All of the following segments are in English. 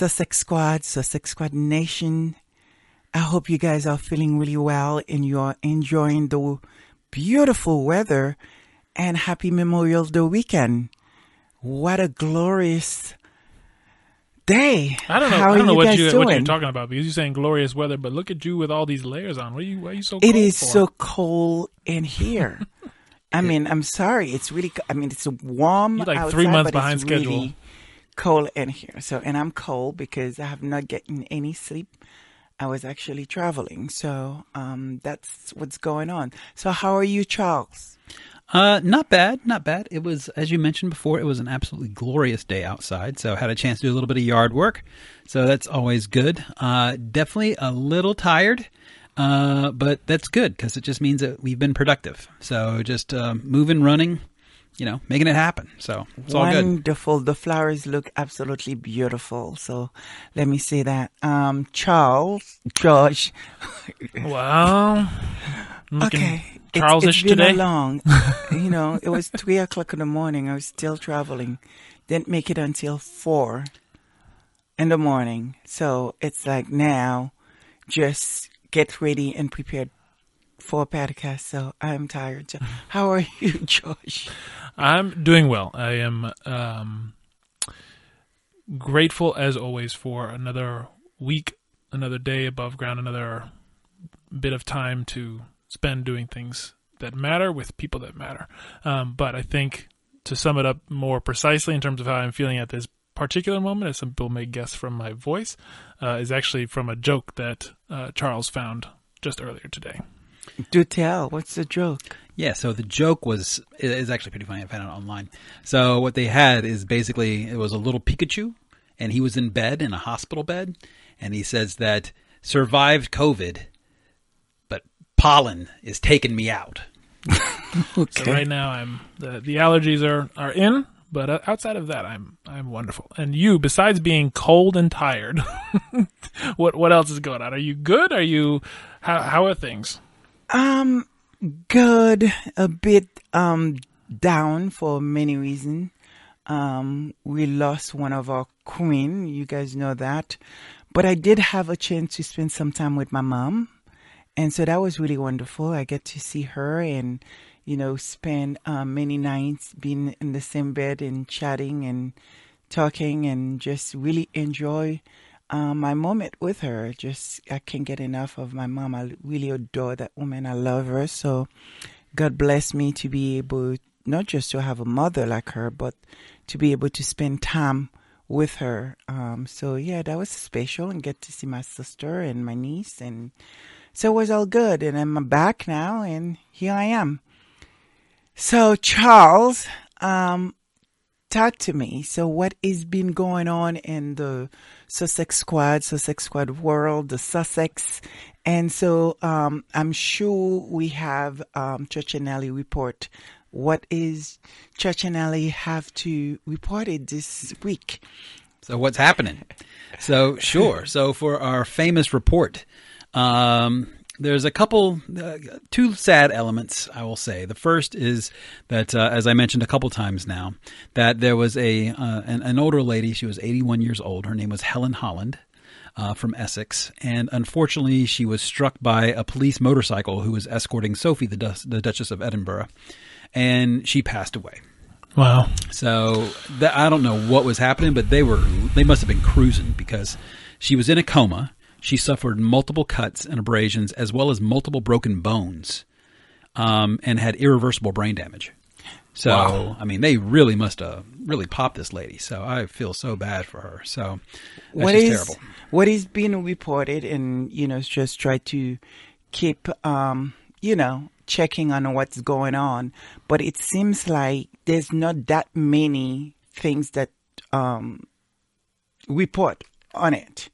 Sussex Squad, Sussex Squad Nation. I hope you guys are feeling really well and you're enjoying the beautiful weather and happy Memorial Day weekend. What a glorious day. I don't know. How I don't know you what you doing? what you're talking about because you're saying glorious weather, but look at you with all these layers on. What are you? Why are you so? It is for? so cold in here. I mean, I'm sorry. It's really. I mean, it's warm. You're like outside, three months behind schedule. Really cold in here. So, and I'm cold because I have not gotten any sleep. I was actually traveling, so um, that's what's going on. So, how are you, Charles? Uh, not bad, not bad. It was, as you mentioned before, it was an absolutely glorious day outside. So I had a chance to do a little bit of yard work. So that's always good. Uh, definitely a little tired. Uh, but that's good because it just means that we've been productive. So just, uh, moving, running, you know, making it happen. So it's all good. Wonderful. The flowers look absolutely beautiful. So, let me say that. Um, Charles, George. Well, looking Okay. Charles-ish it's, it's been today. a long, you know, it was three o'clock in the morning. I was still traveling. Didn't make it until four in the morning. So it's like now, just get ready and prepared for a podcast. So I'm tired. How are you, Josh? I'm doing well. I am um, grateful as always for another week, another day above ground, another bit of time to spend doing things that matter with people that matter. Um, but I think to sum it up more precisely in terms of how I'm feeling at this particular moment, as some people may guess from my voice, uh, is actually from a joke that uh, Charles found just earlier today. Do tell. What's the joke? Yeah, so the joke was it is actually pretty funny. I found it online. So what they had is basically it was a little Pikachu, and he was in bed in a hospital bed, and he says that survived COVID, but pollen is taking me out. Okay. So right now, I'm the the allergies are are in, but uh, outside of that, I'm I'm wonderful. And you, besides being cold and tired, what what else is going on? Are you good? Are you how how are things? Um, good. A bit um down for many reasons. Um, we lost one of our queen. You guys know that, but I did have a chance to spend some time with my mom, and so that was really wonderful. I get to see her and you know spend um, many nights being in the same bed and chatting and talking and just really enjoy um, my moment with her. Just I can't get enough of my mom. I really adore that woman. I love her. So God bless me to be able not just to have a mother like her, but to be able to spend time with her. Um, so yeah, that was special and get to see my sister and my niece and so it was all good. And I'm back now and here I am. So Charles, um, talk to me. So what has been going on in the Sussex squad, Sussex squad world, the Sussex? And so, um, I'm sure we have, um, Church and report. What is Church and have to report it this week? So what's happening? So sure. So for our famous report, um, there's a couple, uh, two sad elements. I will say. The first is that, uh, as I mentioned a couple times now, that there was a uh, an, an older lady. She was 81 years old. Her name was Helen Holland. Uh, from Essex, and unfortunately, she was struck by a police motorcycle who was escorting Sophie, the, Dus- the Duchess of Edinburgh, and she passed away. Wow. So that, I don't know what was happening, but they were they must have been cruising because she was in a coma. She suffered multiple cuts and abrasions, as well as multiple broken bones, um, and had irreversible brain damage. So Wow. I mean, they really must have really popped this lady. So I feel so bad for her. So that's What just is terrible. what is being reported, and you know, just try to keep, um, you know, checking on what's going on. But it seems like there's not that many things that um, report on it,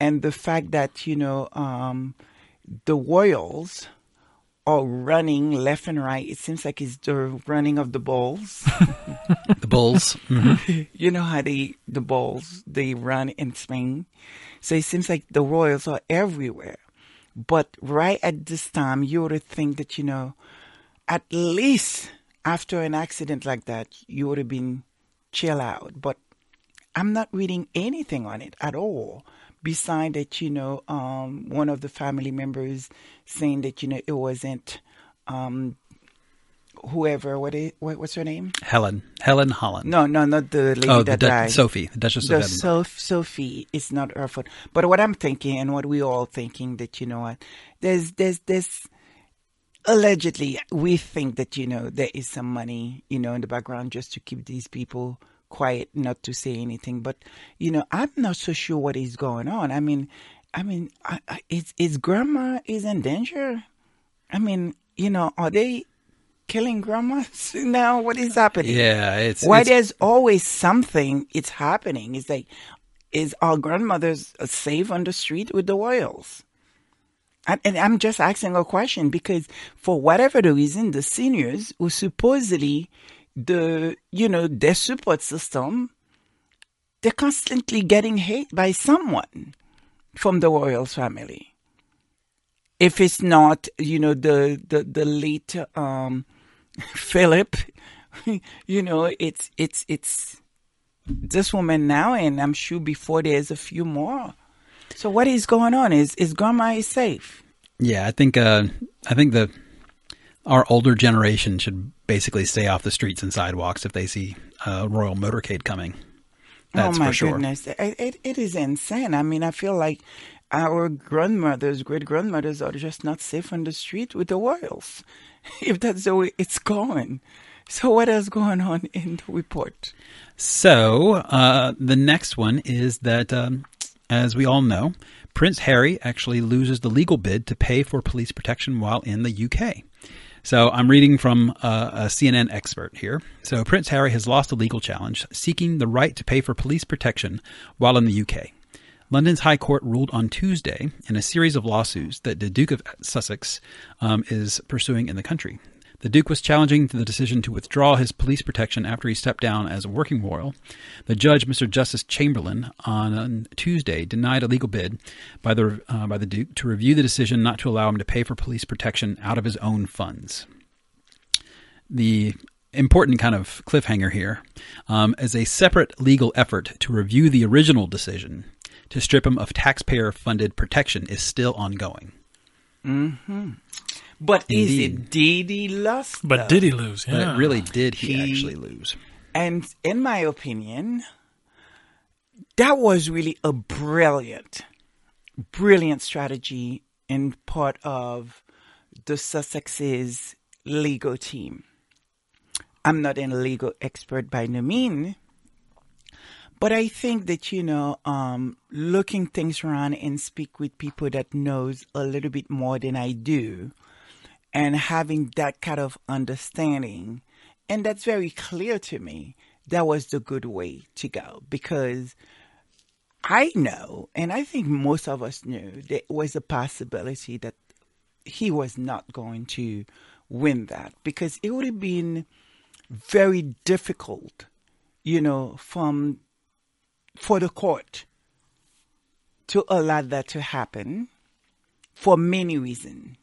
and the fact that you know um, the Royals are running left and right. It seems like it's the running of the balls. The Bulls. Mhm. you know how they the balls they run in Spain. So it seems like the Royals are everywhere. But right at this time, you would think that you know, at least after an accident like that, you would have been chill out. But I'm not reading anything on it at all. Beside that, you know, um, one of the family members saying that you know it wasn't um, whoever. What is what, what's her name? Helen. Helen Holland. No, no, not the lady oh, that the died. Sophie, the Duchess the of Edinburgh. Soph- Sophie is not her fault. But what I'm thinking, and what we all thinking, that you know what, there's there's there's allegedly we think that you know there is some money you know in the background just to keep these people quiet, not to say anything. But you know, I'm not so sure what is going on. I mean, I mean, I, I, is is grandma is in danger? I mean, you know, are they killing grandmas now? What is happening? yeah, it's Why it's- there's always something it's happening. It's like, is our grandmothers safe on the street with the royals? And, and I'm just asking a question because for whatever the reason, the seniors who supposedly the, you know, their support system, they're constantly getting hate by someone from the royal family. If it's not, you know, the, the, the late, um, Philip, you know, it's, it's, it's this woman now, and I'm sure before there's a few more. So what is going on? Is, is grandma is safe? Yeah, I think uh, I think the our older generation should basically stay off the streets and sidewalks if they see a royal motorcade coming. That's oh my sure. goodness, it, it, it is insane. I mean, I feel like our grandmothers, great grandmothers, are just not safe on the street with the royals, if that's the way it's going. So what is going on in the report? So uh, the next one is that, um, as we all know, Prince Harry actually loses the legal bid to pay for police protection while in the UK. So I'm reading from uh, a CNN expert here. So Prince Harry has lost a legal challenge seeking the right to pay for police protection while in the UK. London's High Court ruled on Tuesday in a series of lawsuits that the Duke of Sussex um, is pursuing in the country. The Duke was challenging the decision to withdraw his police protection after he stepped down as a working royal. The judge, Mr. Justice Chamberlain, on Tuesday denied a legal bid by the uh, by the Duke to review the decision not to allow him to pay for police protection out of his own funds. The important kind of cliffhanger here um, is a separate legal effort to review the original decision to strip him of taxpayer-funded protection is still ongoing. But is it did he lost? But though? did he lose? But really, did he, He- actually lose? And in my opinion, that was really a brilliant, brilliant strategy in part of the Sussex's legal team. I'm not a legal expert by no means, but I think that you know, um, looking things around and speak with people that knows a little bit more than I do, and having that kind of understanding, and that's very clear to me. That was the good way to go because I know, and I think most of us knew, there was a possibility that he was not going to win that because it would have been very difficult, you know, from for the court to allow that to happen for many reasons.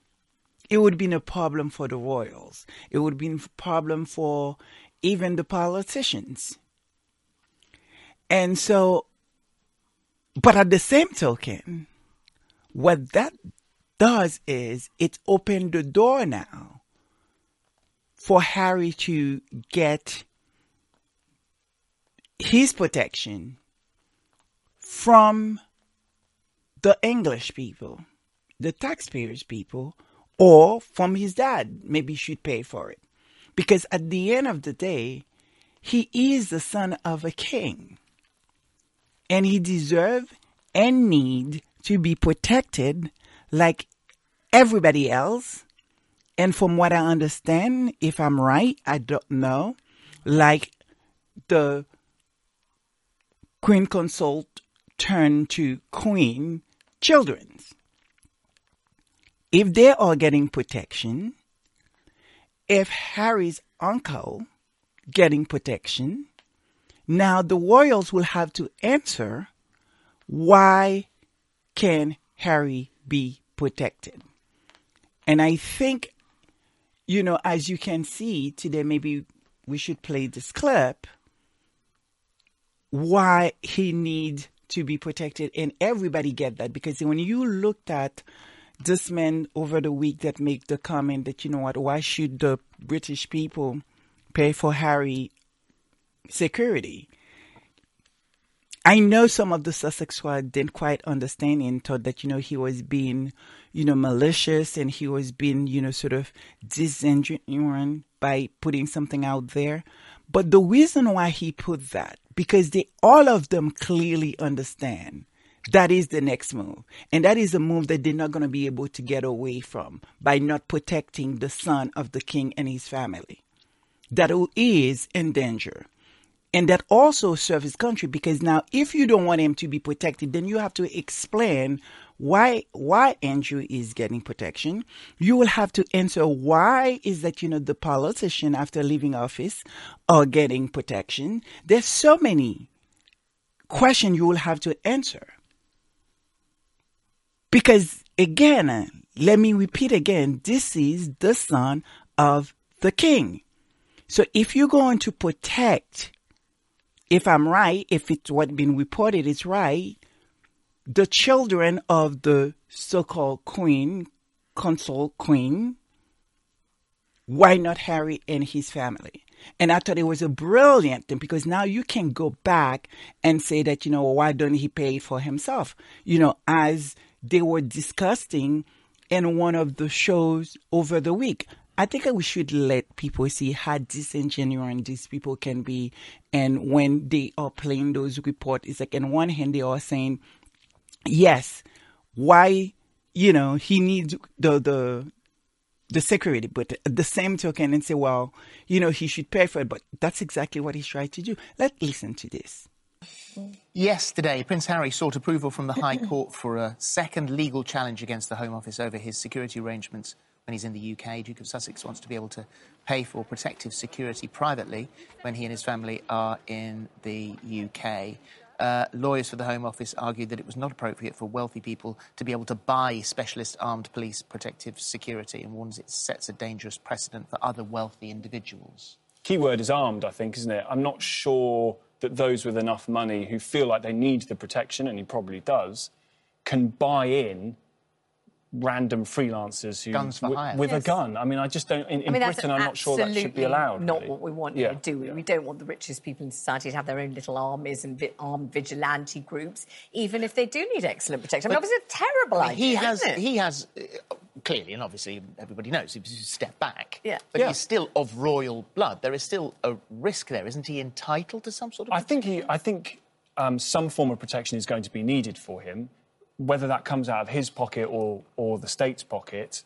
It would have been a problem for the royals. It would have been a problem for even the politicians. And so, but at the same token, what that does is it opened the door now for Harry to get his protection from the English people, the taxpayers people, or from his dad. Maybe he should pay for it. Because at the end of the day, he is the son of a king. And he deserves and need to be protected like everybody else. And from what I understand, if I'm right, I don't know, like the queen consort turned to queen children's. If they are getting protection, if Harry's uncle getting protection, now the royals will have to answer why can Harry be protected? And I think, you know, as you can see today, maybe we should play this clip why he need to be protected, and everybody get that because when you looked at this man over the week that made the comment that you know what, why should the British people pay for Harry security? I know some of the Sussex squad didn't quite understand and thought that, you know, he was being, you know, malicious and he was being, you know, sort of disingenuous by putting something out there. But the reason why he put that, because they, all of them clearly understand that is the next move. And that is a move that they're not going to be able to get away from by not protecting the son of the king and his family. That is in danger. And that also serves his country because now if you don't want him to be protected then you have to explain why why andrew is getting protection. You will have to answer why is that you know the politician after leaving office are getting protection. There's so many questions you will have to answer because again let me repeat again this is the son of the king so if you're going to protect if I'm right, if it's what been reported is right, the children of the so-called queen, consort queen, why not Harry and his family? And I thought it was a brilliant thing because now you can go back and say that, you know, why don't he pay for himself? You know, as they were discussing in one of the shows over the week. I think we should let people see how disingenuous these people can be. And when they are playing those reports, it's like, in one hand, they are saying, yes, why, you know, he needs the, the, the security, but at the same token, and say, well, you know, he should pay for it. But that's exactly what he's trying to do. Let's listen to this. Yesterday, Prince Harry sought approval from the High Court for a second legal challenge against the Home Office over his security arrangements when he's in the UK. Duke of Sussex wants to be able to pay for protective security privately when he and his family are in the UK. Uh, lawyers for the Home Office argued that it was not appropriate for wealthy people to be able to buy specialist armed police protective security and warns it sets a dangerous precedent for other wealthy individuals. Key word is armed, I think, isn't it? I'm not sure that those with enough money who feel like they need the protection, and he probably does, can buy in random freelancers who Guns for hire. with Yes. a gun. I mean, I just don't. In, in I mean, that's Britain, I'm not sure that should be absolutely allowed. Not really. what we want Yeah, here, do we? yeah. We don't want the richest people in society to have their own little armies and vi- armed vigilante groups, even if they do need excellent protection. I mean, obviously, it's a terrible idea. he has, isn't it? he has uh, clearly, and obviously everybody knows, if you step back. Yeah. But Yeah. he's still of royal blood. There is still a risk there. Isn't he entitled to some sort of I think he. I think um, some form of protection is going to be needed for him, whether that comes out of his pocket or or the state's pocket.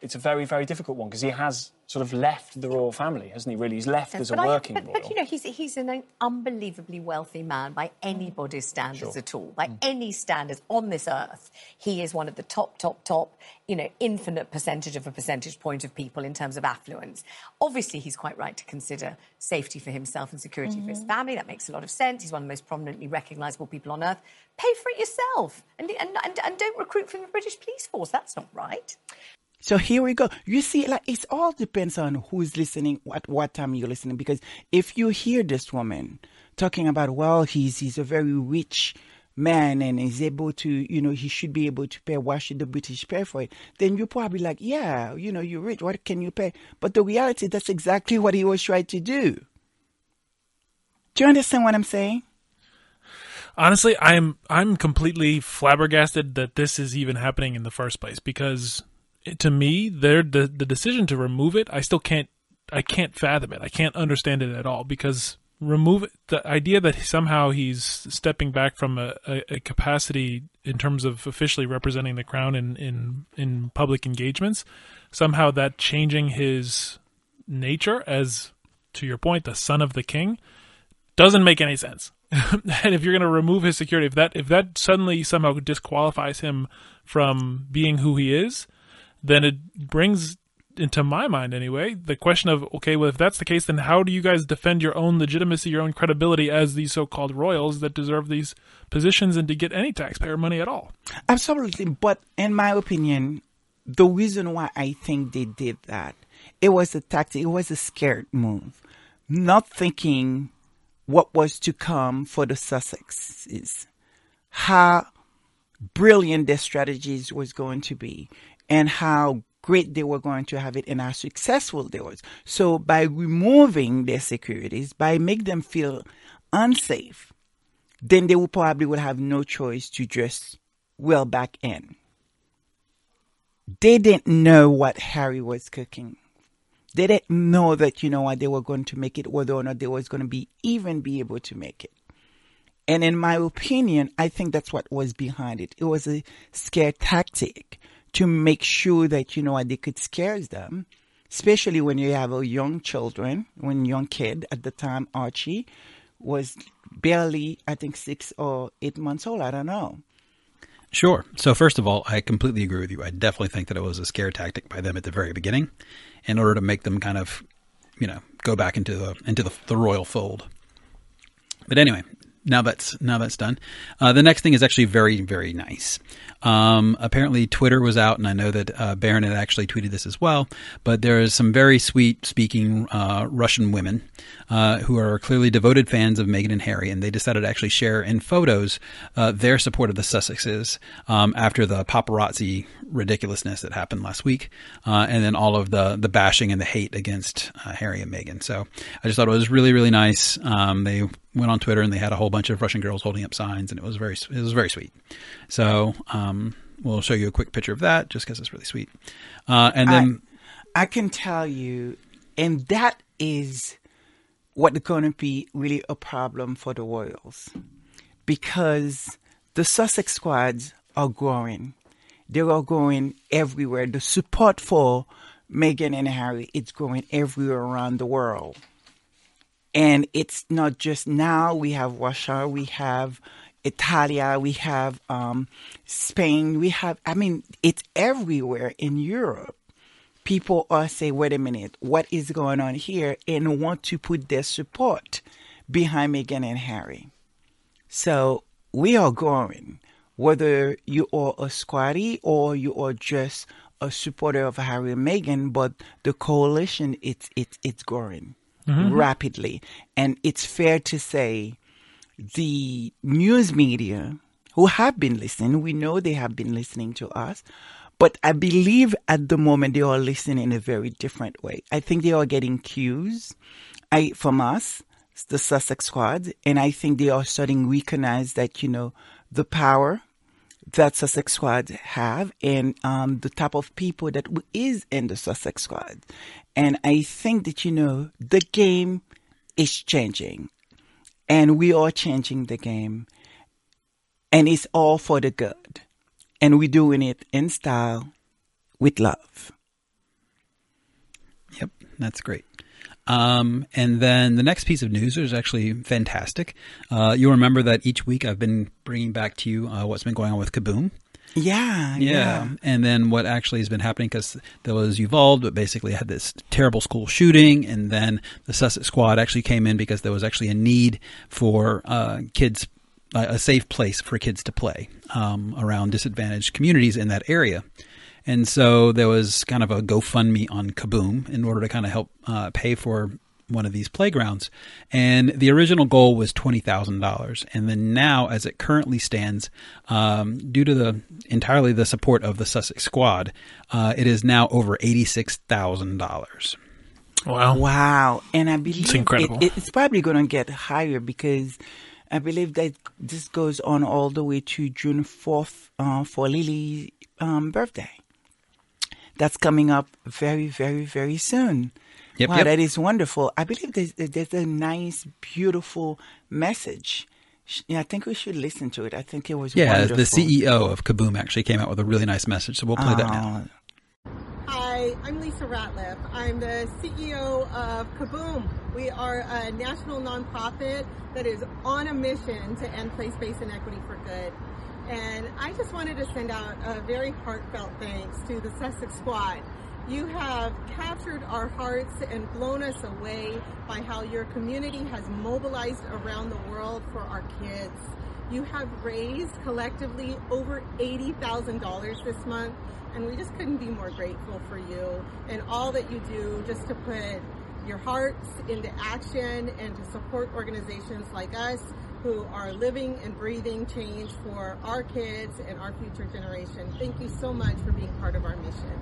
It's a very very difficult one because he has sort of left the royal family, hasn't he? Really, he's left as a but I- working but, royal. but, you know, he's, he's an unbelievably wealthy man by anybody's standards Sure. at all. By mm. any standards on this earth, he is one of the top, top, top, you know, infinite percentage of a percentage point of people in terms of affluence. Obviously, he's quite right to consider safety for himself and security for his mm-hmm. family. That makes a lot of sense. He's one of the most prominently recognisable people on earth. Pay for it yourself and, and, and, and don't recruit from the British police force. That's not right. So here we go. You see, like it all depends on who's listening, at what time you're listening. Because if you hear this woman talking about, well, he's he's a very rich man and is able to, you know, he should be able to pay. Why should the British pay for it? Then you're probably like, yeah, you know, you're rich. What can you pay? But the reality, that's exactly what he was trying to do. Do you understand what I'm saying? honestly i'm i'm completely flabbergasted that this is even happening in the first place because to me there the the decision to remove it i still can't i can't fathom it i can't understand it at all because remove it, the idea that somehow he's stepping back from a, a, a capacity in terms of officially representing the crown in in in public engagements somehow that changing his nature as to your point the son of the king doesn't make any sense. and if you're going to remove his security, if that if that suddenly somehow disqualifies him from being who he is, then it brings into my mind anyway the question of okay, well if that's the case, then how do you guys defend your own legitimacy, your own credibility as these so-called royals that deserve these positions and to get any taxpayer money at all? Absolutely. But in my opinion, the reason why I think they did that, it was a tactic, it was a scared move. Not thinking what was to come for the Sussexes, how brilliant their strategies was going to be, and how great they were going to have it and how successful they was. So by removing their securities, by make them feel unsafe, then they will probably would have no choice to just well back in. They didn't know what Harry was cooking. They didn't know that you know what they were going to make it, whether or not they was going to be even be able to make it. And in my opinion, I think that's what was behind it. It was a scare tactic to make sure that you know what they could scare them, especially when you have a young children, when young kid at the time Archie was barely, I think, six or eight months old. I don't know. Sure. So first of all, I completely agree with you. I definitely think that it was a scare tactic by them at the very beginning, in order to make them kind of, you know, go back into the into the, the royal fold. But anyway, now that's now that's done. Uh, the next thing is actually very very nice. Um, apparently, Twitter was out, and I know that uh, Baron had actually tweeted this as well. But there is some very sweet speaking uh, Russian women uh, who are clearly devoted fans of Meghan and Harry, and they decided to actually share in photos uh, their support of the Sussexes um, after the paparazzi ridiculousness that happened last week, uh, and then all of the the bashing and the hate against uh, Harry and Meghan. So I just thought it was really really nice. Um, they went on Twitter and they had a whole bunch of Russian girls holding up signs, and it was very it was very sweet. So um, we'll show you a quick picture of that, just because it's really sweet. Uh, and then I, I can tell you, and that is what going to be really a problem for the Royals, because the Sussex squads are growing. They are growing everywhere. The support for Meghan and Harry it's growing everywhere around the world. And it's not just now. We have Russia, we have Italia, we have um, Spain, we have, I mean, it's everywhere in Europe. People are saying, wait a minute, what is going on here? And want to put their support behind Meghan and Harry. So we are growing. Whether you are a squatty or you are just a supporter of Harry and Meghan, but the coalition, it's, it's, it's growing mm-hmm. rapidly. And it's fair to say the news media who have been listening, we know they have been listening to us, but I believe at the moment they are listening in a very different way. I think they are getting cues I, from us, the Sussex squad, and I think they are starting to recognize that, you know, the power that Sussex squad have and um, the type of people that is in the Sussex squad. And I think that, you know, the game is changing and we are changing the game and it's all for the good. And we're doing it in style with love. Yep, that's great. Um, and then the next piece of news is actually fantastic. Uh, you'll remember that each week I've been bringing back to you uh, what's been going on with Kaboom. Yeah, yeah, yeah. And then what actually has been happening because there was Uvalde, but basically had this terrible school shooting, and then the Sussex Squad actually came in because there was actually a need for uh, kids, a safe place for kids to play um, around disadvantaged communities in that area. And so there was kind of a GoFundMe on Kaboom in order to kind of help uh, pay for one of these playgrounds. And the original goal was $20,000. And then now, as it currently stands, um, due to the entirely the support of the Sussex squad, uh, it is now over $86,000. Wow. Wow. And I believe it's, incredible. It, it's probably going to get higher because I believe that this goes on all the way to June 4th uh, for Lily's um, birthday that's coming up very, very, very soon. Yep, wow, yep. that is wonderful. I believe there's, there's a nice, beautiful message. Yeah, I think we should listen to it. I think it was yeah. Wonderful. The CEO of Kaboom actually came out with a really nice message, so we'll play uh, that now. Hi, I'm Lisa Ratliff. I'm the CEO of Kaboom. We are a national nonprofit that is on a mission to end place-based inequity for good. And I just wanted to send out a very heartfelt thanks to the Sussex Squad. You have captured our hearts and blown us away by how your community has mobilized around the world for our kids. You have raised collectively over $80,000 this month, and we just couldn't be more grateful for you and all that you do just to put your hearts into action and to support organizations like us who are living and breathing change for our kids and our future generation. Thank you so much for being part of our mission.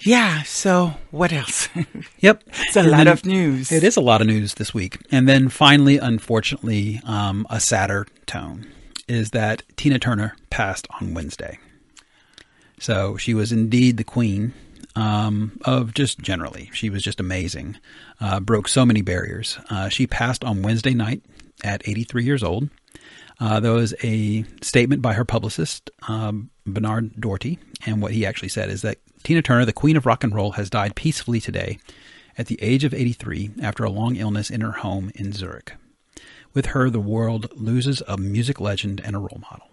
Yeah, so what else? Yep. it's a And lot then- of news. It is a lot of news this week. And then finally, unfortunately, um, a sadder tone is that Tina Turner passed on Wednesday. So she was indeed the queen um, of just generally. She was just amazing. Uh, broke so many barriers. Uh, she passed on Wednesday night at 83 years old. Uh, there was a statement by her publicist, um, Bernard Doherty, and what he actually said is that Tina Turner, the queen of rock and roll, has died peacefully today at the age of 83 after a long illness in her home in Zurich. With her, the world loses a music legend and a role model.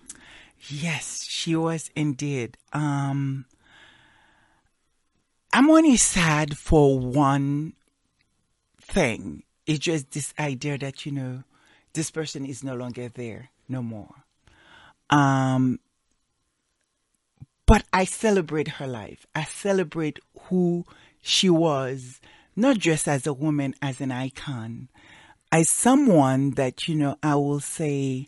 Yes, she was indeed. Um, I'm only sad for one thing. It's just this idea that, you know, this person is no longer there, no more. Um, but I celebrate her life. I celebrate who she was, not just as a woman, as an icon, as someone that, you know, I will say,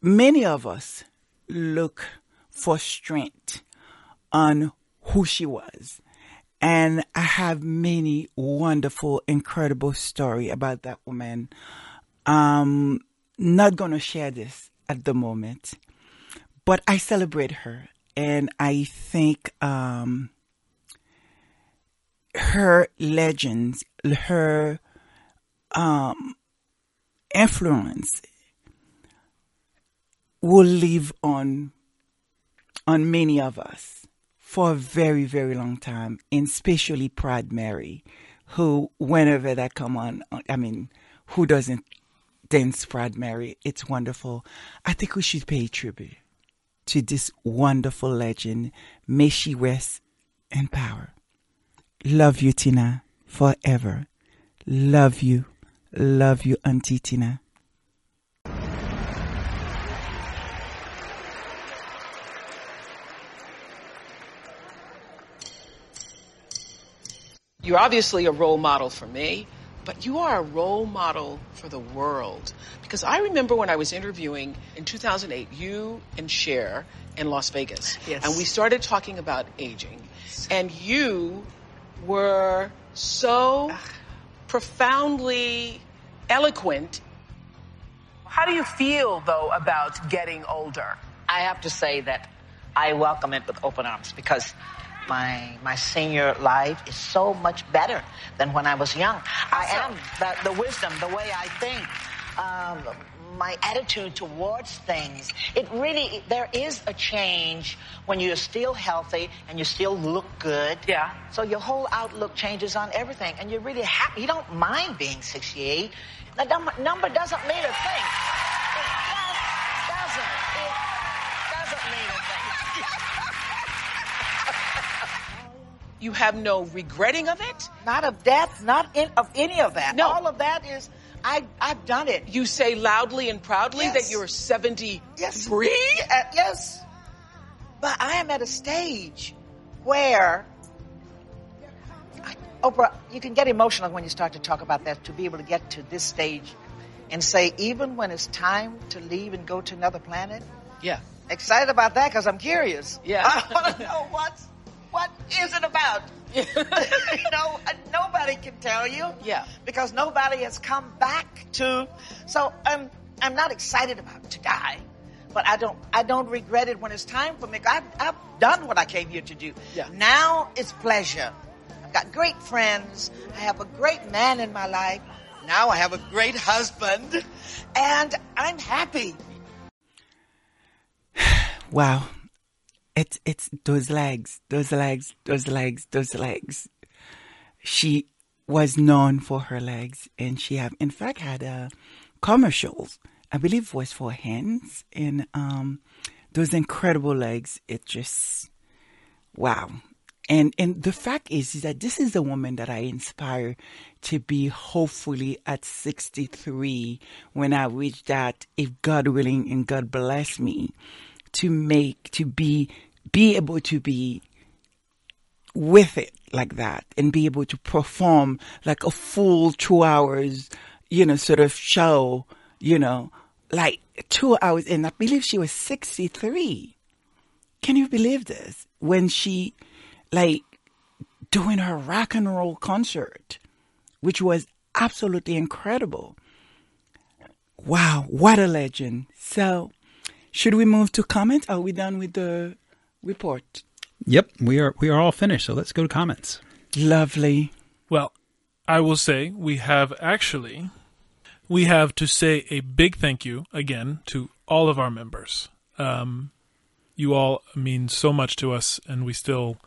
many of us look for strength on who she was. And I have many wonderful, incredible story about that woman. Um, not gonna share this at the moment, but I celebrate her, and I think um, her legends, her um, influence will live on on many of us for a very very long time and especially proud mary who whenever that come on i mean who doesn't dance proud mary? It's wonderful. I think we should pay tribute to this wonderful legend. May she rest in power. Love you tina forever. Love you. Love you auntie tina You're obviously a role model for me, but you are a role model for the world. Because I remember when I was interviewing in 2008, you and Cher in Las Vegas. Yes. And we started talking about aging. And you were so profoundly eloquent. How do you feel, though, about getting older? I have to say that I welcome it with open arms because my my senior life is so much better than when I was young. I am the, the wisdom, the way I think, um, my attitude towards things. It really there is a change when you're still healthy and you still look good. Yeah. So your whole outlook changes on everything, and you're really happy. You don't mind being 68. The number, number doesn't mean a thing. It just doesn't. It doesn't mean a thing. You have no regretting of it. Not of death, not in, of any of that. No. All of that is, I, I've done it. You say loudly and proudly Yes. that you're 73. Yes. Yes. But I am at a stage where, I, Oprah, you can get emotional when you start to talk about that, to be able to get to this stage and say, even when it's time to leave and go to another planet, Yeah. excited about that because I'm curious. Yeah. I want to know what's, what is it about? you know, nobody can tell you. Yeah. Because nobody has come back to. So I'm I'm not excited about to die, but I don't I don't regret it when it's time for me. I've, I've done what I came here to do. Yeah. Now it's pleasure. I've got great friends. I have a great man in my life. Now I have a great husband, and I'm happy. Wow. It's it's those legs, those legs, those legs, those legs. She was known for her legs and she have in fact had uh, commercials. I believe was for hands and um those incredible legs. It just wow. And and the fact is, is that this is the woman that I inspire to be hopefully at 63 when I reach that, if God willing and God bless me, to make to be be able to be with it like that and be able to perform like a full two hours, you know, sort of show, you know, like two hours. And I believe she was 63. Can you believe this? When she, like, doing her rock and roll concert, which was absolutely incredible. Wow, what a legend. So, should we move to comments? Are we done with the report? Yep, we are we are all finished. So let's go to comments. Lovely. Well, I will say we have actually we have to say a big thank you again to all of our members. Um, you all mean so much to us, and we still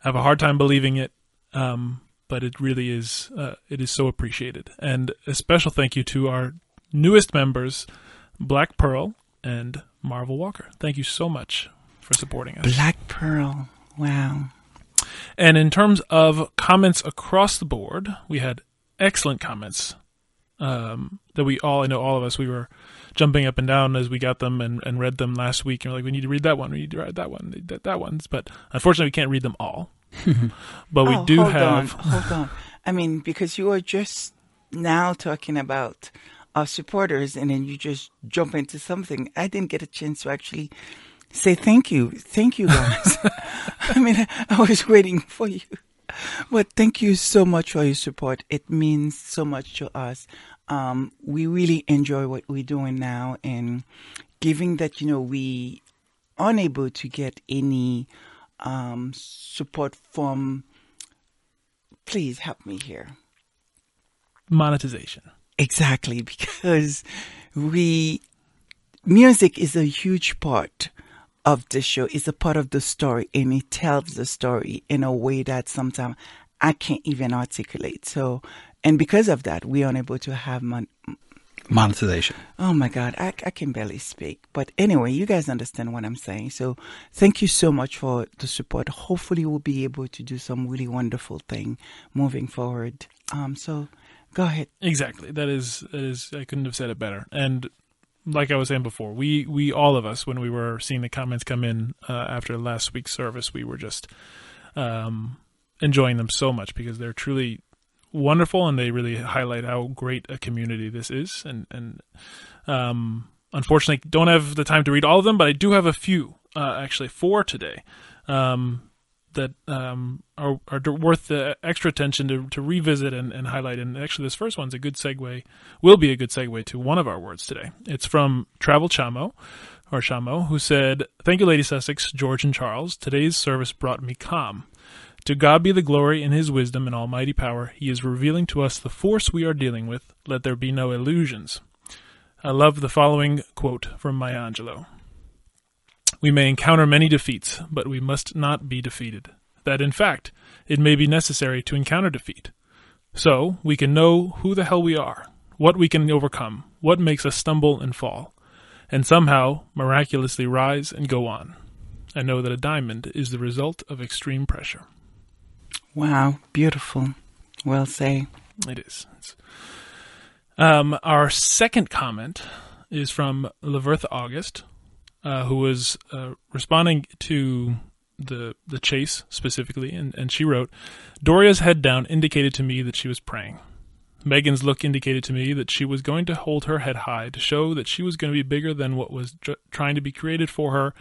have a hard time believing it. Um, but it really is uh, it is so appreciated, and a special thank you to our newest members, Black Pearl and Marvel Walker. Thank you so much for supporting us. Black Pearl. Wow. And in terms of comments across the board, we had excellent comments um, that we all, I know all of us, we were jumping up and down as we got them and, and read them last week. And we're like, we need to read that one, we need to read that one, that, that one's. But unfortunately, we can't read them all. but we Oh, do hold have. On, hold on. I mean, because you are just now talking about our supporters, and then you just jump into something. I didn't get a chance to actually say thank you. Thank you, guys. I mean, I was waiting for you. But thank you so much for your support. It means so much to us. Um, we really enjoy what we're doing now, and given that you know we are unable to get any um, support from. Please help me here. monetization. Exactly, because we music is a huge part of the show. It's a part of the story, and it tells the story in a way that sometimes I can't even articulate. So, and because of that, we're unable to have mon- Monetization. Oh my God, I, I can barely speak. But anyway, you guys understand what I'm saying. So thank you so much for the support. Hopefully, we'll be able to do some really wonderful thing moving forward. Um, so go ahead. Exactly. That is that is I couldn't have said it better. And like I was saying before, we we all of us when we were seeing the comments come in uh, after last week's service, we were just um, enjoying them so much because they're truly wonderful and they really highlight how great a community this is. And and um, unfortunately, don't have the time to read all of them, but I do have a few uh, actually four today. Um, that um, are, are worth the extra attention to, to revisit and, and highlight. And actually, this first one's a good segue, will be a good segue to one of our words today. It's from Travel Chamo, or Chamo, who said, Thank you, Lady Sussex, George, and Charles. Today's service brought me calm. To God be the glory in his wisdom and almighty power. He is revealing to us the force we are dealing with. Let there be no illusions. I love the following quote from Maya Angelou. We may encounter many defeats, but we must not be defeated. That, in fact, it may be necessary to encounter defeat. So, we can know who the hell we are, what we can overcome, what makes us stumble and fall, and somehow miraculously rise and go on. I know that a diamond is the result of extreme pressure. Wow, beautiful. Well say. It is. Um, our second comment is from Lavertha August, uh, who was uh, responding to the the chase specifically, and, and she wrote, Doria's head down indicated to me that she was praying. Meghan's look indicated to me that she was going to hold her head high to show that she was going to be bigger than what was tr- trying to be created for her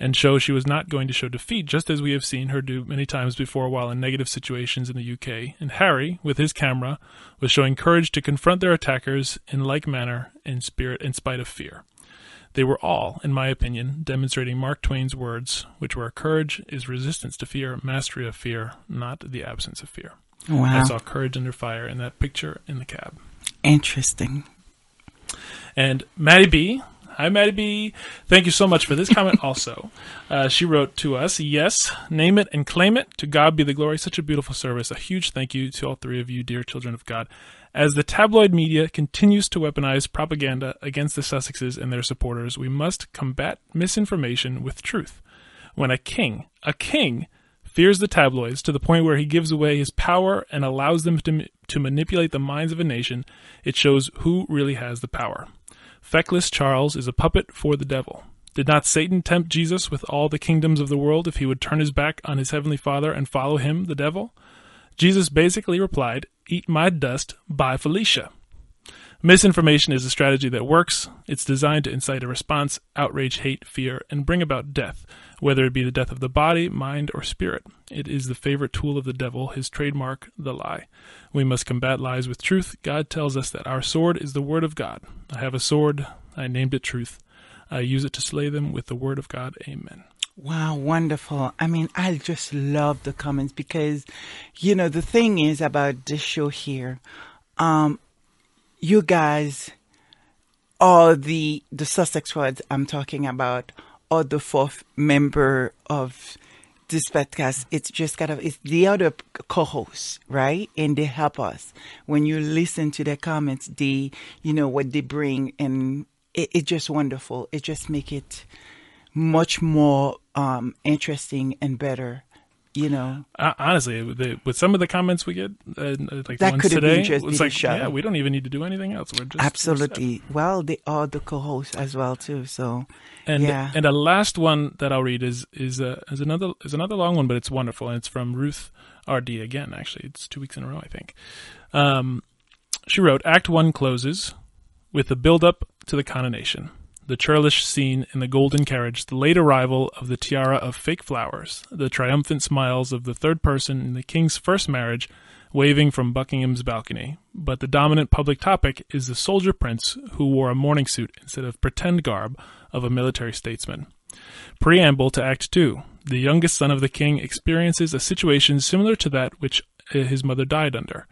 and show she was not going to show defeat, just as we have seen her do many times before while in negative situations in the UK. And Harry, with his camera, was showing courage to confront their attackers in like manner in spirit in spite of fear. They were all, in my opinion, demonstrating Mark Twain's words, which were courage is resistance to fear, mastery of fear, not the absence of fear. Wow. I saw courage under fire in that picture in the cab. Interesting. And Maddie B, hi Maddie B, thank you so much for this comment also. Uh, she wrote to us, yes, name it and claim it. To God be the glory. Such a beautiful service. A huge thank you to all three of you, dear children of God. As the tabloid media continues to weaponize propaganda against the Sussexes and their supporters, we must combat misinformation with truth. When a king, a king, fears the tabloids to the point where he gives away his power and allows them to, to manipulate the minds of a nation, it shows who really has the power. Feckless Charles is a puppet for the devil. Did not Satan tempt Jesus with all the kingdoms of the world if he would turn his back on his heavenly Father and follow him, the devil? Jesus basically replied, Eat my dust, by Felicia. Misinformation is a strategy that works. It's designed to incite a response, outrage, hate, fear, and bring about death, whether it be the death of the body, mind, or spirit. It is the favorite tool of the devil, his trademark, the lie. We must combat lies with truth. God tells us that our sword is the word of God. I have a sword. I named it truth. I use it to slay them with the word of God. Amen. Wow, wonderful. I mean, I just love the comments because, you know, the thing is about this show here, um, you guys are the, the Sussex words I'm talking about, or the fourth member of this podcast. It's just kind of, it's the other co-hosts, right? And they help us. When you listen to their comments, they, you know, what they bring and it, it's just wonderful. It just make it much more um, interesting and better. You know, Uh, honestly, with, the, with some of the comments we get, uh, like the That could today, just it's like, yeah, we don't even need to do anything else. We're just we're absolutely. Well, they are the co-hosts as well too. So, And yeah. and the last one that I'll read is is uh, is another is another long one, but it's wonderful, and it's from Ruth RD again. Actually, it's two weeks in a row, I think. Um, she wrote, Act One closes with the build up to the coronation, the churlish scene in the golden carriage, the late arrival of the tiara of fake flowers, the triumphant smiles of the third person in the king's first marriage, waving from Buckingham's balcony. But the dominant public topic is the soldier prince who wore a morning suit instead of pretend garb of a military statesman. Preamble to Act 2. The youngest son of the king experiences a situation similar to that which Uh, his mother died under.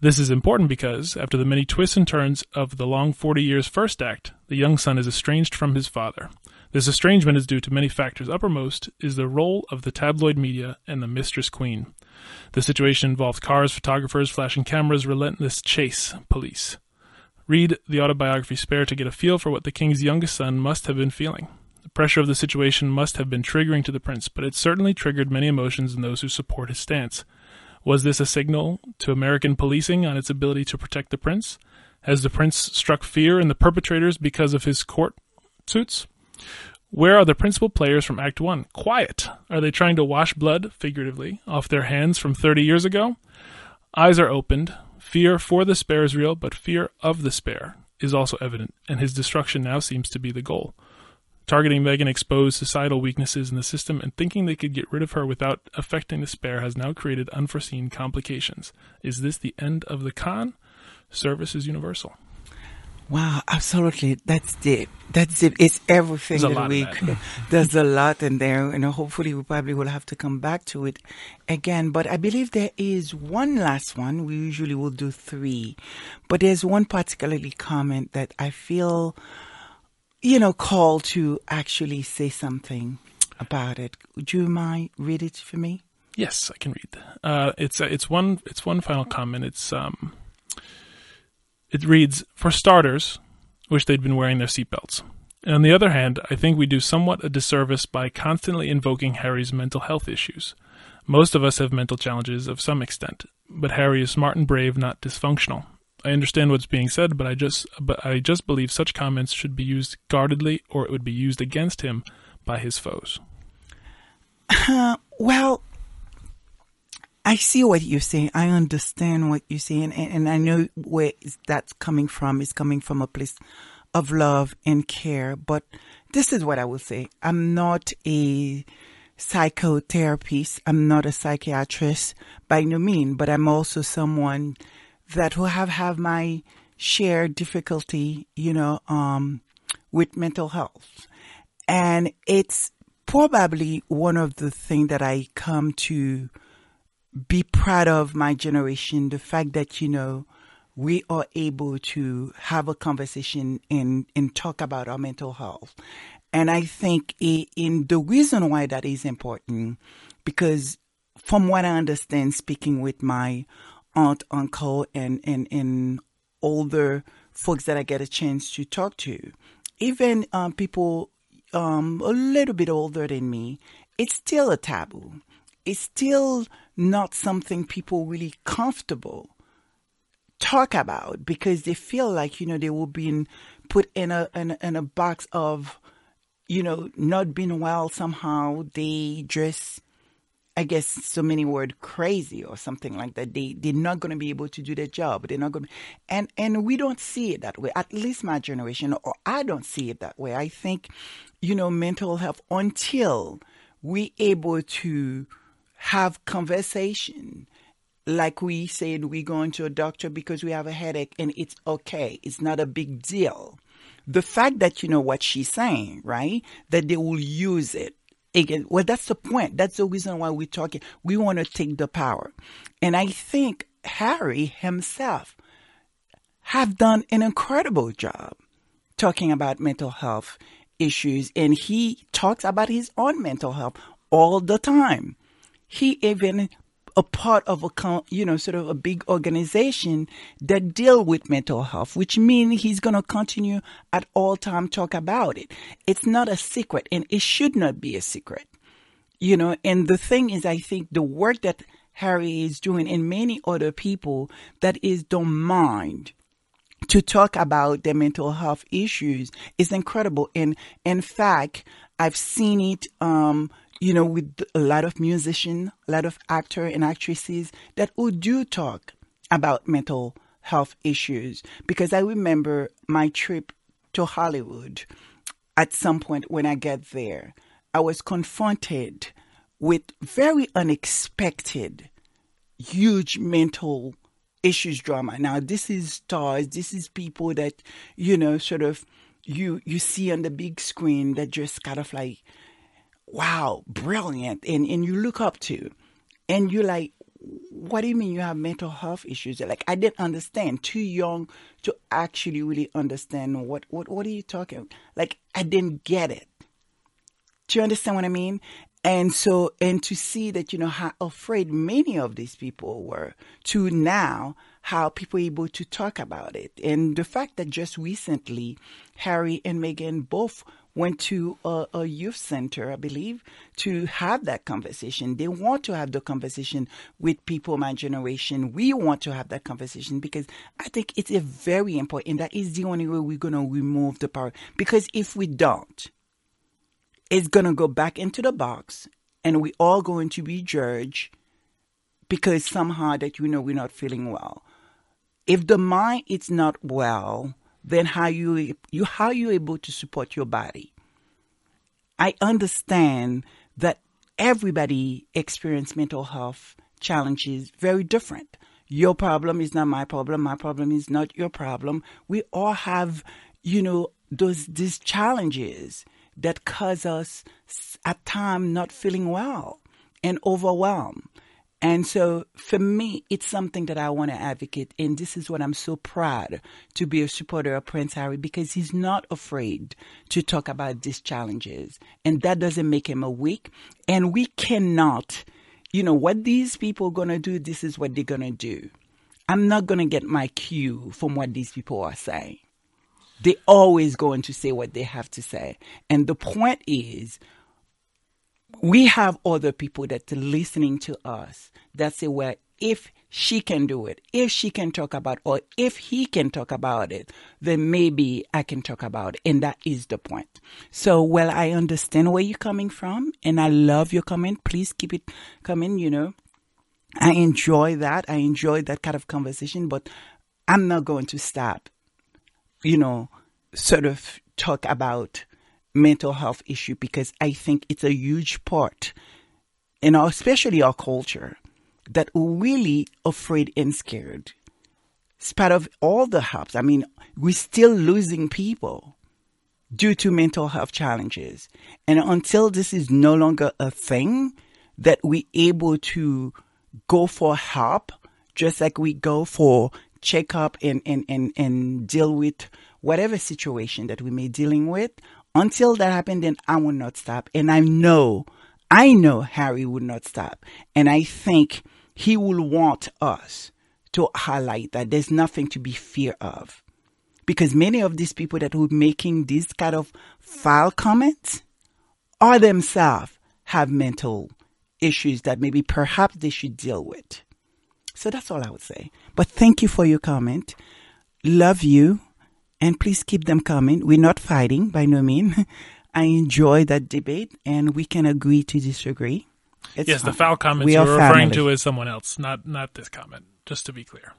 This is important because, after the many twists and turns of the long 40 years first act, the young son is estranged from his father. This estrangement is due to many factors. Uppermost is the role of the tabloid media and the mistress queen. The situation involves cars, photographers, flashing cameras, relentless chase, police. Read the autobiography Spare to get a feel for what the king's youngest son must have been feeling. The pressure of the situation must have been triggering to the prince, but it certainly triggered many emotions in those who support his stance. Was this a signal to American policing on its ability to protect the prince? Has the prince struck fear in the perpetrators because of his court suits? Where are the principal players from Act 1? Quiet. Are they trying to wash blood, figuratively, off their hands from 30 years ago? Eyes are opened. Fear for the spare is real, but fear of the spare is also evident, and his destruction now seems to be the goal. Targeting Meghan exposed societal weaknesses in the system, and thinking they could get rid of her without affecting the spare has now created unforeseen complications. Is this the end of the con? Service is universal. Wow, absolutely. That's deep. That's deep. It's everything There's a that lot we. in that. There's a lot in there, and hopefully we probably will have to come back to it again. But I believe there is one last one. We usually will do three, but there's one particularly comment that I feel, you know, call to actually say something about it. Would you mind read it for me? Yes, I can read. Uh, it's uh, it's one it's one final comment. It's um, it reads for starters, wish they'd been wearing their seatbelts. On the other hand, I think we do somewhat a disservice by constantly invoking Harry's mental health issues. Most of us have mental challenges of some extent, but Harry is smart and brave, not dysfunctional. I understand what's being said, but I just but I just believe such comments should be used guardedly, or it would be used against him by his foes. Uh, well, I see what you're saying. I understand what you're saying, and, and I know where that's coming from. It's coming from a place of love and care. But this is what I will say. I'm not a psychotherapist. I'm not a psychiatrist by no means, but I'm also someone that will have have my share difficulty, you know, um, with mental health. And it's probably one of the things that I come to be proud of my generation. The fact that, you know, we are able to have a conversation and, and talk about our mental health. And I think i- in the reason why that is important, because from what I understand, speaking with my aunt, uncle, and, and, and older folks that I get a chance to talk to, even um, people um, a little bit older than me, it's still a taboo. It's still not something people really comfortable talk about because they feel like you know they will be put in a in, in a box of you know, not being well somehow, they just, I guess, so many word crazy or something like that. They they're not going to be able to do their job. They're not going, and and we don't see it that way. At least my generation, or I don't see it that way. I think, you know, mental health until we able to have conversation like we said we going to a doctor because we have a headache and it's okay it's not a big deal the fact that you know what she's saying right that they will use it again well that's the point. That's the reason why we're talking. We want to take the power. And i think harry himself have done an incredible job talking about mental health issues. And he talks about his own mental health all the time. He even a part of a you know sort of a big organization that deal with mental health which means he's going to continue at all time talk about it. It's not a secret and it should not be a secret. You know and the thing is i think the work that harry is doing and many other people that is don't mind to talk about their mental health issues is incredible. And in fact i've seen it um you know, with a lot of musicians, a lot of actors and actresses that who do talk about mental health issues. Because I remember my trip to Hollywood. At some point when I get there, I was confronted with very unexpected, huge mental issues drama. Now, this is stars. This is people that you know, sort of you you see on the big screen that just kind of like wow, brilliant, and, and you look up to, and you're like, what do you mean you have mental health issues? Like I didn't understand. Too young to actually really understand what what what are you talking? Like I didn't get it. Do you understand what I mean? And so and to see that you know how afraid many of these people were to now how people are able to talk about it. And the fact that just recently Harry and Meghan both went to a, a, youth center, I believe, to have that conversation. They want to have the conversation with people my generation. We want to have that conversation because I think it's a very important. That is the only way we're going to remove the power. Because if we don't, it's going to go back into the box and we all going to be judged because somehow that you know we're not feeling well. If the mind is not well, then how you you how you able to support your body. I understand that everybody experience mental health challenges very different. Your problem is not my problem. My problem is not your problem. We all have, you know, those these challenges that cause us at time not feeling well and overwhelmed. And so for me, it's something that I want to advocate. And this is what I'm so proud to be a supporter of Prince Harry because he's not afraid to talk about these challenges. And that doesn't make him a weak. And we cannot, you know, what these people are going to do, this is what they're going to do. I'm not going to get my cue from what these people are saying. They're always going to say what they have to say. And the point is, we have other people that are listening to us that say, well, if she can do it, if she can talk about, or if he can talk about it, then maybe I can talk about it. And that is the point. So, well, I understand where you're coming from and I love your comment. Please keep it coming, you know. I enjoy that. I enjoy that kind of conversation, but I'm not going to stop, you know, sort of talk about mental health issue because I think it's a huge part in our, especially our culture, that we're really afraid and scared. Spite of all the helps, I mean, we're still losing people due to mental health challenges. And until this is no longer a thing, that we're able to go for help, just like we go for checkup and, and, and, and deal with whatever situation that we may be dealing with, until that happened, then I will not stop. And I know, I know Harry would not stop. And I think he will want us to highlight that there's nothing to be fear of. Because many of these people that were making these kind of foul comments are themselves have mental issues that maybe perhaps they should deal with. So that's all I would say. But thank you for your comment. Love you and please keep them coming. We're not fighting by no means. I enjoy that debate, and we can agree to disagree. It's yes, the foul comments We you are referring family. to as someone else, not not this comment. Just to be clear,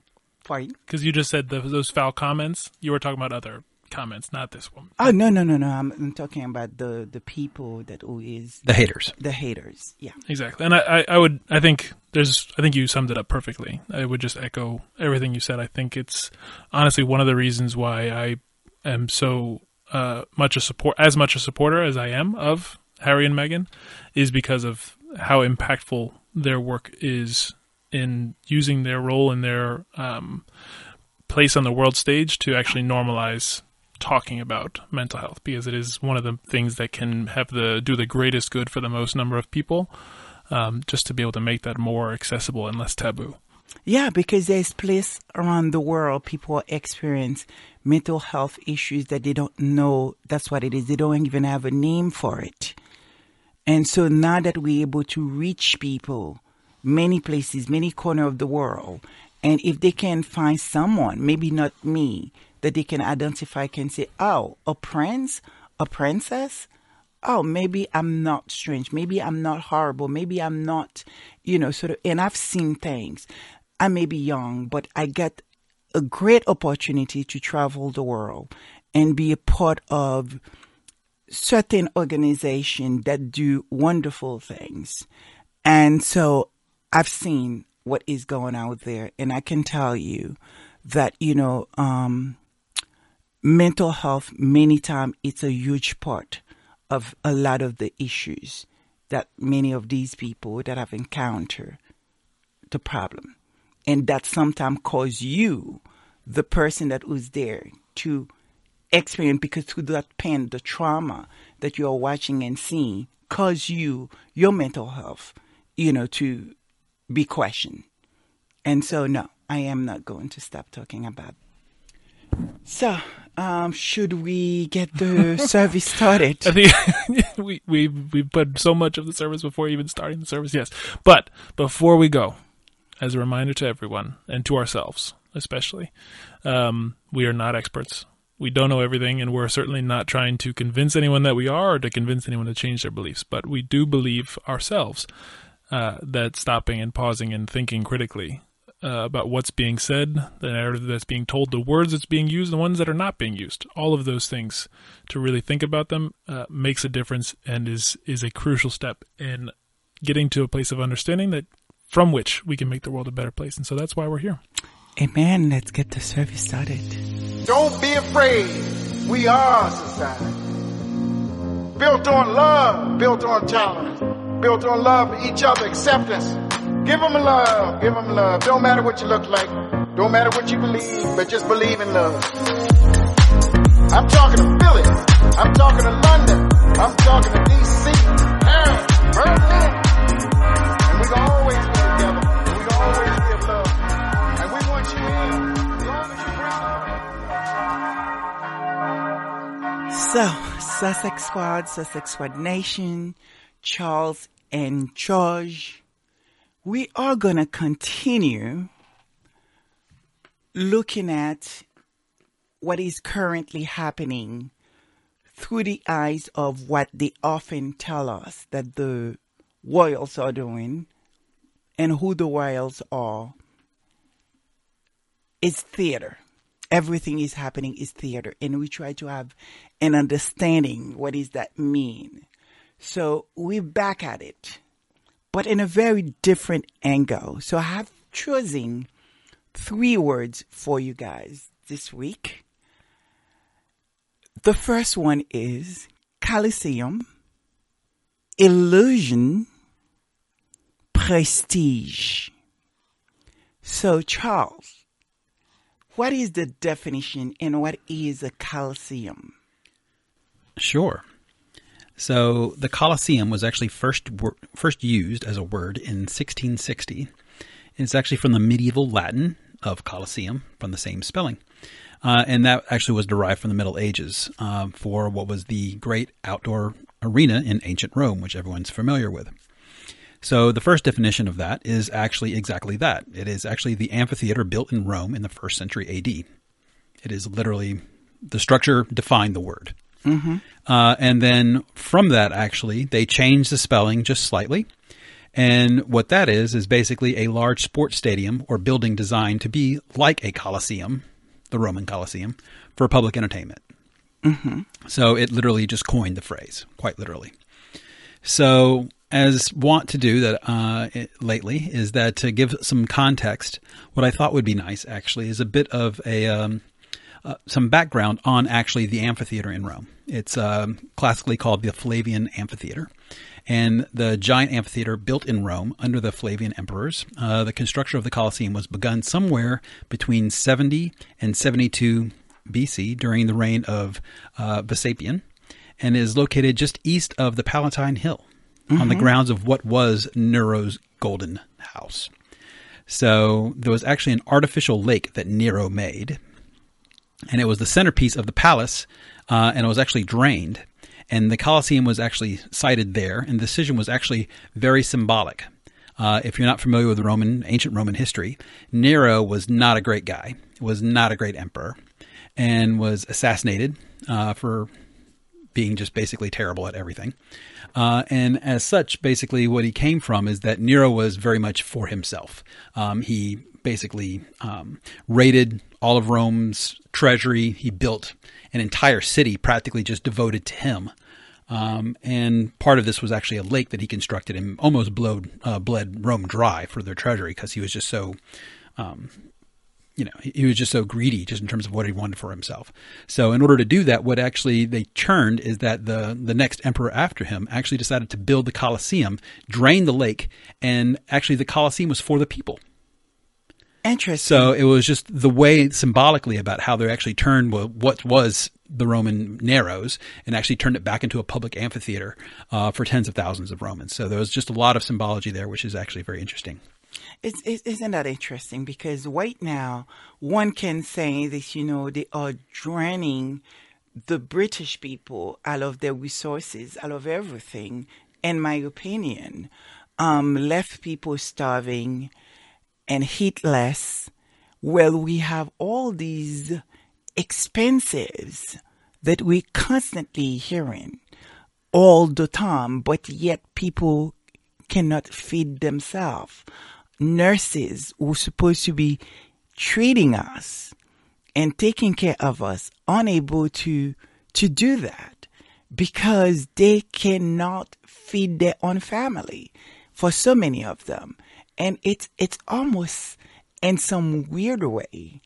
because you just said the, those foul comments, you were talking about other comments, not this one. Oh no no no no! I'm, I'm talking about the the people that who is The haters. the haters. Yeah. Exactly, and I, I, I would, I think there's, I think you summed it up perfectly. I would just echo everything you said. I think it's honestly one of the reasons why I am so uh, much a support, as much a supporter as I am of Harry and Meghan, is because of how impactful their work is in using their role in their um, place on the world stage to actually normalize talking about mental health because it is one of the things that can have the do the greatest good for the most number of people um, just to be able to make that more accessible and less taboo Yeah, because there's place around the world people experience mental health issues that they don't know that's what it is. They don't even have a name for it. And so now that we're able to reach people many places, many corner of the world, and if they can find someone, maybe not me, that they can identify, can say, oh, a prince, a princess, oh, maybe I'm not strange. Maybe I'm not horrible. Maybe I'm not, you know, sort of, and I've seen things. I may be young, but I get a great opportunity to travel the world and be a part of certain organizations that do wonderful things. And so I've seen what is going out there, and I can tell you that, you know, um, mental health, many times, it's a huge part of a lot of the issues that many of these people that have encountered the problem. And that sometimes cause you, the person that was there, to experience because through that pain, the trauma that you are watching and seeing, cause you your mental health, you know, to be questioned. And so, no, I am not going to stop talking about. So, um, should we get the service started? Think we we we put so much of the service before even starting the service. Yes, but before we go, as a reminder to everyone and to ourselves, especially, um, we are not experts. We don't know everything, and we're certainly not trying to convince anyone that we are, or to convince anyone to change their beliefs. But we do believe ourselves uh, that stopping and pausing and thinking critically uh, about what's being said, the narrative that's being told, the words that's being used, the ones that are not being used, all of those things to really think about them uh, makes a difference and is is a crucial step in getting to a place of understanding that from which we can make the world a better place. And so that's why we're here. Amen. Let's get the service started. Don't be afraid. We are a society. Built on love, built on tolerance, built on love for each other, acceptance. Give them love, give them love. Don't matter what you look like, don't matter what you believe, but just believe in love. I'm talking to Philly, I'm talking to London, I'm talking to DC, Paris, Berlin. And we can always be together, we can always give love. And we want you in, as long as you bring love. So, Sussex Squad, Sussex Squad Nation, Charles and George, we are going to continue looking at what is currently happening through the eyes of what they often tell us that the royals are doing and who the royals are. It's theater. Everything is happening is theater. And we try to have an understanding what does that mean so we're back at it but in a very different angle so i have chosen three words for you guys this week the first one is coliseum illusion prestige so charles what is the definition and what is a coliseum? Sure. So the Colosseum was actually first first used as a word in 1660. It's actually from the medieval Latin of Colosseum, from the same spelling. Uh, and that actually was derived from the Middle Ages uh, for what was the great outdoor arena in ancient Rome, which everyone's familiar with. So the first definition of that is actually exactly that. It is actually the amphitheater built in Rome in the first century AD. It is literally the structure defined the word. Uh, and then from that, actually, they changed the spelling just slightly. And what that is, is basically a large sports stadium or building designed to be like a coliseum, the Roman Colosseum, for public entertainment. So it literally just coined the phrase, quite literally. So, as want to do that uh, it- lately, is that to give some context, what I thought would be nice actually is a bit of a um, uh, some background on actually the amphitheater in Rome. It's um, classically called the Flavian Amphitheater. And the giant amphitheater built in Rome under the Flavian emperors, uh, the construction of the Colosseum was begun somewhere between 70 and 72 BC during the reign of uh, Vespasian and is located just east of the Palatine Hill on the grounds of what was Nero's Golden House. So there was actually an artificial lake that Nero made, and it was the centerpiece of the palace, uh, and it was actually drained. And the Colosseum was actually sited there, and the decision was actually very symbolic. Uh, if you're not familiar with Roman, ancient Roman history, Nero was not a great guy, was not a great emperor, and was assassinated uh, for being just basically terrible at everything. Uh, and as such, basically, what he came from is that Nero was very much for himself. Um, he basically um, raided all of Rome's treasury. He built an entire city practically just devoted to him. Um, and part of this was actually a lake that he constructed and almost blowed, uh, bled Rome dry for their treasury because he was just so um, you know, he, he was just so greedy just in terms of what he wanted for himself. So in order to do that, what actually they churned is that the the next emperor after him actually decided to build the Colosseum, drain the lake, and actually the Colosseum was for the people. Interesting. So it was just the way symbolically about how they actually turned wha- what was the Roman Narrows and actually turned it back into a public amphitheater uh, for tens of thousands of Romans. So there was just a lot of symbology there, which is actually very interesting. It's, it's, isn't that interesting? Because right now, one can say that, you know, they are draining the British people out of their resources, out of everything, in my opinion. Um, left people starving and heatless. Well, we have all these expenses that we're constantly hearing all the time, but yet people cannot feed themselves. Nurses who are supposed to be treating us and taking care of us unable to to do that because they cannot feed their own family for so many of them. And it's it's almost in some weird way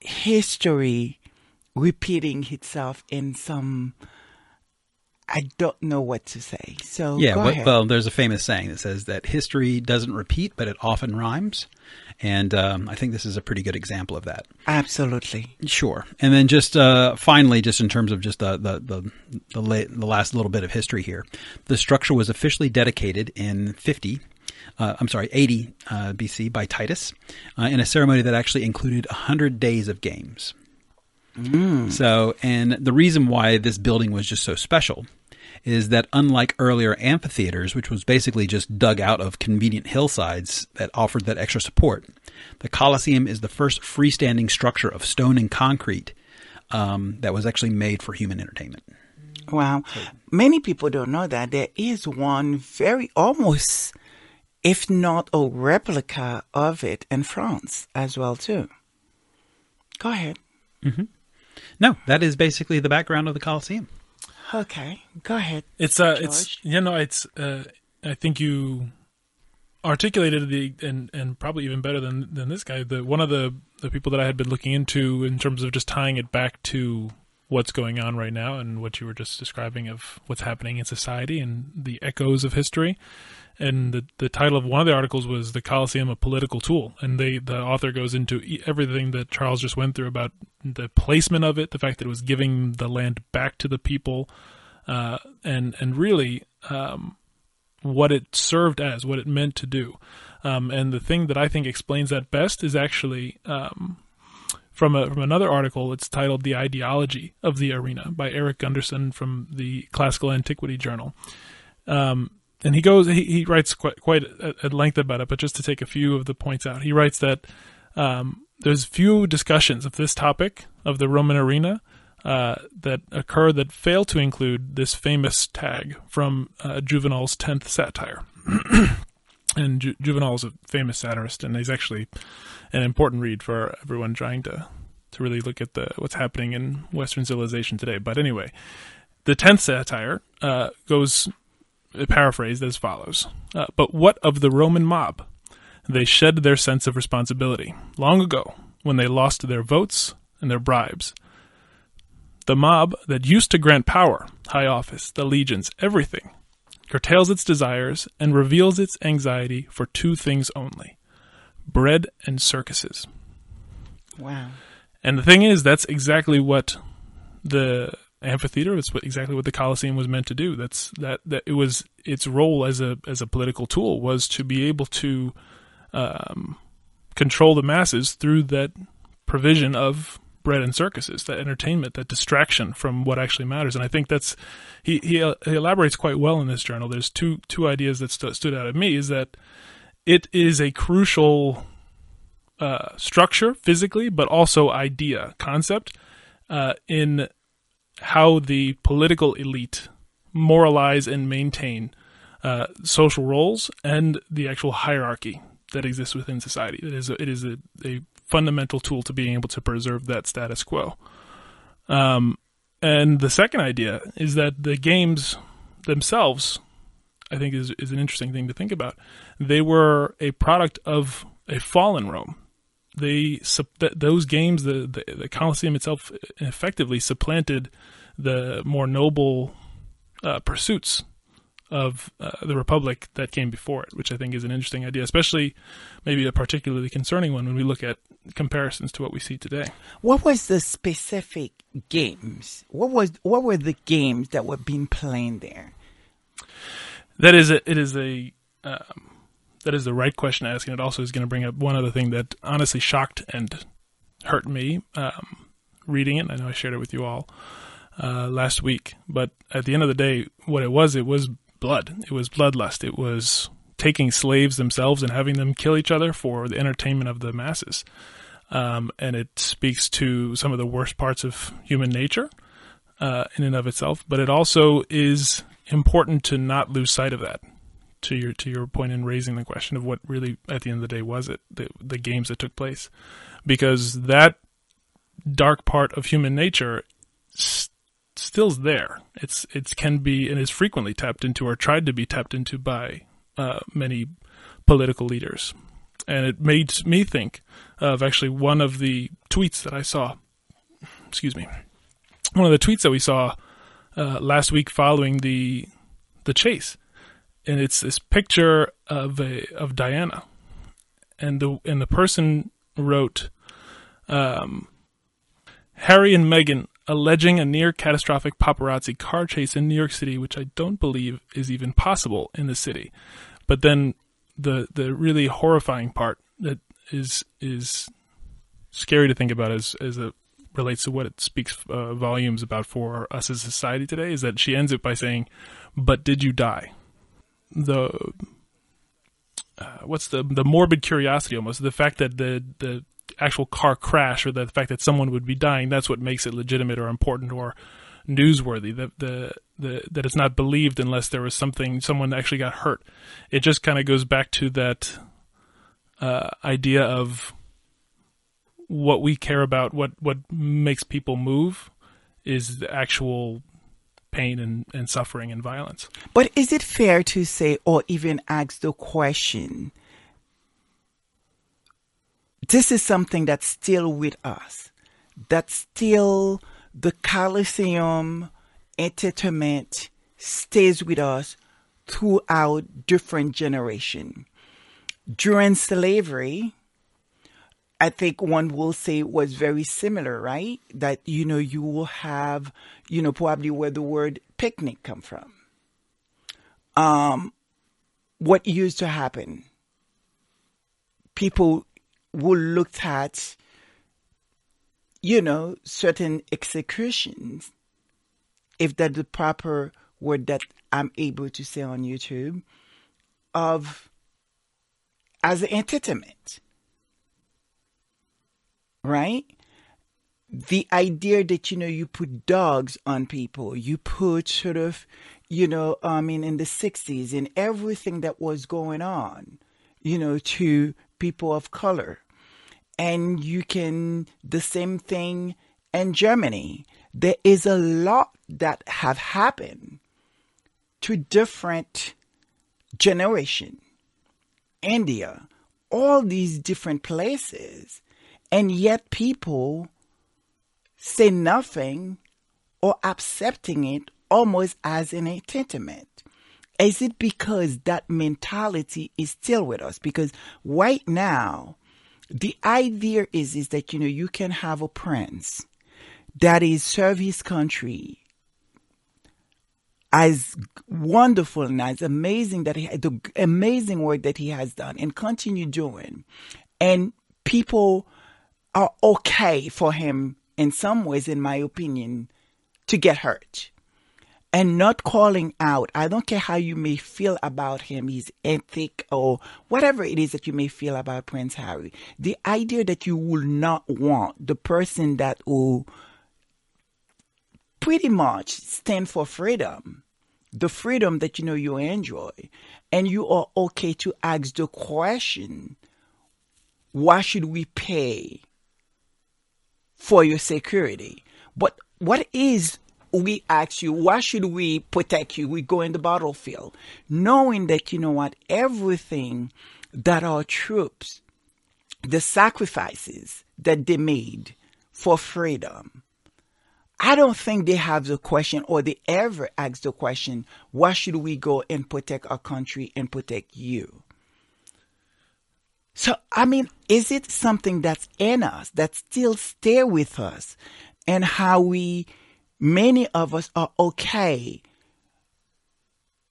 history repeating itself in some I don't know what to say. So Yeah, well, well, there's a famous saying that says that history doesn't repeat, but it often rhymes, and um, I think this is a pretty good example of that. Absolutely. Sure. And then just uh, finally, just in terms of just the the the the, la- the last little bit of history here, the structure was officially dedicated in 50. Uh, I'm sorry, 80 uh, BC by Titus, uh, in a ceremony that actually included 100 days of games. So, and the reason why this building was just so special is that unlike earlier amphitheaters, which was basically just dug out of convenient hillsides that offered that extra support, the Colosseum is the first freestanding structure of stone and concrete um, that was actually made for human entertainment. Wow. Many people don't know that there is one very almost, if not a replica of it in France as well too. Go ahead. No, that is basically the background of the Colosseum. Okay, go ahead. It's uh, George. it's you know, it's uh, I think you articulated the and and probably even better than than this guy. The one of the the people that I had been looking into in terms of just tying it back to what's going on right now and what you were just describing of what's happening in society and the echoes of history. And the the title of one of the articles was "The Colosseum: A Political Tool," and they the author goes into everything that Charles just went through about the placement of it, the fact that it was giving the land back to the people, uh, and and really um, what it served as, what it meant to do. Um, and the thing that I think explains that best is actually um, from a, from another article. It's titled "The Ideology of the Arena" by Erik Gunderson from the Classical Antiquity Journal. Um, and he goes, he, he writes quite, quite at, length about it, but just to take a few of the points out, he writes that um, there's few discussions of this topic of the Roman arena uh, that occur that fail to include this famous tag from uh, Juvenal's tenth satire. and Ju- Juvenal is a famous satirist, and he's actually an important read for everyone trying to to really look at the what's happening in Western civilization today. But anyway, the tenth satire uh, goes paraphrased as follows: uh, "But what of the Roman mob? They shed their sense of responsibility long ago when they lost their votes and their bribes." The mob that used to grant power, high office, the legions, everything, curtails its desires and reveals its anxiety for two things only bread and circuses. Wow. And the thing is, that's exactly what the amphitheater. It's what, exactly what the Colosseum was meant to do. That's that that it was its role as a as a political tool was to be able to um, control the masses through that provision of bread and circuses, that entertainment, that distraction from what actually matters. And I think that's he he, he elaborates quite well in this journal. There's two two ideas that st- stood out at me is that it is a crucial uh, structure physically, but also idea concept uh, in how the political elite moralize and maintain uh, social roles and the actual hierarchy that exists within society. It is a, it is a, a fundamental tool to being able to preserve that status quo. Um, and the second idea is that the games themselves, I think, is is an interesting thing to think about. They were a product of a fallen Rome they those games the, the, the Colosseum itself effectively supplanted the more noble uh, pursuits of uh, the republic that came before it, which I think is an interesting idea, especially maybe a particularly concerning one when we look at comparisons to what we see today. What was the specific games? What was what were the games that were being played there? That is a, it is a um, that is the right question to ask, and it also is going to bring up one other thing that honestly shocked and hurt me um, reading it. I know I shared it with you all uh, last week, but at the end of the day, what it was, it was blood. It was bloodlust. It was taking slaves themselves and having them kill each other for the entertainment of the masses. Um, and it speaks to some of the worst parts of human nature uh, in and of itself, but it also is important to not lose sight of that to your to your point in raising the question of what really at the end of the day was it the the games that took place. Because that dark part of human nature st- still's there. It's it can be and is frequently tapped into or tried to be tapped into by uh, many political leaders. And it made me think of actually one of the tweets that I saw. Excuse me. One of the tweets that we saw uh, last week following the the chase and it's this picture of a of Diana, and the and the person wrote, um, Harry and Meghan alleging a near catastrophic paparazzi car chase in New York City, which I don't believe is even possible in the city. But then the the really horrifying part that is is scary to think about as as it relates to what it speaks uh, volumes about for us as a society today is that she ends it by saying, "But did you die?" The uh, what's the the morbid curiosity almost the fact that the the actual car crash or the fact that someone would be dying that's what makes it legitimate or important or newsworthy that the, the that it's not believed unless there was something someone actually got hurt. It just kind of goes back to that uh, idea of what we care about what what makes people move is the actual pain and, and suffering and violence. But is it fair to say, or even ask the question, this is something that's still with us, that still the Colosseum entertainment stays with us throughout different generation. During slavery, I think one will say was very similar, right? That, you know, you will have, you know, probably where the word picnic come from. Um, what used to happen? People will look at, you know, certain executions, if that's the proper word that I'm able to say on YouTube, of as an entertainment right? the idea that you know you put dogs on people, you put sort of, you know, I mean, in the '60s, in everything that was going on, you know, to people of color, and you can the same thing in Germany. There is a lot that have happened to different generation, India, all these different places, and yet people say nothing or accepting it almost as an entitlement. Is it because that mentality is still with us? Because right now, the idea is, is that, you know, you can have a prince that is serve his country as wonderful and as amazing that he the amazing work that he has done and continue doing and people are okay for him in some ways in my opinion to get hurt. And not calling out. I don't care how you may feel about him his ethic or whatever it is that you may feel about prince harry. The idea that you will not want the person that will pretty much stand for freedom, the freedom that you know you enjoy, and you are okay to ask the question, why should we pay for your security? But what is we ask you, why should we protect you? We go in the battlefield, knowing that you know what, everything that our troops, the sacrifices that they made for freedom, I don't think they have the question or they ever ask the question, why should we go and protect our country and protect you? So, I mean, is it something that's in us that still stay with us and how we, many of us are okay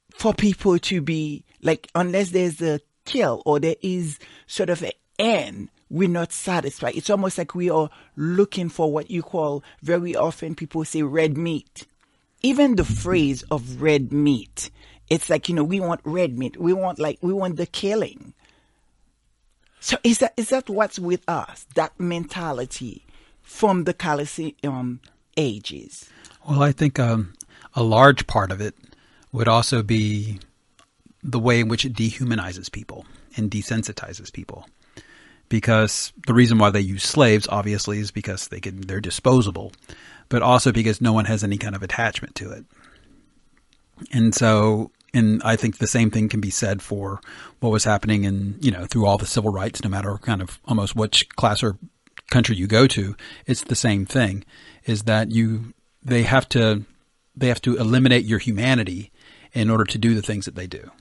for people to be like, unless there's a kill or there is sort of an end we're not satisfied. It's almost like we are looking for what you call very often people say red meat. Even the phrase of red meat, it's like, you know, we want red meat. We want like, we want the killing. So is that, is that what's with us? That mentality from the Colosseum ages? Well, I think um, a large part of it would also be the way in which it dehumanizes people and desensitizes people because the reason why they use slaves obviously is because they can they're disposable, but also because no one has any kind of attachment to it. And so and I think the same thing can be said for what was happening in, you know, through all the civil rights, no matter kind of almost which class or country you go to, it's the same thing is that you, they have to, they have to eliminate your humanity in order to do the things that they do.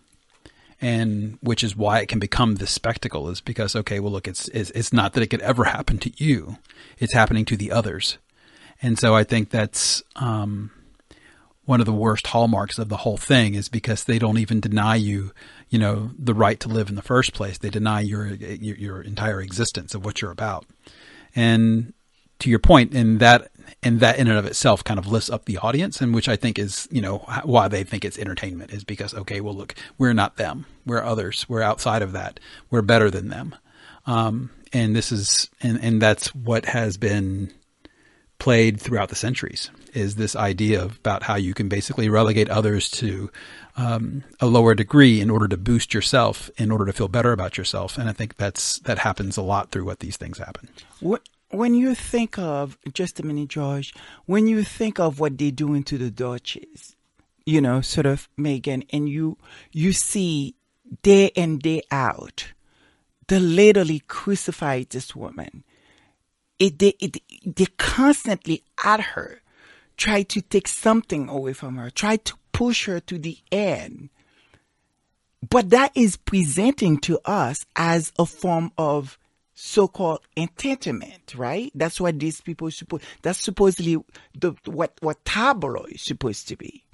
And which is why it can become this spectacle is because okay well look it's, it's it's not that it could ever happen to you. It's happening to the others. And so i think that's um, one of the worst hallmarks of the whole thing is because they don't even deny you you know the right to live in the first place. They deny your your, your entire existence of what you're about. And to your point, and that and that in and of itself kind of lifts up the audience, and which I think is you know why they think it's entertainment is because okay, well look, we're not them, we're others, we're outside of that, we're better than them, um, and this is and and that's what has been played throughout the centuries is this idea about how you can basically relegate others to um, a lower degree in order to boost yourself, in order to feel better about yourself, and I think that's that happens a lot through what these things happen. What when you think of just a minute, George, when you think of what they're doing to the Duchess, you know, sort of Meghan, and you you see day in day out, they literally crucified this woman. It they it, they constantly at her, try to take something away from her, try to push her to the end. But that is presenting to us as a form of so-called entitlement, right? That's what these people suppose. That's supposedly the what what tabloid is supposed to be.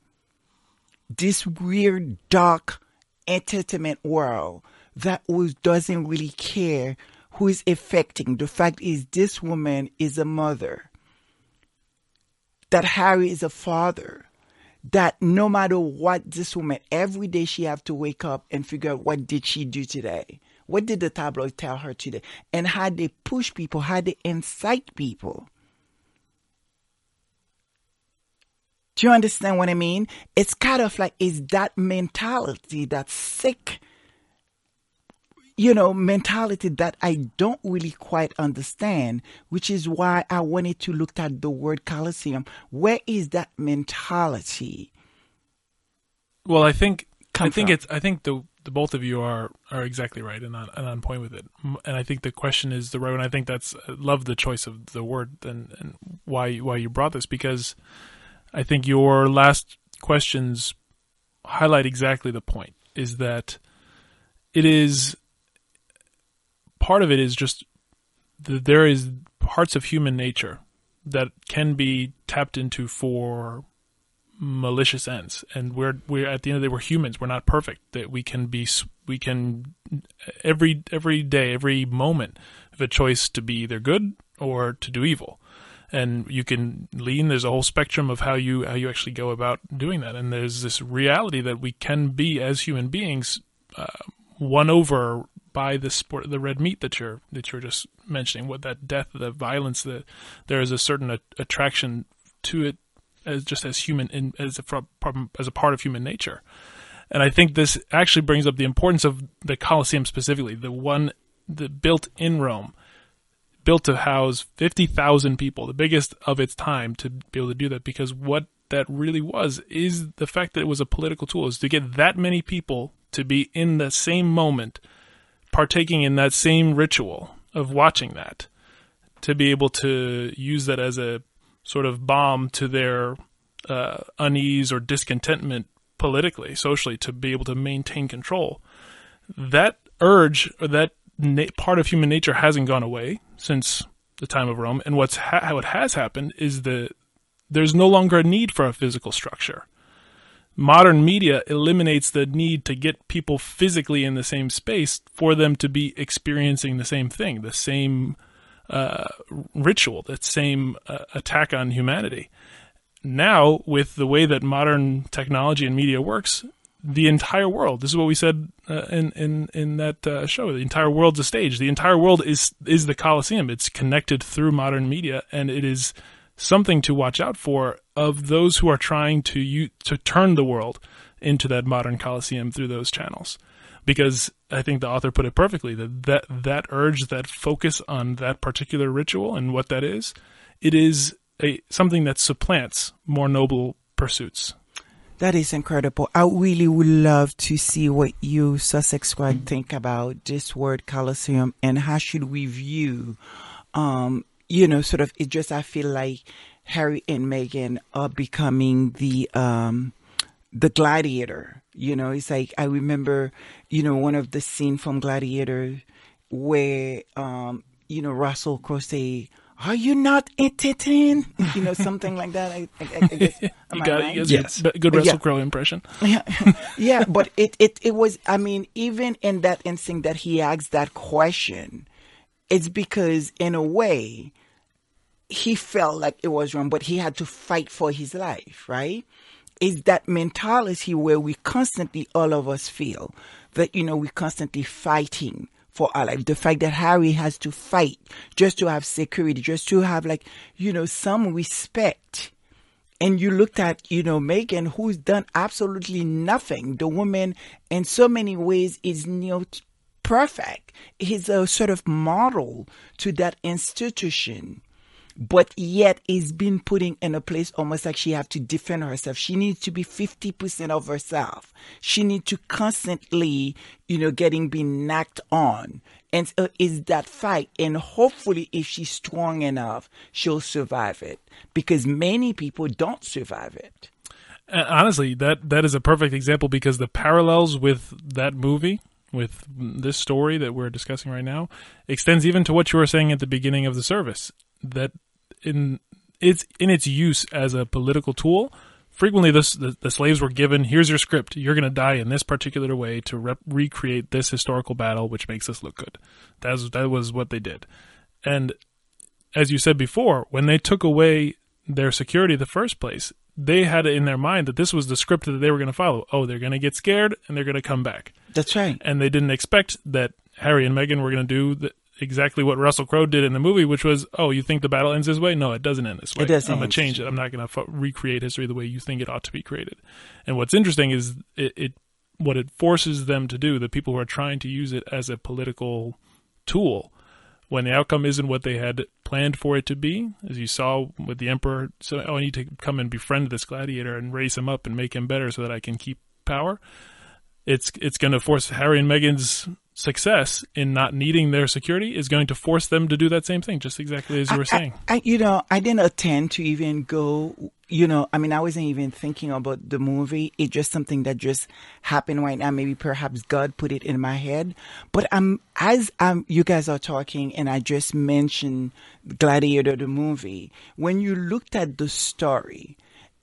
This weird, dark entertainment world that was, doesn't really care who is affecting. The fact is, this woman is a mother that Harry is a father. That no matter what this woman, every day she have to wake up and figure out what did she do today? What did the tabloid tell her today? And how they push people, how they incite people. Do you understand what I mean? It's kind of like is that mentality that's sick you know, mentality that I don't really quite understand, which is why I wanted to look at the word Colosseum. Where is that mentality? Well, I think I think from? it's I think the the both of you are are exactly right and on, and on point with it. And I think the question is the right one. I think that's I love the choice of the word and and why why you brought this because I think your last questions highlight exactly the point. Is that it is part of it is just that there is parts of human nature that can be tapped into for malicious ends. And we're we're at the end of the day we're humans. We're not perfect. That we can be we can every every day every moment have a choice to be either good or to do evil. And you can lean there's a whole spectrum of how you how you actually go about doing that. And there's this reality that we can be as human beings uh, won over by the sport the red meat that you're that you're just mentioning what that death the violence that there is a certain a- attraction to it as just as human in, as a as a part of human nature. And I think this actually brings up the importance of the Colosseum specifically the one that built in Rome built to house 50,000 people, the biggest of its time to be able to do that because what that really was is the fact that it was a political tool is to get that many people to be in the same moment partaking in that same ritual of watching that to be able to use that as a sort of balm to their uh, unease or discontentment politically, socially, to be able to maintain control. That urge or that na- part of human nature hasn't gone away since the time of Rome, and what's ha- what has happened is that there's no longer a need for a physical structure. Modern media eliminates the need to get people physically in the same space for them to be experiencing the same thing, the same uh, ritual, that same uh, attack on humanity. Now, with the way that modern technology and media works, the entire world. This is what we said uh, in in in that uh, show. The entire world's a stage. The entire world is is the Colosseum. It's connected through modern media, and it is something to watch out for of those who are trying to to turn the world into that modern Colosseum through those channels. Because I think the author put it perfectly that that, that urge, that focus on that particular ritual and what that is, it is a something that supplants more noble pursuits. That is incredible. I really would love to see what you, Sussex Squad, think about this word Colosseum and how should we view, um, you know, sort of, it just, I feel like Harry and Meghan are becoming the, um, the gladiator. You know, it's like, I remember, you know, one of the scene from Gladiator where, um, you know, Russell Crowe say, are you not entertained? You know, something like that. I, I, I guess. am you got right? it. You guys good, good Russell Yeah. Crowe impression. yeah, yeah, but it, it, it was, I mean, even in that instinct that he asked that question, it's because in a way, he felt like it was wrong, but he had to fight for his life, right? Is that mentality where we constantly, all of us feel that, you know, we're constantly fighting for our life. The fact that Harry has to fight just to have security, just to have like, you know, some respect and you looked at, you know, Meghan, who's done absolutely nothing. The woman, in so many ways, is know, perfect. He's a sort of model to that institution, but yet is being putting in a place almost like she have to defend herself. She needs to be fifty percent of herself. She needs to constantly, you know, getting being knocked on. And so is that fight. And hopefully, if she's strong enough, she'll survive it. Because many people don't survive it. Uh, honestly, that that is a perfect example because the parallels with that movie, with this story that we're discussing right now, extends even to what you were saying at the beginning of the service. That in its in its use as a political tool, frequently this, the, the slaves were given here's your script. You're going to die in this particular way to rep- recreate this historical battle which makes us look good. That was, that was what they did. And as you said before when they took away their security in the first place they had it in their mind that this was the script that they were going to follow. Oh they're going to get scared and they're going to come back. That's right. and they didn't expect that Harry and Meghan were going to do the, exactly what Russell Crowe did in the movie, which was, oh, you think the battle ends this way? No, it doesn't end this way. It doesn't I'm gonna change it. I'm not gonna f- recreate history the way you think it ought to be created. And what's interesting is it, it what it forces them to do. The people who are trying to use it as a political tool when the outcome isn't what they had planned for it to be, as you saw with the emperor. So, oh, I need to come and befriend this gladiator and raise him up and make him better so that I can keep power. It's it's going to force Harry and Meghan's success in not needing their security is going to force them to do that same thing, just exactly as you were saying. I, you know, I didn't attend to even go. You know, I mean, I wasn't even thinking about the movie. It's just something that just happened right now. Maybe perhaps God put it in my head. But I'm as um, you guys are talking, and I just mentioned Gladiator the movie. When you looked at the story,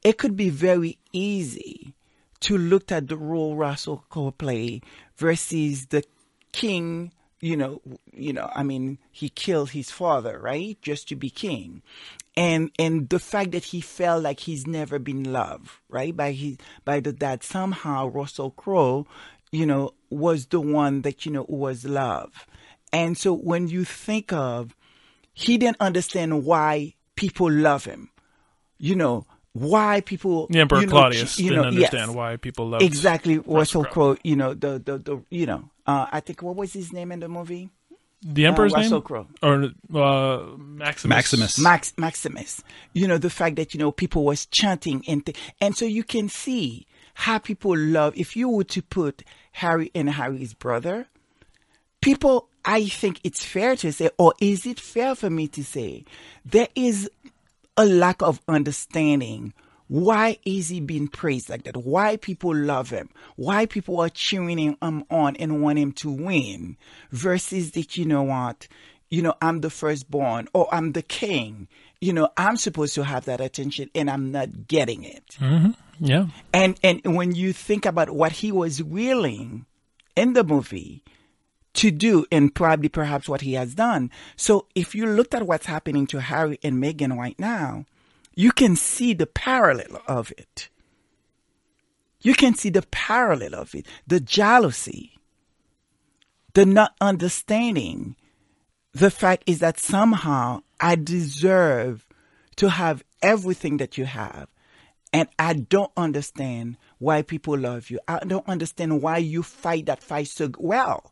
it could be very easy to look at the role Russell Crowe play versus the king you know you know i mean he killed his father right just to be king and and the fact that he felt like he's never been loved right by his by the dad somehow russell crowe you know was the one that you know was loved and so when you think of he didn't understand why people love him you know why people The Emperor you know, Claudius you didn't know, understand yes. why people love exactly Russell Crowe. Crowe. You know the the the you know uh, I think what was his name in the movie? The Emperor's uh, Russell name? Crowe. Or uh, Maximus? Maximus. Max Maximus. You know the fact that you know people was chanting and th- and so you can see how people love. If you were to put Harry and Harry's brother, people, I think it's fair to say, or is it fair for me to say, there is a lack of understanding. Why is he being praised like that? Why people love him? Why people are cheering him um, on and want him to win versus that, you know what? You know, I'm the firstborn or I'm the king. You know, I'm supposed to have that attention and I'm not getting it. hmm Yeah. And and when you think about what he was willing in the movie to do and probably perhaps what he has done. So if you looked at what's happening to Harry and Meghan right now, you can see the parallel of it. You can see the parallel of it, the jealousy, the not understanding. The fact is that somehow I deserve to have everything that you have. And I don't understand why people love you. I don't understand why you fight that fight so well.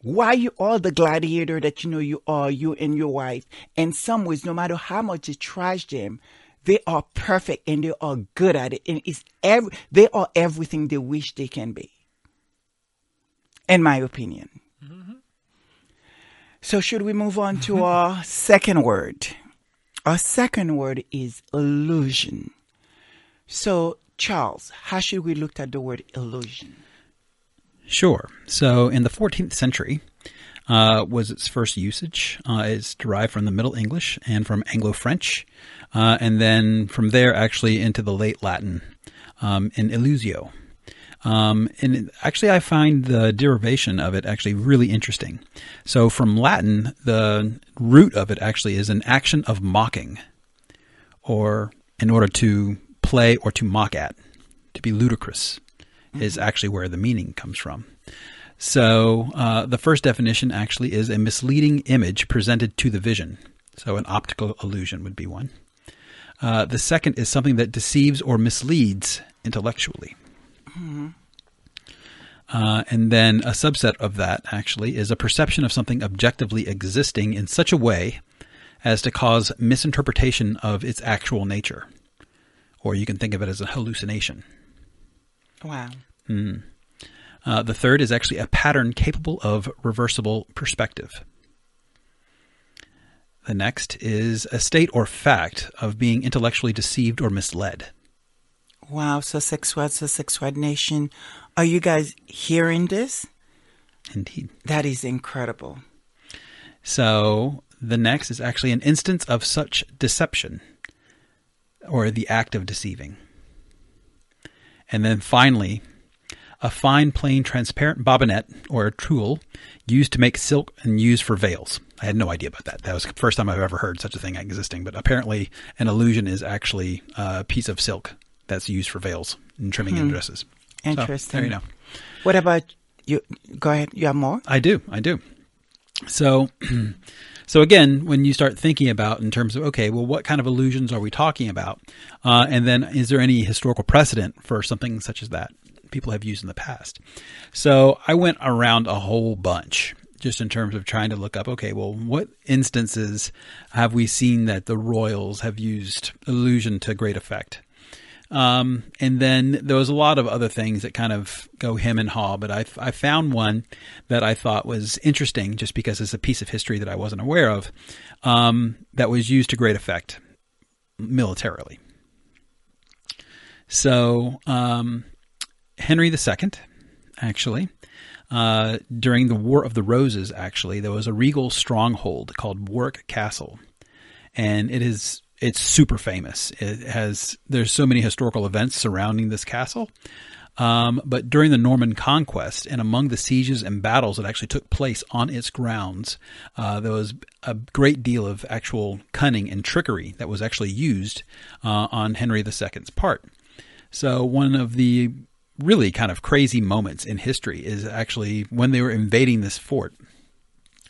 Why you are the gladiator that you know you are, you and your wife. In some ways, no matter how much you trash them, they are perfect and they are good at it. And it's every, they are everything they wish they can be. In my opinion. So should we move on to our second word? Our second word is illusion. So Charles, how should we look at the word illusion? Sure. So in the 14th century uh, was its first usage. Uh, it's derived from the Middle English and from Anglo French, uh, and then from there actually into the late Latin um, in illusio. Um, and actually, I find the derivation of it actually really interesting. So, from Latin, the root of it actually is an action of mocking, or in order to play or to mock at, to be ludicrous, is actually where the meaning comes from. So, uh, the first definition actually is a misleading image presented to the vision. So, an optical illusion would be one. Uh, the second is something that deceives or misleads intellectually. Uh, and then a subset of that actually is a perception of something objectively existing in such a way as to cause misinterpretation of its actual nature. Or you can think of it as a hallucination. Wow. Hmm. Uh, the third is actually a pattern capable of reversible perspective. The next is a state or fact of being intellectually deceived or misled. Wow, so sexual, so sexual nation. Are you guys hearing this? Indeed. That is incredible. So the next is actually an instance of such deception or the act of deceiving. And then finally, a fine, plain, transparent bobbinet or a tulle used to make silk and used for veils. I had no idea about that. That was the first time I've ever heard such a thing existing. But apparently, an illusion is actually a piece of silk that's used for veils and trimming in Hmm. dresses. So, Interesting. there you know. What about you? Go ahead. You have more? I do. I do. So, so again, when you start thinking about in terms of okay, well, what kind of illusions are we talking about, uh, and then is there any historical precedent for something such as that people have used in the past? So I went around a whole bunch just in terms of trying to look up okay well what instances have we seen that the royals have used illusion to great effect um, and then there was a lot of other things that kind of go him and haw, but I, I found one that I thought was interesting just because it's a piece of history that I wasn't aware of um, that was used to great effect militarily. So, um, Henry II, actually, uh, during the War of the Roses, actually, there was a regal stronghold called Warwick Castle. And it is it's super famous. It has there's so many historical events surrounding this castle. Um, but during the Norman conquest and among the sieges and battles that actually took place on its grounds, uh, there was a great deal of actual cunning and trickery that was actually used uh, on Henry II's part. So one of the really kind of crazy moments in history is actually when they were invading this fort.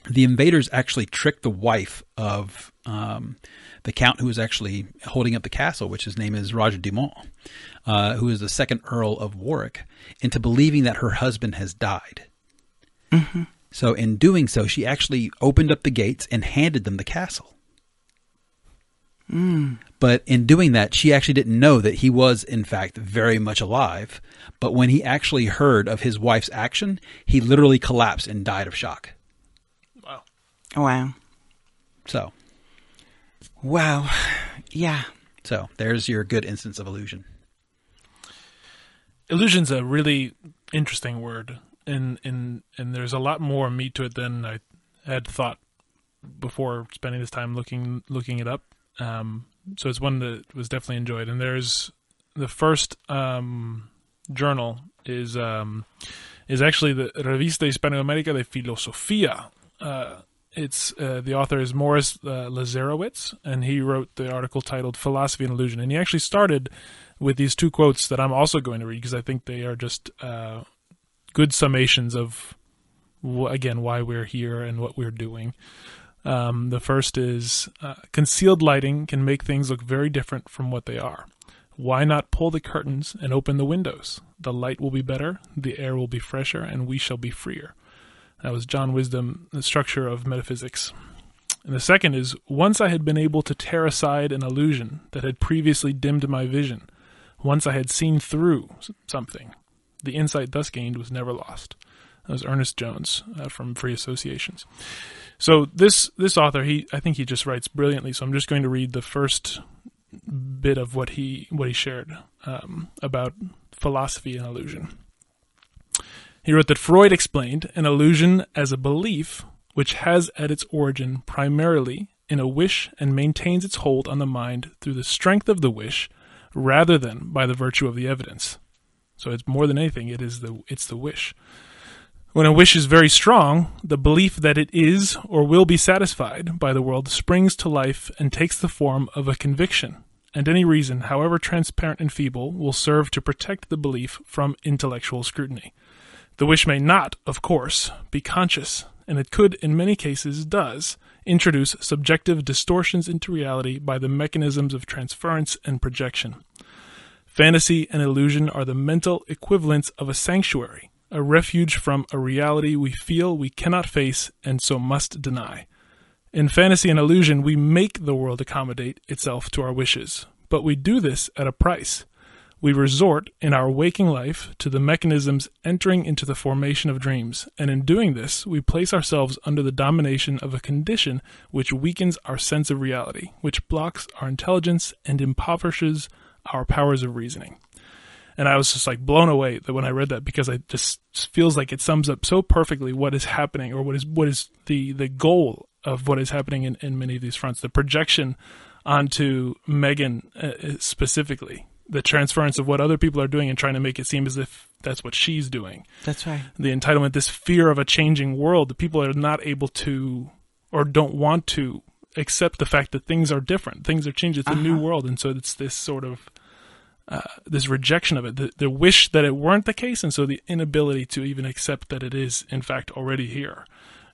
The invaders actually tricked the wife of um, the count who was actually holding up the castle, which his name is Roger de Mont, uh, who is the second Earl of Warwick, into believing that her husband has died. Mm-hmm. So, in doing so, she actually opened up the gates and handed them the castle. Mm. But in doing that, she actually didn't know that he was, in fact, very much alive. But when he actually heard of his wife's action, he literally collapsed and died of shock. Wow. Wow. So, Wow. Yeah. So there's your good instance of illusion. Illusion's a really interesting word, and and and there's a lot more meat to it than I had thought before spending this time looking looking it up. Um, so it's one that was definitely enjoyed. And there's the first um, journal is um, is actually the Revista Hispanoamérica de Filosofía. Uh, it's uh, the author is Morris uh, Lazerowitz, and he wrote the article titled "Philosophy and Illusion." And he actually started with these two quotes that I'm also going to read because I think they are just uh, good summations of, again, why we're here and what we're doing. Um, the first is uh, concealed lighting can make things look very different from what they are. Why not pull the curtains and open the windows? The light will be better, the air will be fresher, and we shall be freer. That was John Wisdom, The Structure of Metaphysics. And the second is once I had been able to tear aside an illusion that had previously dimmed my vision, once I had seen through something, the insight thus gained was never lost. That was Ernest Jones uh, from Free Associations. So this this author, he I think he just writes brilliantly. So I'm just going to read the first bit of what he what he shared um, about philosophy and illusion. He wrote that Freud explained an illusion as a belief which has at its origin primarily in a wish and maintains its hold on the mind through the strength of the wish rather than by the virtue of the evidence. So it's more than anything, it is the it's the wish. When a wish is very strong, the belief that it is or will be satisfied by the world springs to life and takes the form of a conviction, and any reason, however transparent and feeble, will serve to protect the belief from intellectual scrutiny. The wish may not, of course, be conscious, and it could, in many cases, does, introduce subjective distortions into reality by the mechanisms of transference and projection. Fantasy and illusion are the mental equivalents of a sanctuary, a refuge from a reality we feel we cannot face and so must deny. In fantasy and illusion, we make the world accommodate itself to our wishes, but we do this at a price. We resort in our waking life to the mechanisms entering into the formation of dreams, and in doing this, we place ourselves under the domination of a condition which weakens our sense of reality, which blocks our intelligence and impoverishes our powers of reasoning and I was just like blown away that when I read that because it just feels like it sums up so perfectly what is happening or what is what is the the goal of what is happening in, in many of these fronts. The projection onto Meghan uh, specifically, the transference of what other people are doing and trying to make it seem as if that's what she's doing. That's right. The entitlement, this fear of a changing world, the people are not able to or don't want to accept the fact that things are different. Things are changing. It's a uh-huh. new world, and so it's this sort of uh, this rejection of it, the, the wish that it weren't the case, and so the inability to even accept that it is in fact already here.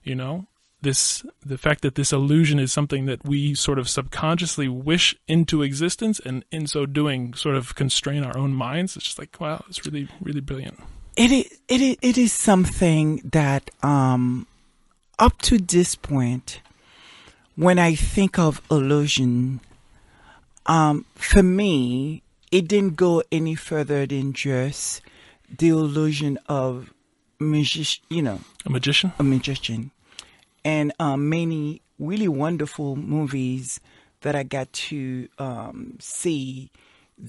You know, this the fact that this illusion is something that we sort of subconsciously wish into existence and in so doing sort of constrain our own minds it's just like wow it's really really brilliant it is it is, it is something that um up to this point when i think of illusion um for me it didn't go any further than just the illusion of magic you know a magician a magician and um, many really wonderful movies that I got to um, see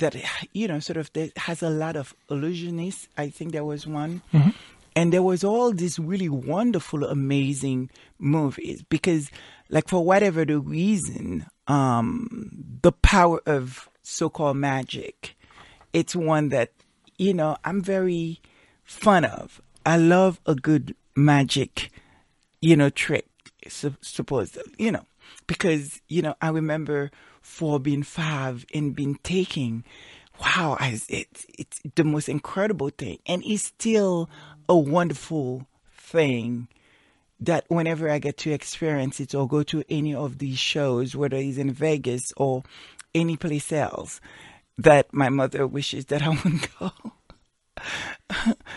that you know sort of that has a lot of illusionists. I think there was one, Mhm. and there was all these really wonderful, amazing movies because, like for whatever the reason, um, the power of so-called magic, it's one that you know I'm very fun of. I love a good magic you know, trick, su- suppose, you know, because, you know, I remember for being five and being taking, wow, I, it's, it's the most incredible thing. And it's still a wonderful thing that whenever I get to experience it or go to any of these shows, whether it's in Vegas or any place else, that my mother wishes that I would go.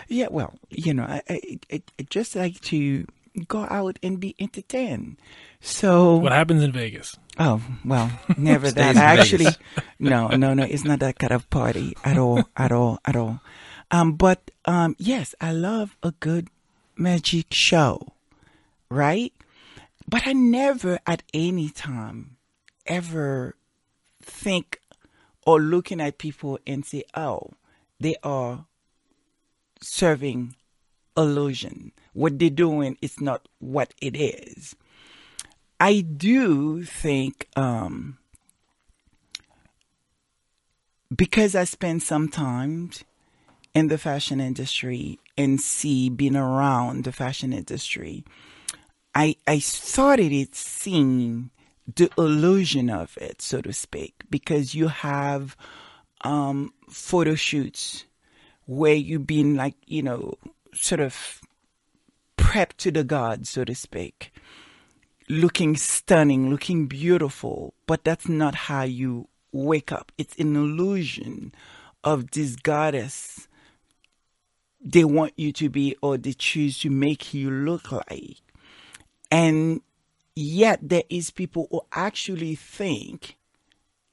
yeah, well, you know, I, I, I just like to go out and be entertained. So what happens in vegas Oh well, never that. I actually, no, no, no. It's not that kind of party at all, at all, at all. Um, but um, yes, I love a good magic show, right? But I never, at any time, ever think or looking at people and say, "Oh, they are serving illusion. What they're doing is not what it is." I do think um, because I spend some time in the fashion industry and see being around the fashion industry, I I started it seeing the illusion of it, so to speak, because you have um, photo shoots where you've been like you know sort of prepped to the gods, so to speak looking stunning, looking beautiful, but that's not how you wake up. It's an illusion of this goddess they want you to be or they choose to make you look like. And yet there is people who actually think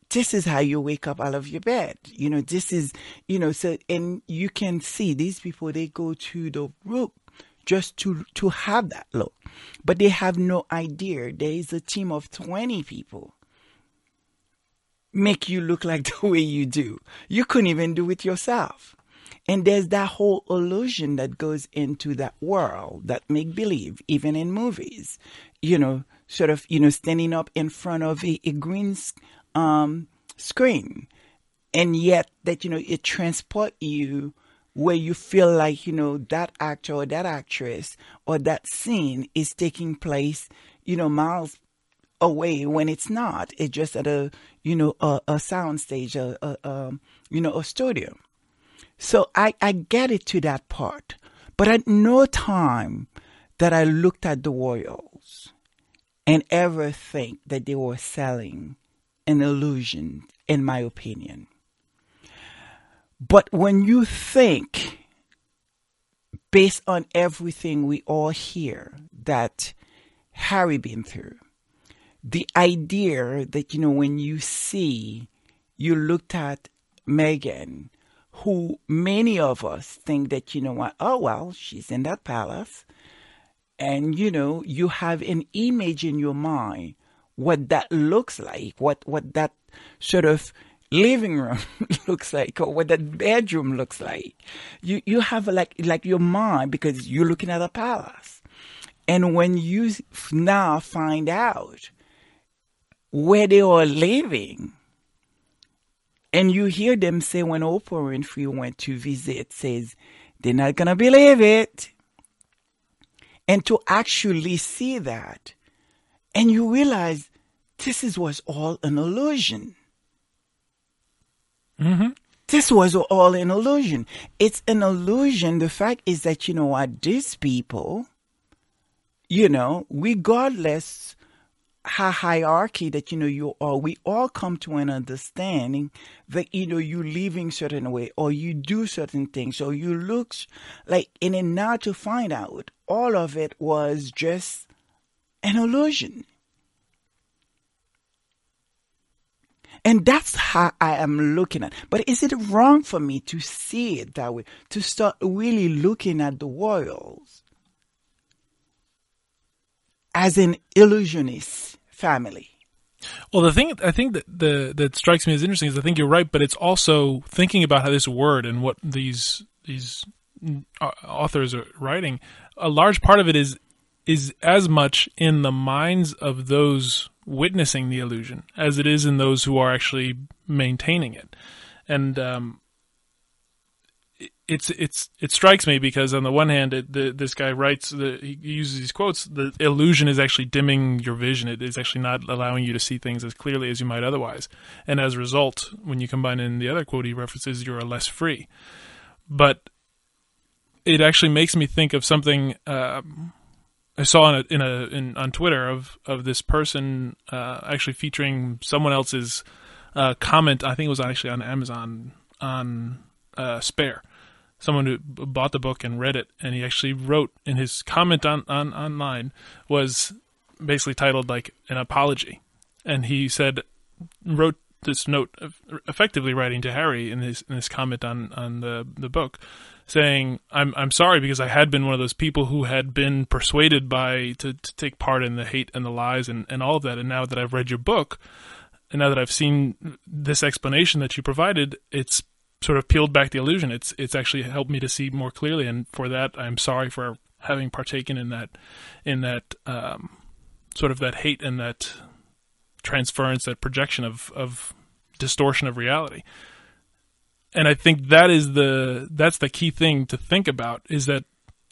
this is how you wake up out of your bed. You know, this is, you know, so, and you can see these people, they go to the room just to, to have that look. But they have no idea there is a team of 20 people make you look like the way you do. You couldn't even do it yourself. And there's that whole illusion that goes into that world, that make believe, even in movies. You know, sort of, you know, standing up in front of a, a green um, screen. And yet that, you know, it transport you where you feel like, you know, that actor or that actress or that scene is taking place, you know, miles away when it's not. It's just at a, you know, a, a sound stage, a, a, um, you know, a studio. So I, I get it to that part. But at no time that I looked at the Royals and ever think that they were selling an illusion, in my opinion. But when you think, based on everything we all hear that Harry been through, the idea that, you know, when you see, you looked at Meghan, who many of us think that, you know what, oh, well, she's in that palace. And, you know, you have an image in your mind what that looks like, what, what that sort of living room looks like, or what that bedroom looks like. You, you have like, like your mind because you're looking at a palace. And when you now find out where they are living, and you hear them say when Oprah Winfrey went to visit, says they're not gonna believe it. And to actually see that, and you realize this is was all an illusion. Mm-hmm. This was all an illusion. It's an illusion. The fact is that you know what, these people you know, regardless how hierarchy that you know you are, we all come to an understanding that you know you living certain way or you do certain things or you look like and then now to find out all of it was just an illusion. And that's how I am looking at. But is it wrong for me to see it that way? To start really looking at the Royals as an illusionist family? Well, the thing I think that the that strikes me as interesting is I think you're right, but it's also thinking about how this word and what these these uh, authors are writing. A large part of it is is as much in the minds of those witnessing the illusion as it is in those who are actually maintaining it. And um, it's it's it strikes me because on the one hand, it, the, this guy writes the, he uses these quotes. The illusion is actually dimming your vision. It is actually not allowing you to see things as clearly as you might otherwise. And as a result, when you combine in the other quote he references, you are less free. But it actually makes me think of something. Um, I saw in a, in a in on Twitter of of this person uh, actually featuring someone else's uh, comment. I think it was actually on Amazon on uh, Spare. Someone who bought the book and read it, and he actually wrote in his comment on, on online was basically titled like an apology, and he said wrote this note, effectively writing to Harry in his in his comment on on the the book, saying, "I'm I'm sorry because I had been one of those people who had been persuaded by to, to take part in the hate and the lies and, and all of that. And now that I've read your book, and now that I've seen this explanation that you provided, it's sort of peeled back the illusion. It's it's actually helped me to see more clearly, and for that, I'm sorry for having partaken in that in that um, sort of that hate and that transference, that projection of of distortion of reality and I think that is the that's the key thing to think about is that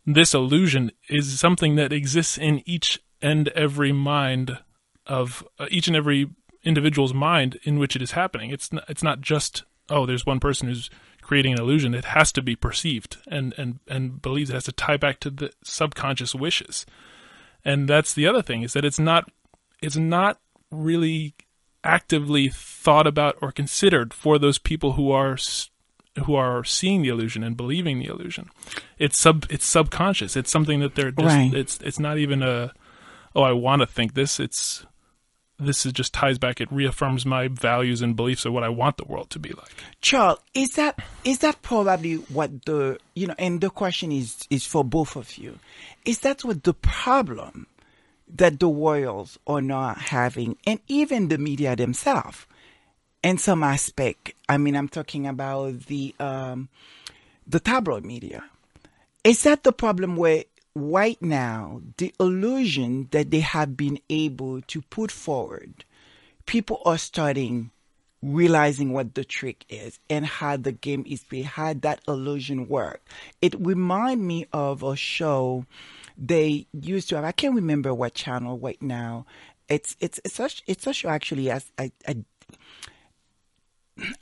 this illusion is something that exists in each and every mind of uh, each and every individual's mind in which it is happening. It's it's not just oh, there's one person who's creating an illusion. It has to be perceived and and and believes it has to tie back to the subconscious wishes. And that's the other thing is that it's not it's not really actively thought about or considered for those people who are who are seeing the illusion and believing the illusion. It's sub it's subconscious. It's something that they're just right. it's it's not even a oh I want to think this. It's this is just ties back. It reaffirms my values and beliefs of what I want the world to be like. Charles, is that is that probably what the you know? And the question is is for both of you. Is that what the problem that the royals are not having, and even the media themselves? in some aspect. I mean, I'm talking about the um, the tabloid media. Is that the problem where right now the illusion that they have been able to put forward, people are starting realizing what the trick is and how the game is played, how that illusion work. It remind me of a show they used to have. I can't remember what channel right now. It's it's it's such it's a show actually. As I, I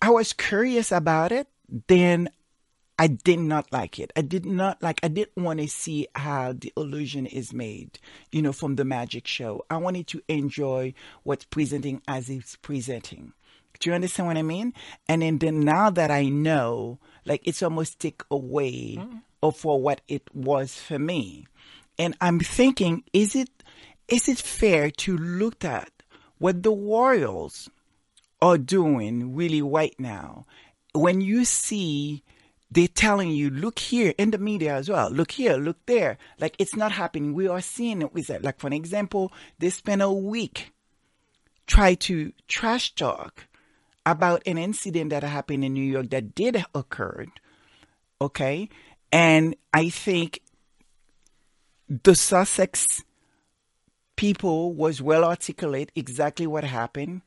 I was curious about it. Then I did not like it. I did not like, I didn't want to see how the illusion is made, you know, from the magic show. I wanted to enjoy what's presenting as it's presenting. Do you understand what I mean? And then, then now that I know, like it's almost take away mm. of for what it was for me. And I'm thinking, is it, is it fair to look at what the Royals are doing really right now, when you see they're telling you, look here in the media as well, look here, look there, like it's not happening. We are seeing it with that. Like, for an example, they spent a week try to trash talk about an incident that happened in New York that did occur. Okay. And I think the Sussex people was well articulate exactly what happened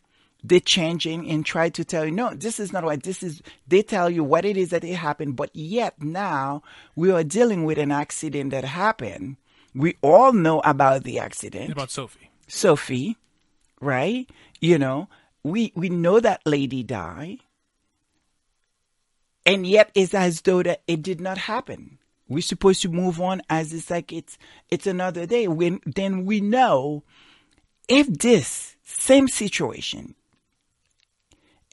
they're changing and try to tell you, no, this is not what this is. They tell you what it is that it happened, but yet now we are dealing with an accident that happened. We all know about the accident. About Sophie. Sophie, right? You know, we, we know that lady died. And yet it's as though that it did not happen. We're supposed to move on as it's like it's it's another day. When then we know if this same situation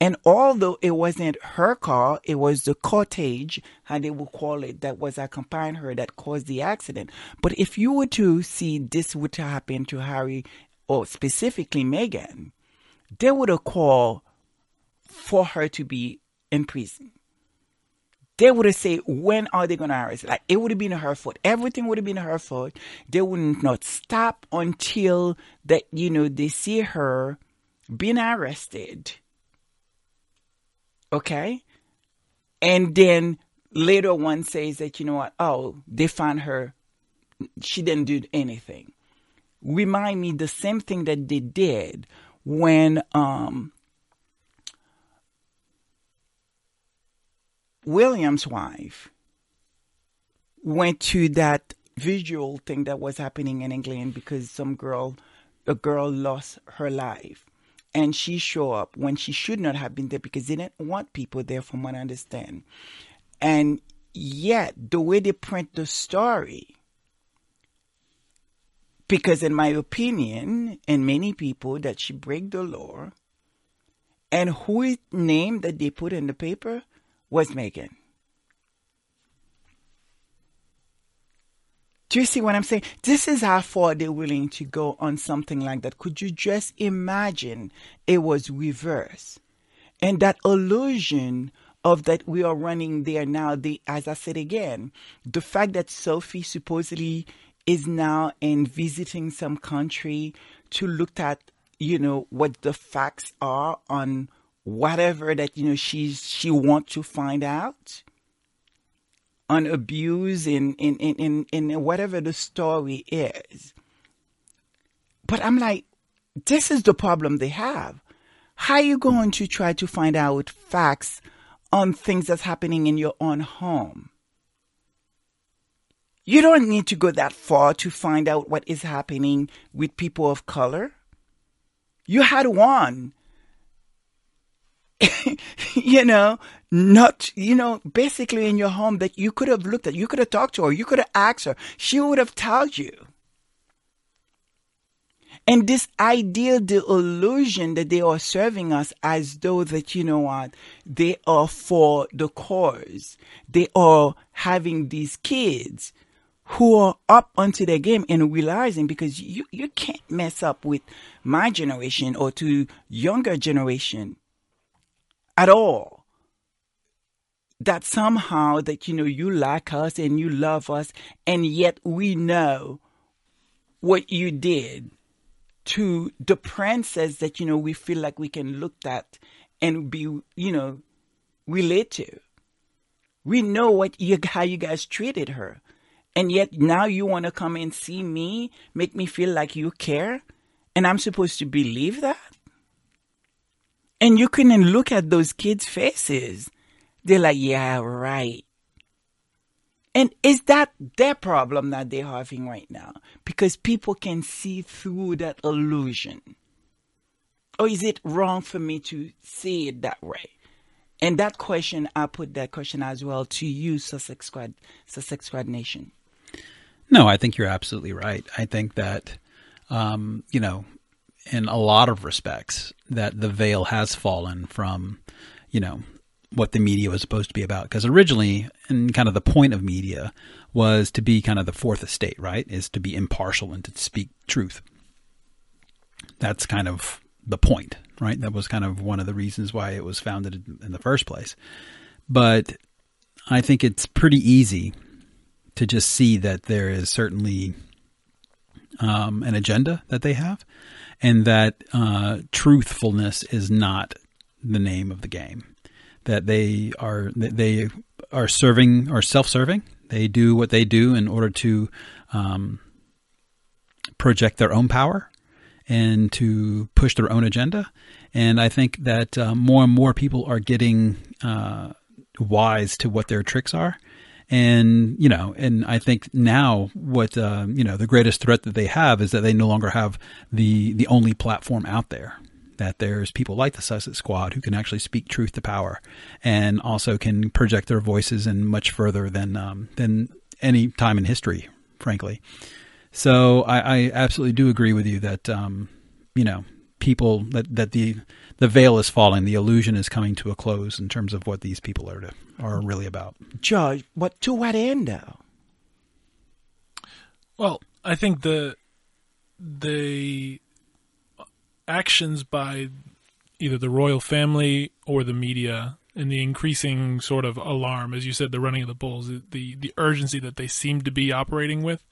and although it wasn't her car, it was the cortege, how they would call it, that was accompanying her that caused the accident. But if you were to see this would happen to Harry or specifically Meghan, they would have called for her to be in prison. They would have said, when are they going to arrest? Like it would have been her fault. Everything would have been her fault. They would not stop until that you know they see her being arrested. Okay, and then later one says that you know what? Oh, they found her. She didn't do anything. Remind me the same thing that they did when um William's wife went to that visual thing that was happening in England because some girl, a girl lost her life. And she show up when she should not have been there because they didn't want people there, from what I understand. And yet, the way they print the story, because in my opinion, and many people, that she break the law, and whose name that they put in the paper was Meghan. Do you see what I'm saying? This is how far they're willing to go on something like that. Could you just imagine it was reverse? And that illusion of that we are running there now, the, as I said again, the fact that Sophie supposedly is now in visiting some country to look at, you know, what the facts are on whatever that you know she's she wants to find out on abuse in in, in, in in whatever the story is. But I'm like, this is the problem they have. How are you going to try to find out facts on things that's happening in your own home? You don't need to go that far to find out what is happening with people of color. You had one you know, not, you know, basically in your home that you could have looked at, you could have talked to her, you could have asked her, she would have told you. And this ideal, the illusion that they are serving us as though that, you know what, they are for the cause. They are having these kids who are up onto their game and realizing because you, you can't mess up with my generation or to younger generation at all. That somehow that you know you like us and you love us and yet we know what you did to the princess that you know we feel like we can look at and be you know relate to. We know what you how you guys treated her. And yet now you want to come and see me make me feel like you care? And i'm supposed to believe that and you couldn't look at those kids' faces. They're like, yeah, right. And is that their problem that they're having right now? Because people can see through that illusion. Or is it wrong for me to see it that way? And that question, I put that question as well to you, Sussex Squad, Sussex Squad Nation. No, I think you're absolutely right. I think that, um, you know, in a lot of respects that the veil has fallen from, you know, what the media was supposed to be about. Because originally, and kind of the point of media was to be kind of the fourth estate, right? Is to be impartial and to speak truth. That's kind of the point, right? That was kind of one of the reasons why it was founded in the first place. But I think it's pretty easy to just see that there is certainly um, an agenda that they have and that uh, truthfulness is not the name of the game. That they are they are serving or self-serving. They do what they do in order to um, project their own power and to push their own agenda. And I think that uh, more and more people are getting uh, wise to what their tricks are and, you know, and I think now what, uh, you know, the greatest threat that they have is that they no longer have the, the only platform out there. That there's people like the Sussex Squad who can actually speak truth to power and also can project their voices and much further than, um, than any time in history, frankly. So I, I absolutely do agree with you that um, you know people that that the the veil is falling, the illusion is coming to a close in terms of what these people are to, are really about. George, but to what end though? Well, I think the the actions by either the royal family or the media and the increasing sort of alarm, as you said, the running of the bulls, the the urgency that they seem to be operating with,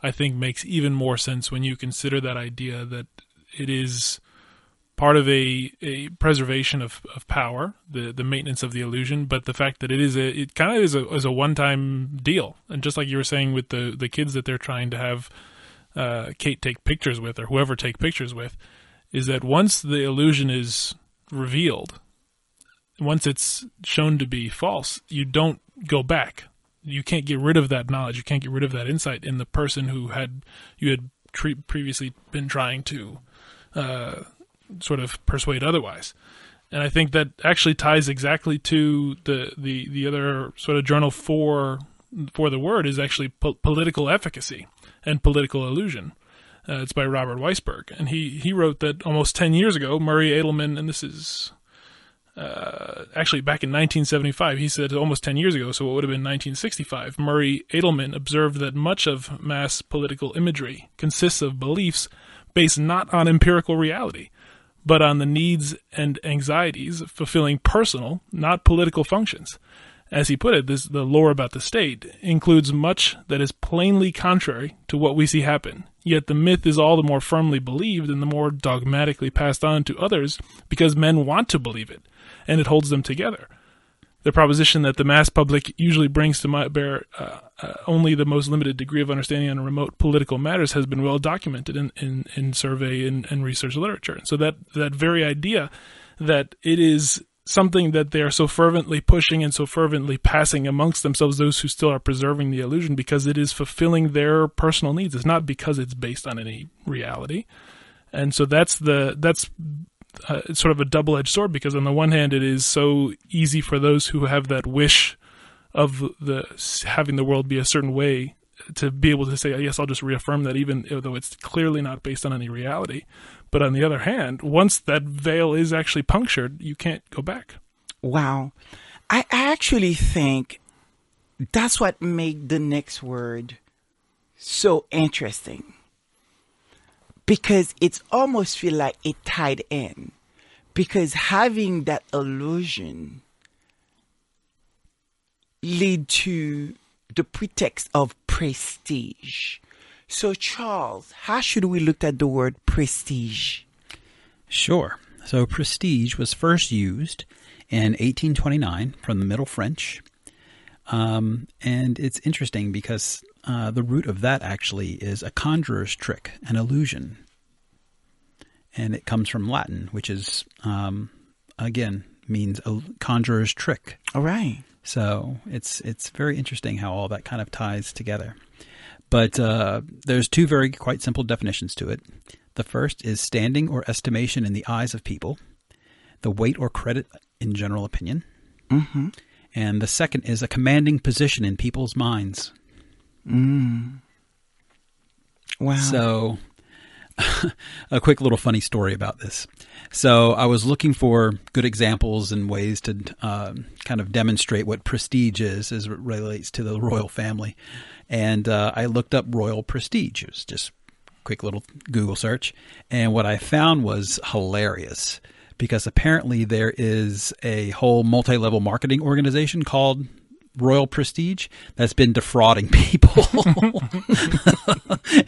I think makes even more sense when you consider that idea that it is part of a, a preservation of, of power, the the maintenance of the illusion, but the fact that it is a it kind of is a is a one time deal, and just like you were saying with the the kids that they're trying to have uh, Kate take pictures with or whoever take pictures with, is that once the illusion is revealed, once it's shown to be false, you don't go back. You can't get rid of that knowledge. You can't get rid of that insight in the person who had you had previously been trying to uh, sort of persuade otherwise. And I think that actually ties exactly to the the, the other sort of journal for for the word is actually po- political efficacy and political illusion. Uh, it's by Robert Weissberg, and he he wrote that almost ten years ago, Murray Edelman, and this is uh, actually back in 1975. He said almost 10 years ago, so it would have been 1965. Murray Edelman observed that much of mass political imagery consists of beliefs based not on empirical reality, but on the needs and anxieties fulfilling personal, not political functions. As he put it, this, the lore about the state includes much that is plainly contrary to what we see happen. Yet the myth is all the more firmly believed and the more dogmatically passed on to others because men want to believe it, and it holds them together. The proposition that the mass public usually brings to my bear uh, uh, only the most limited degree of understanding on remote political matters has been well documented in, in, in survey and, and research literature. And so that, that very idea that it is something that they are so fervently pushing and so fervently passing amongst themselves, those who still are preserving the illusion, because it is fulfilling their personal needs. It's not because it's based on any reality. And so that's the that's uh, sort of a double edged sword because on the one hand, it is so easy for those who have that wish of the having the world be a certain way to be able to say, yes, I'll just reaffirm that, even though it's clearly not based on any reality. But on the other hand, once that veil is actually punctured, you can't go back. Wow. I actually think that's what made the next word so interesting. Because it's almost feel like it tied in. Because having that illusion lead to the pretext of prestige. So, Charles, how should we look at the word prestige? Sure. So, prestige was first used in 1829 from the Middle French. Um, and it's interesting because uh, the root of that actually is a conjurer's trick, an illusion. And it comes from Latin, which is, um, again, means a conjurer's trick. All right. So it's it's very interesting how all that kind of ties together. But uh, there's two very quite simple definitions to it. The first is standing or estimation in the eyes of people, the weight or credit in general opinion. Mm-hmm. And the second is a commanding position in people's minds. Mm. Wow. So, a quick little funny story about this. So, I was looking for good examples and ways to uh, kind of demonstrate what prestige is as it relates to the royal family and uh, I looked up royal prestige. It was just quick little Google search, and what I found was hilarious because apparently there is a whole multi-level marketing organization called Royal Prestige that's been defrauding people.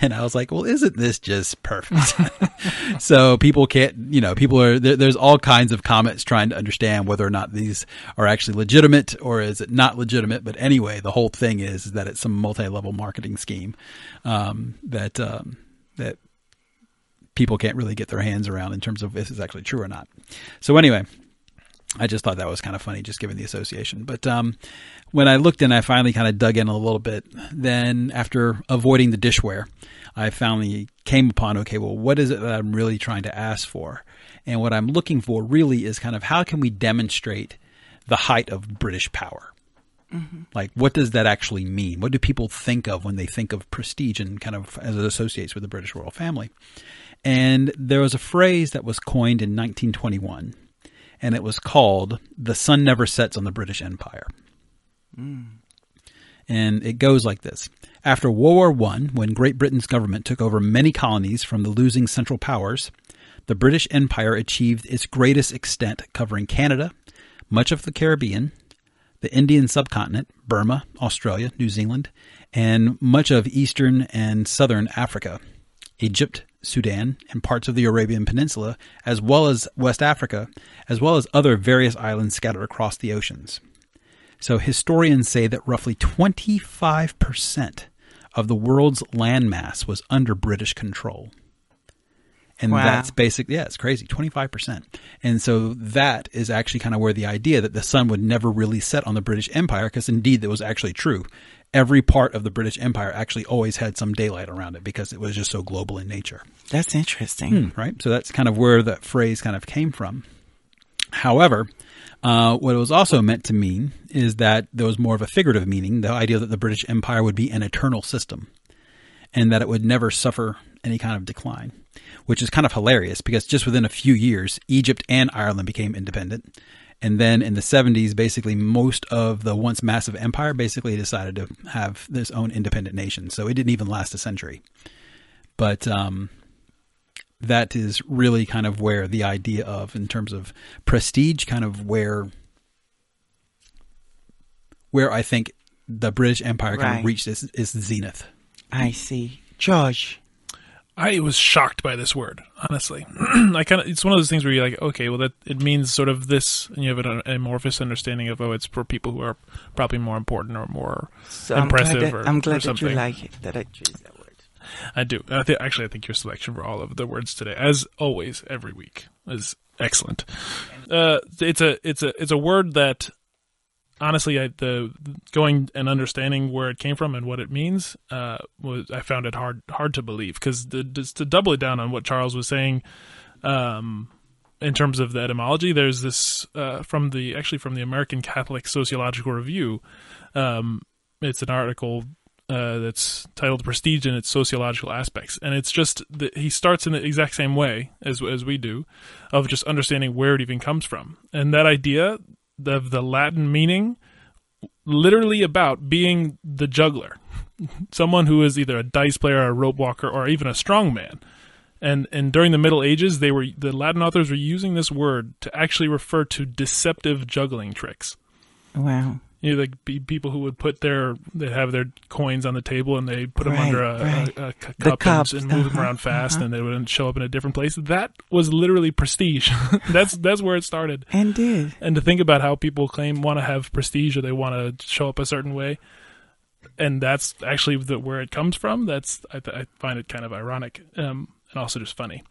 and I was like, well, isn't this just perfect? so people can't, you know, people are, there, there's all kinds of comments trying to understand whether or not these are actually legitimate or is it not legitimate. But anyway, the whole thing is that it's some multi level marketing scheme um, that, um, that people can't really get their hands around in terms of if it's actually true or not. So anyway, I just thought that was kind of funny, just given the association. But um, when I looked in, I finally kind of dug in a little bit. Then, after avoiding the dishware, I finally came upon okay, well, what is it that I'm really trying to ask for? And what I'm looking for really is kind of how can we demonstrate the height of British power? Like, what does that actually mean? What do people think of when they think of prestige and kind of as it associates with the British royal family? And there was a phrase that was coined in 1921, and it was called "the sun never sets on the British Empire." And it goes like this. After World War One, when Great Britain's government took over many colonies from the losing Central Powers, the British Empire achieved its greatest extent, covering Canada, much of the Caribbean, the Indian subcontinent, Burma, Australia, New Zealand, and much of eastern and southern Africa, Egypt, Sudan, and parts of the Arabian Peninsula, as well as West Africa, as well as other various islands scattered across the oceans. So historians say that roughly 25% of the world's landmass was under British control. And Wow. that's basic. Yeah, it's crazy. 25%. And so that is actually kind of where the idea that the sun would never really set on the British Empire, because indeed that was actually true. Every part of the British Empire actually always had some daylight around it because it was just so global in nature. That's interesting. Hmm, right? So that's kind of where that phrase kind of came from. However, uh, what it was also meant to mean is that there was more of a figurative meaning, the idea that the British Empire would be an eternal system and that it would never suffer any kind of decline, which is kind of hilarious because just within a few years, Egypt and Ireland became independent. And then in the 70s, basically most of the once massive empire basically decided to have this own independent nation. So it didn't even last a century. But um, that is really kind of where the idea of, in terms of prestige, kind of where where I think the British Empire kind Right. of reached its, its zenith. I see. George. I was shocked by this word, honestly. I kind of it's one of those things where you're like, okay, well that it means sort of this, and you have an amorphous understanding of oh, it's for people who are probably more important or more So I'm impressive glad, that, or, I'm glad that you like it, that I choose that word. I do. I thi- actually, I think your selection for all of the words today, as always, every week, is excellent. Uh, it's a it's a it's a word that honestly, I, the going and understanding where it came from and what it means uh, was I found it hard hard to believe because to double it down on what Charles was saying. Um, in terms of the etymology, there's this uh, from the actually from the American Catholic Sociological Review. Um, it's an article uh, that's titled "Prestige and its Sociological Aspects," and it's just the, he starts in the exact same way as as we do, of just understanding where it even comes from, and that idea of the Latin meaning, literally about being the juggler, someone who is either a dice player, a rope walker, or even a strongman. And and during the Middle Ages, they were the Latin authors were using this word to actually refer to deceptive juggling tricks Wow. You know, like be people who would put their they have their coins on the table and they put them under a, right. a, a cu- The cup cups, and, and move them uh-huh, around fast uh-huh. and they wouldn't show up in a different place. That was literally prestige. that's that's where it started. Indeed. And to think about how people claim want to have prestige or they want to show up a certain way, and that's actually the, where it comes from. That's I, I find it kind of ironic um, and also just funny.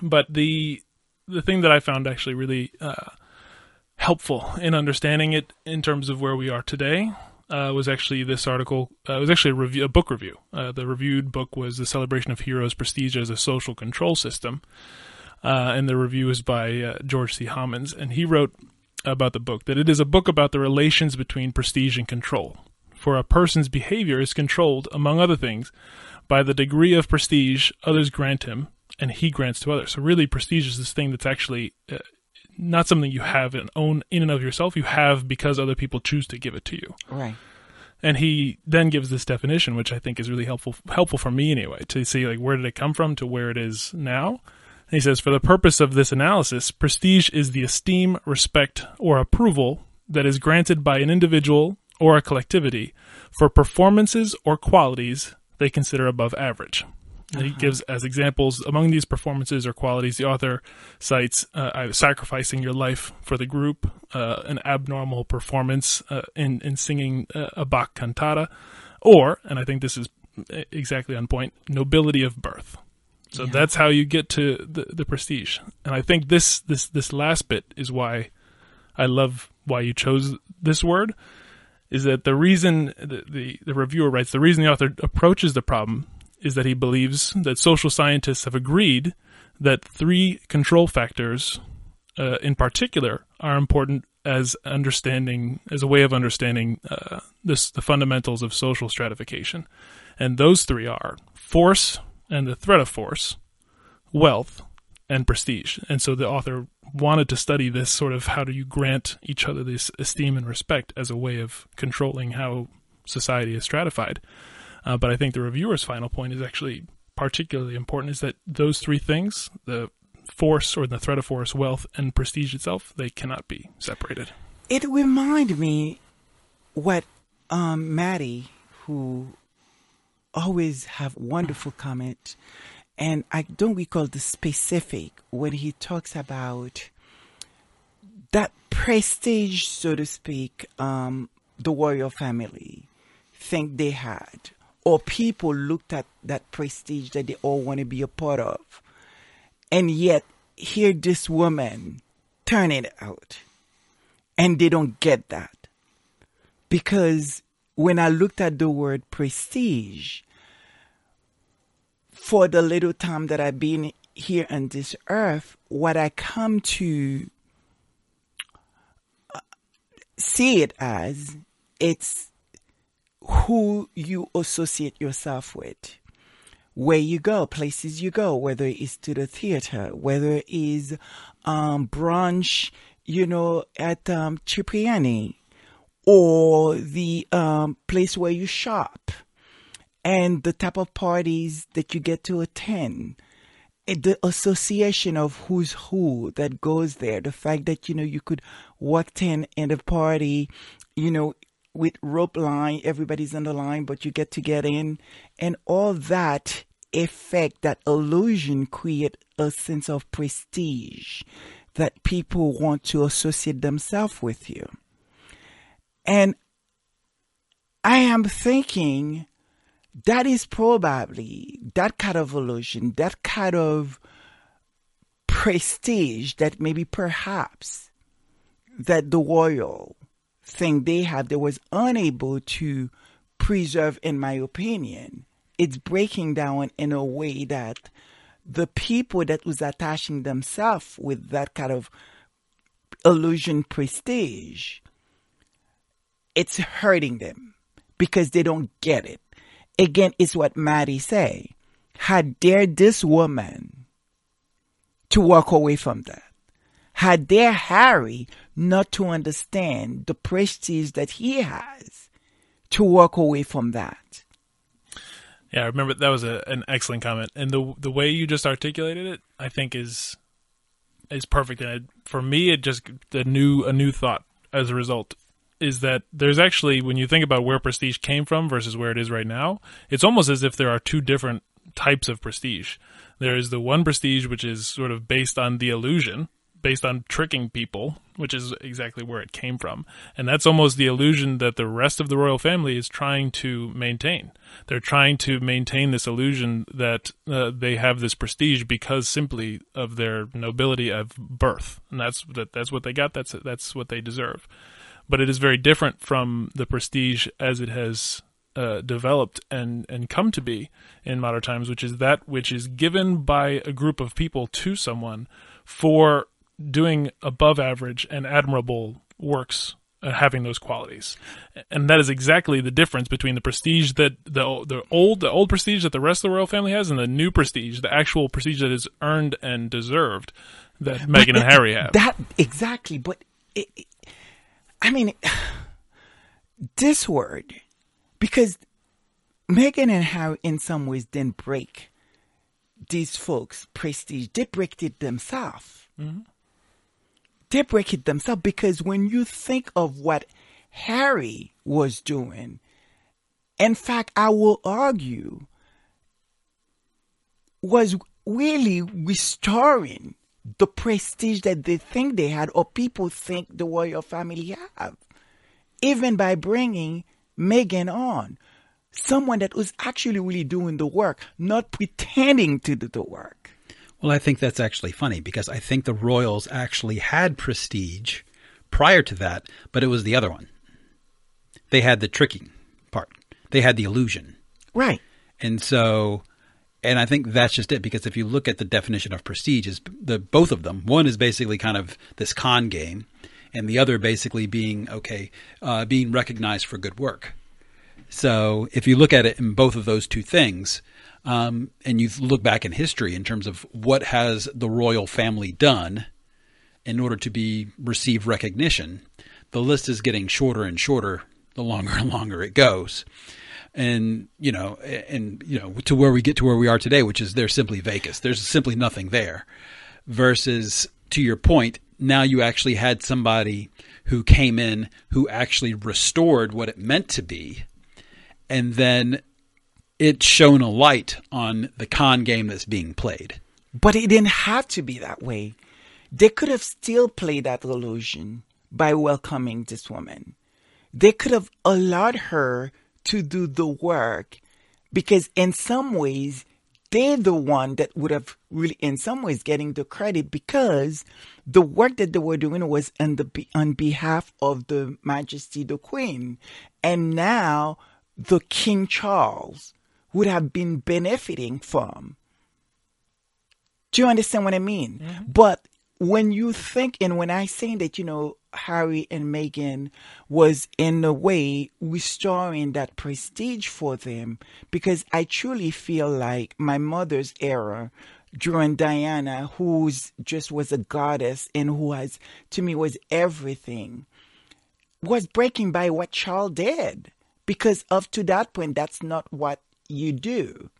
But the the thing that I found actually really uh, helpful in understanding it in terms of where we are today uh, was actually this article. Uh, it was actually a, review, a book review. Uh, the reviewed book was "The Celebration of Heroes: Prestige as a Social Control System," uh, and the review is by uh, George C. Homans, and he wrote about the book that it is a book about the relations between prestige and control. For a person's behavior is controlled, among other things, by the degree of prestige others grant him, and he grants to others. So really, prestige is this thing that's actually uh, not something you have and own in and of yourself. You have because other people choose to give it to you. Right. And he then gives this definition, which I think is really helpful helpful for me anyway, to see like where did it come from to where it is now. And he says, for the purpose of this analysis, prestige is the esteem, respect, or approval that is granted by an individual or a collectivity for performances or qualities they consider above average. And he gives as examples among these performances or qualities the author cites uh, either sacrificing your life for the group, uh, an abnormal performance uh, in in singing uh, a Bach cantata, or and I think this is uh, exactly on point, nobility of birth. So that's how you get to the, the prestige. And I think this this this last bit is why I love why you chose this word is that the reason the, the, the reviewer writes the reason the author approaches the problem is that he believes that social scientists have agreed that three control factors uh, in particular are important as understanding as a way of understanding uh, this the fundamentals of social stratification, and those three are force and the threat of force, wealth, and prestige. And so the author wanted to study this sort of how do you grant each other this esteem and respect as a way of controlling how society is stratified. Uh, but I think the reviewer's final point is actually particularly important is that those three things, the force or the threat of force, wealth, and prestige itself, they cannot be separated. It reminded me what um, Maddie, who always have wonderful comment, and I don't recall the specific when he talks about that prestige, so to speak, um, the royal family think they had or people looked at that prestige that they all want to be a part of. And yet, here this woman turn it out. And they don't get that. Because when I looked at the word prestige, for the little time that I've been here on this earth, what I come to uh, see it as, it's who you associate yourself with, where you go, places you go, whether it's to the theater, whether it is um, brunch, you know, at um, Cipriani, or the um, place where you shop, and the type of parties that you get to attend the association of who's who that goes there, the fact that you know you could walk in in a party, you know, with rope line, everybody's on the line, but you get to get in, and all that effect, that illusion, create a sense of prestige that people want to associate themselves with you. And I am thinking that is probably that kind of illusion, that kind of prestige that maybe perhaps that the royal thing they have that was unable to preserve, in my opinion. It's breaking down in a way that the people that was attaching themselves with that kind of illusion prestige, it's hurting them because they don't get it. Again, it's what Maddie say. How dare this woman to walk away from that? How dare Harry not to understand the prestige that he has to walk away from that? Yeah, I remember that was a, an excellent comment, and the the way you just articulated it, I think is is perfect. And it, for me, it just a new a new thought as a result is that there's actually when you think about where prestige came from versus where it is right now, it's almost as if there are two different types of prestige. There is the one prestige which is sort of based on the illusion, based on tricking people, which is exactly where it came from. And that's almost the illusion that the rest of the royal family is trying to maintain. They're trying to maintain this illusion that uh, they have this prestige because simply of their nobility of birth, and that's that, that's what they got. That's that's what they deserve. But it is very different from the prestige as it has uh, developed and, and come to be in modern times, which is that which is given by a group of people to someone for doing above average and admirable works uh, having those qualities. And that is exactly the difference between the prestige that the the old the old prestige that the rest of the royal family has and the new prestige the actual prestige that is earned and deserved that Meghan and Harry have. that exactly but it, it, I mean this word because Meghan and Harry in some ways didn't break these folks prestige. They break it themselves. Mm-hmm they break it themselves because when you think of what Harry was doing, in fact, I will argue, was really restoring the prestige that they think they had or people think the royal family have, even by bringing Meghan on. Someone that was actually really doing the work, not pretending to do the work. Well, I think that's actually funny because I think the Royals actually had prestige prior to that, but it was the other one. They had the tricking part. They had the illusion. Right. And so and I think that's just it because if you look at the definition of prestige is the both of them. One is basically kind of this con game and the other basically being okay, uh, being recognized for good work. So if you look at it in both of those two things, um, and you look back in history in terms of what has the royal family done in order to be receive recognition, the list is getting shorter and shorter the longer and longer it goes. And you know, and you know, to where we get to where we are today, which is there's simply vacus. There's simply nothing there. Versus, to your point, now you actually had somebody who came in who actually restored what it meant to be, and then it shone a light on the con game that's being played. But it didn't have to be that way. They could have still played that illusion by welcoming this woman. They could have allowed her to do the work because in some ways they're the one that would have really in some ways getting the credit because the work that they were doing was on the on behalf of the majesty the queen and now the king charles would have been benefiting from do you understand what i mean mm-hmm. but when you think and when i say that you know Harry and Meghan was in a way restoring that prestige for them because I truly feel like my mother's era during Diana, who's just was a goddess and who has to me was everything, was breaking by what Charles did. Because up to that point, that's not what you do.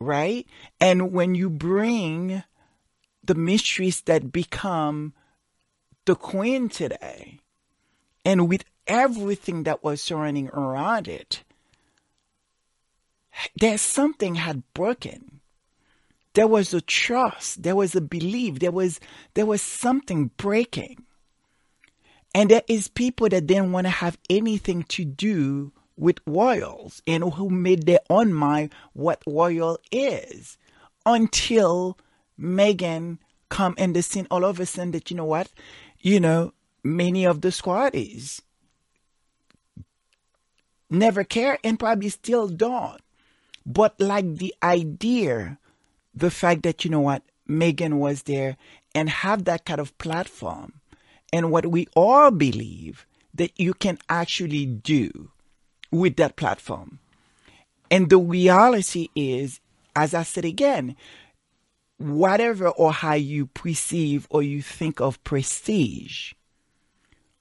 Right? And when you bring the mysteries that become the queen today, and with everything that was surrounding around it, there's something had broken. There was a trust, there was a belief, there was there was something breaking. And there is people that didn't want to have anything to do with royals and who made their own mind what royal is until Meghan come in the scene all of a sudden that you know what you know, many of the squatties never care and probably still don't. But like the idea, the fact that, you know what, Meghan was there and have that kind of platform and what we all believe that you can actually do with that platform. And the reality is, as I said again, whatever or how you perceive or you think of prestige,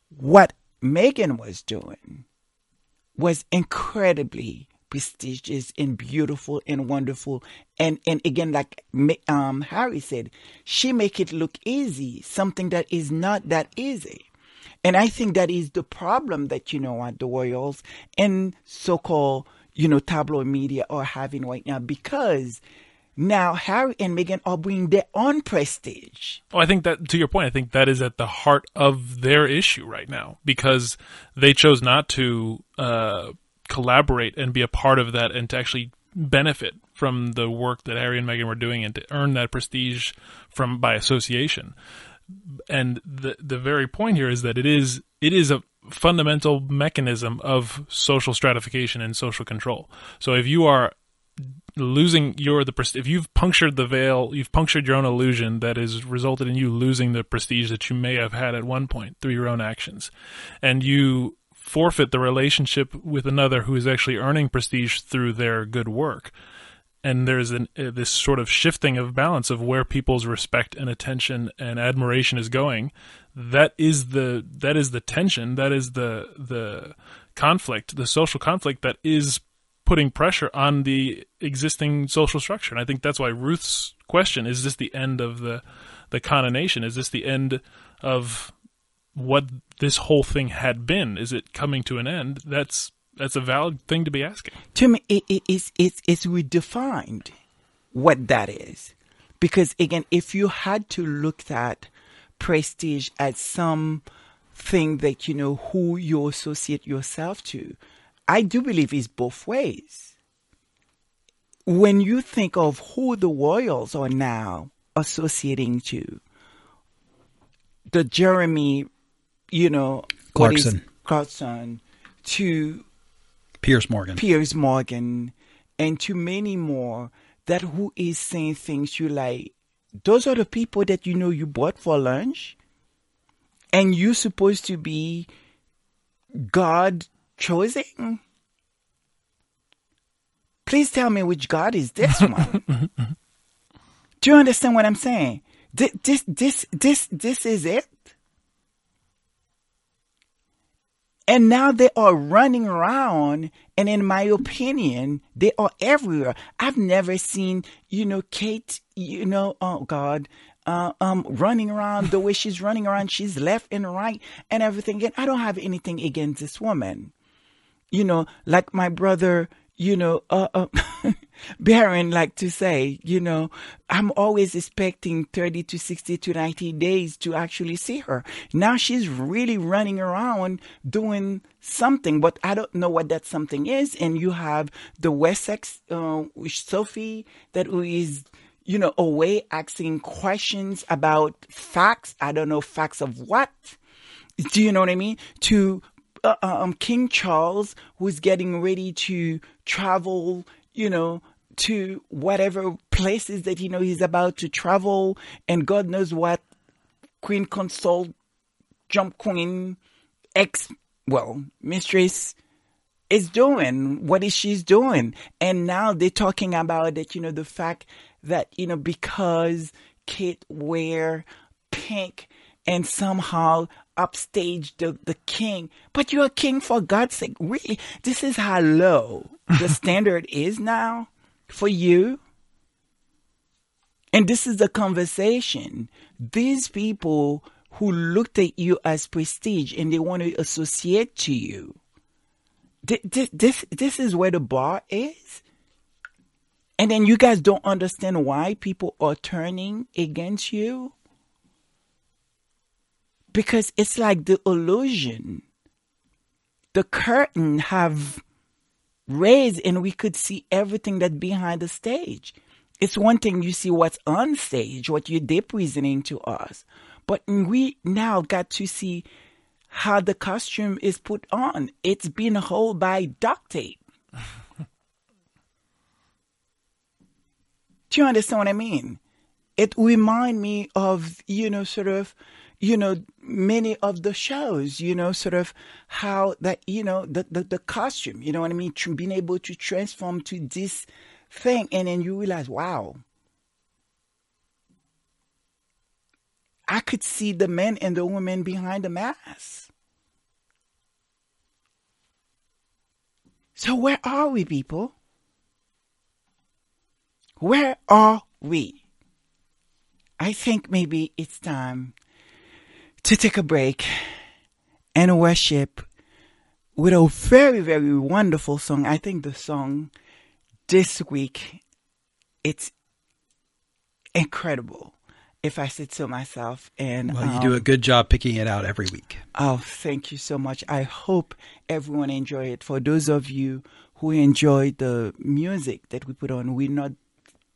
what Meghan was doing was incredibly prestigious and beautiful and wonderful. And and again, like um, Harry said, she make it look easy, something that is not that easy. And I think that is the problem that you know at the Royals and so-called you know tabloid media are having right now because now Harry and Meghan are bringing their own prestige. Oh, I think that to your point, I think that is at the heart of their issue right now because they chose not to uh, collaborate and be a part of that and to actually benefit from the work that Harry and Meghan were doing and to earn that prestige from by association. And the the very point here is that it is it is a fundamental mechanism of social stratification and social control. So if you are losing your the if you've punctured the veil, you've punctured your own illusion that has resulted in you losing the prestige that you may have had at one point through your own actions, and you forfeit the relationship with another who is actually earning prestige through their good work. And there's an, uh, this sort of shifting of balance of where people's respect and attention and admiration is going. That is the that is the tension. That is the the conflict, the social conflict that is putting pressure on the existing social structure. And I think that's why Ruth's question is this the end of the the coronation? Is this the end of what this whole thing had been? Is it coming to an end? That's that's a valid thing to be asking. To me, it, it, it's, it's, it's redefined what that is. Because again, if you had to look at prestige as some thing that, you know, who you associate yourself to, I do believe it's both ways. When you think of who the royals are now associating to, the Jeremy, you know, Clarkson, Clarkson, to Piers Morgan, Piers Morgan, and to many more, that who is saying things you like, those are the people that you know you bought for lunch and you're supposed to be God chosen? Please tell me which God is this one. Do you understand what I'm saying? This, this, this, this, this is it. And now they are running around, and in my opinion, they are everywhere. I've never seen, you know, Kate, you know, oh God, uh, um, running around the way she's running around. She's left and right and everything. And I don't have anything against this woman. You know, like my brother, you know, uh, uh Baron like to say, you know, I'm always expecting 30 to 60 to 90 days to actually see her. Now she's really running around doing something, but I don't know what that something is. And you have the Wessex, uh, Sophie that is, you know, away asking questions about facts. I don't know facts of what. Do you know what I mean? To uh, um, King Charles, who's getting ready to travel, you know, to whatever places that you know he's about to travel, and God knows what Queen Consort, Jump Queen, ex, well, mistress is doing. What is she's doing? And now they're talking about it, you know, the fact that, you know, because Kate wear pink and somehow upstage the, the king. But you're a king for God's sake. Really? This is how low the standard is now for you. And this is the conversation. These people who looked at you as prestige and they want to associate to you. This, this, this is where the bar is. And then you guys don't understand why people are turning against you because it's like the illusion the curtain have raised and we could see everything that behind the stage. It's one thing you see what's on stage what you're representing to us but we now got to see how the costume is put on. It's been held by duct tape. Do you understand what i mean? It remind me of you know sort of you know, many of the shows, you know, sort of how that, you know, the, the, the costume, you know what I mean? Being able to transform to this thing. And then you realize, wow, I could see the men and the women behind the mask. So where are we, people? Where are we? I think maybe it's time to take a break and worship with a very, very wonderful song. I think the song this week, it's incredible. If I said so myself, and well, you um, do a good job picking it out every week. Oh, thank you so much. I hope everyone enjoy it. For those of you who enjoy the music that we put on, we're not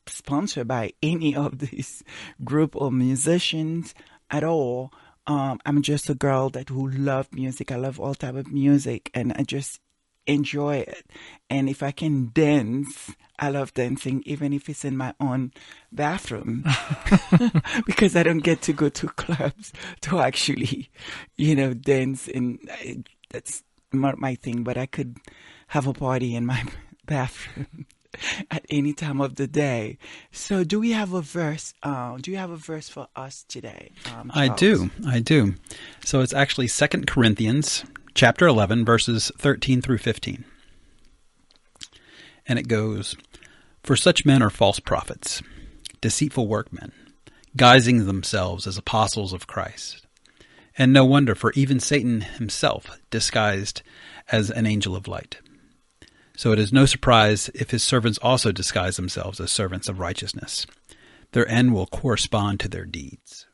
sponsored by any of these group or musicians at all um, I'm just a girl that who love music. I love all type of music, and I just enjoy it. And if I can dance, I love dancing, even if it's in my own bathroom, because I don't get to go to clubs to actually, you know, dance. And that's not my thing. But I could have a party in my bathroom at any time of the day. So, do we have a verse? Uh, do you have a verse for us today? Um, I do. I do. So it's actually Second Corinthians chapter eleven, verses thirteen through fifteen, and it goes: "For such men are false prophets, deceitful workmen, guising themselves as apostles of Christ." And no wonder, for even Satan himself disguised as an angel of light. So it is no surprise if his servants also disguise themselves as servants of righteousness. Their end will correspond to their deeds.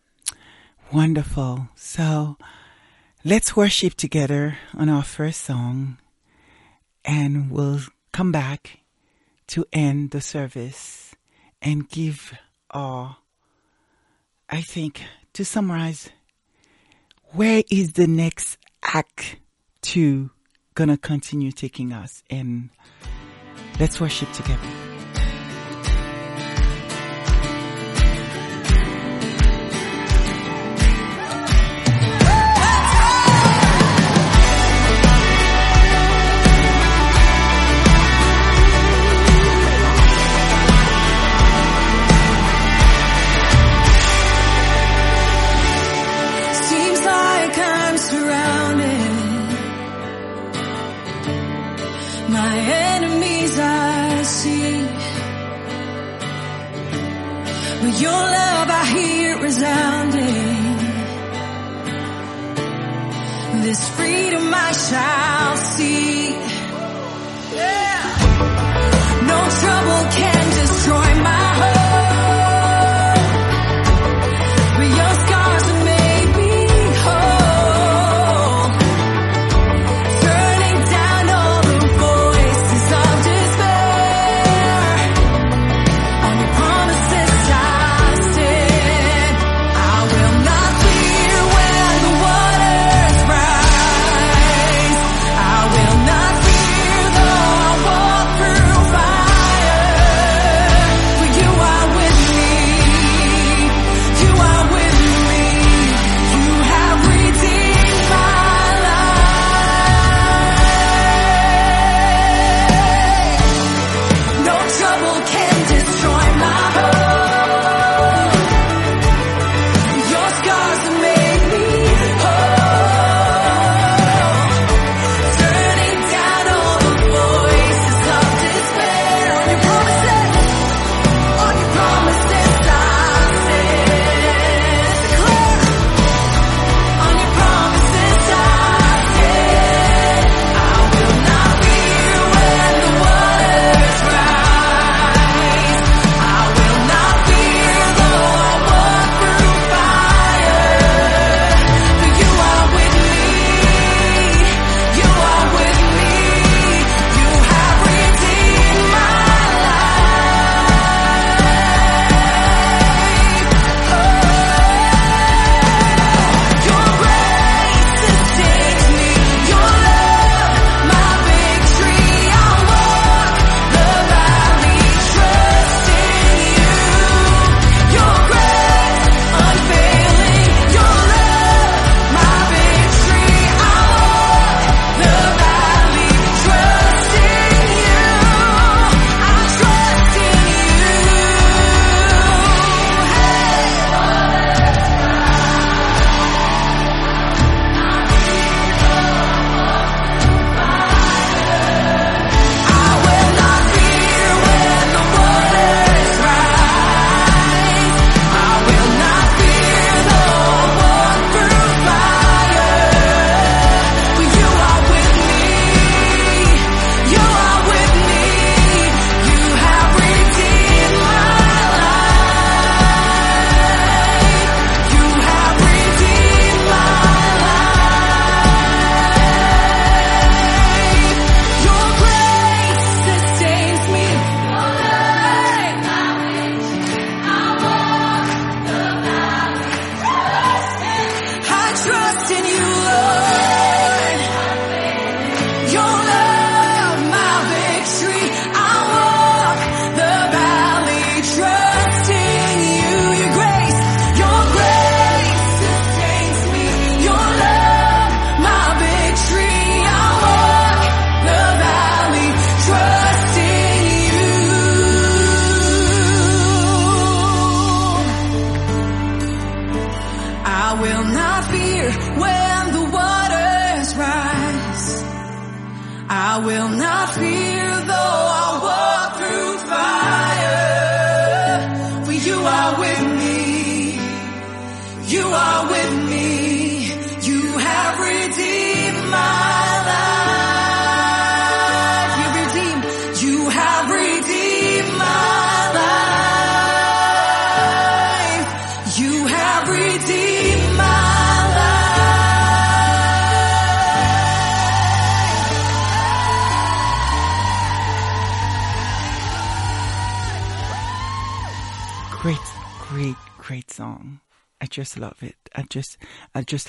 Wonderful. So let's worship together on our first song, and we'll come back to end the service and give our, I think, to summarize, where is the next act to gonna continue taking us and let's worship together. Your love I hear resounding. This freedom I shall see.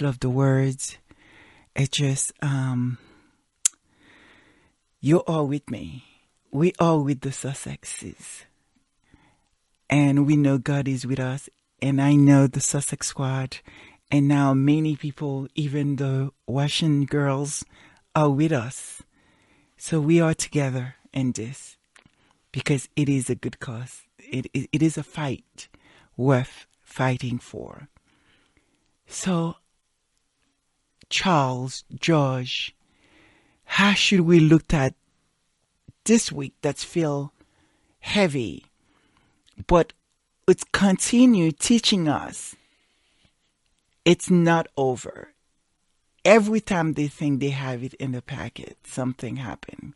of the words, it just, um, you are with me. We are with the Sussexes. And we know God is with us. And I know the Sussex Squad. And now many people, even the Russian girls, are with us. So we are together in this because it is a good cause. It, it, it is a fight worth fighting for. So Charles George. How should we look at this week that's feel heavy, but it's continue teaching us it's not over. Every time they think they have it in the packet, something happened.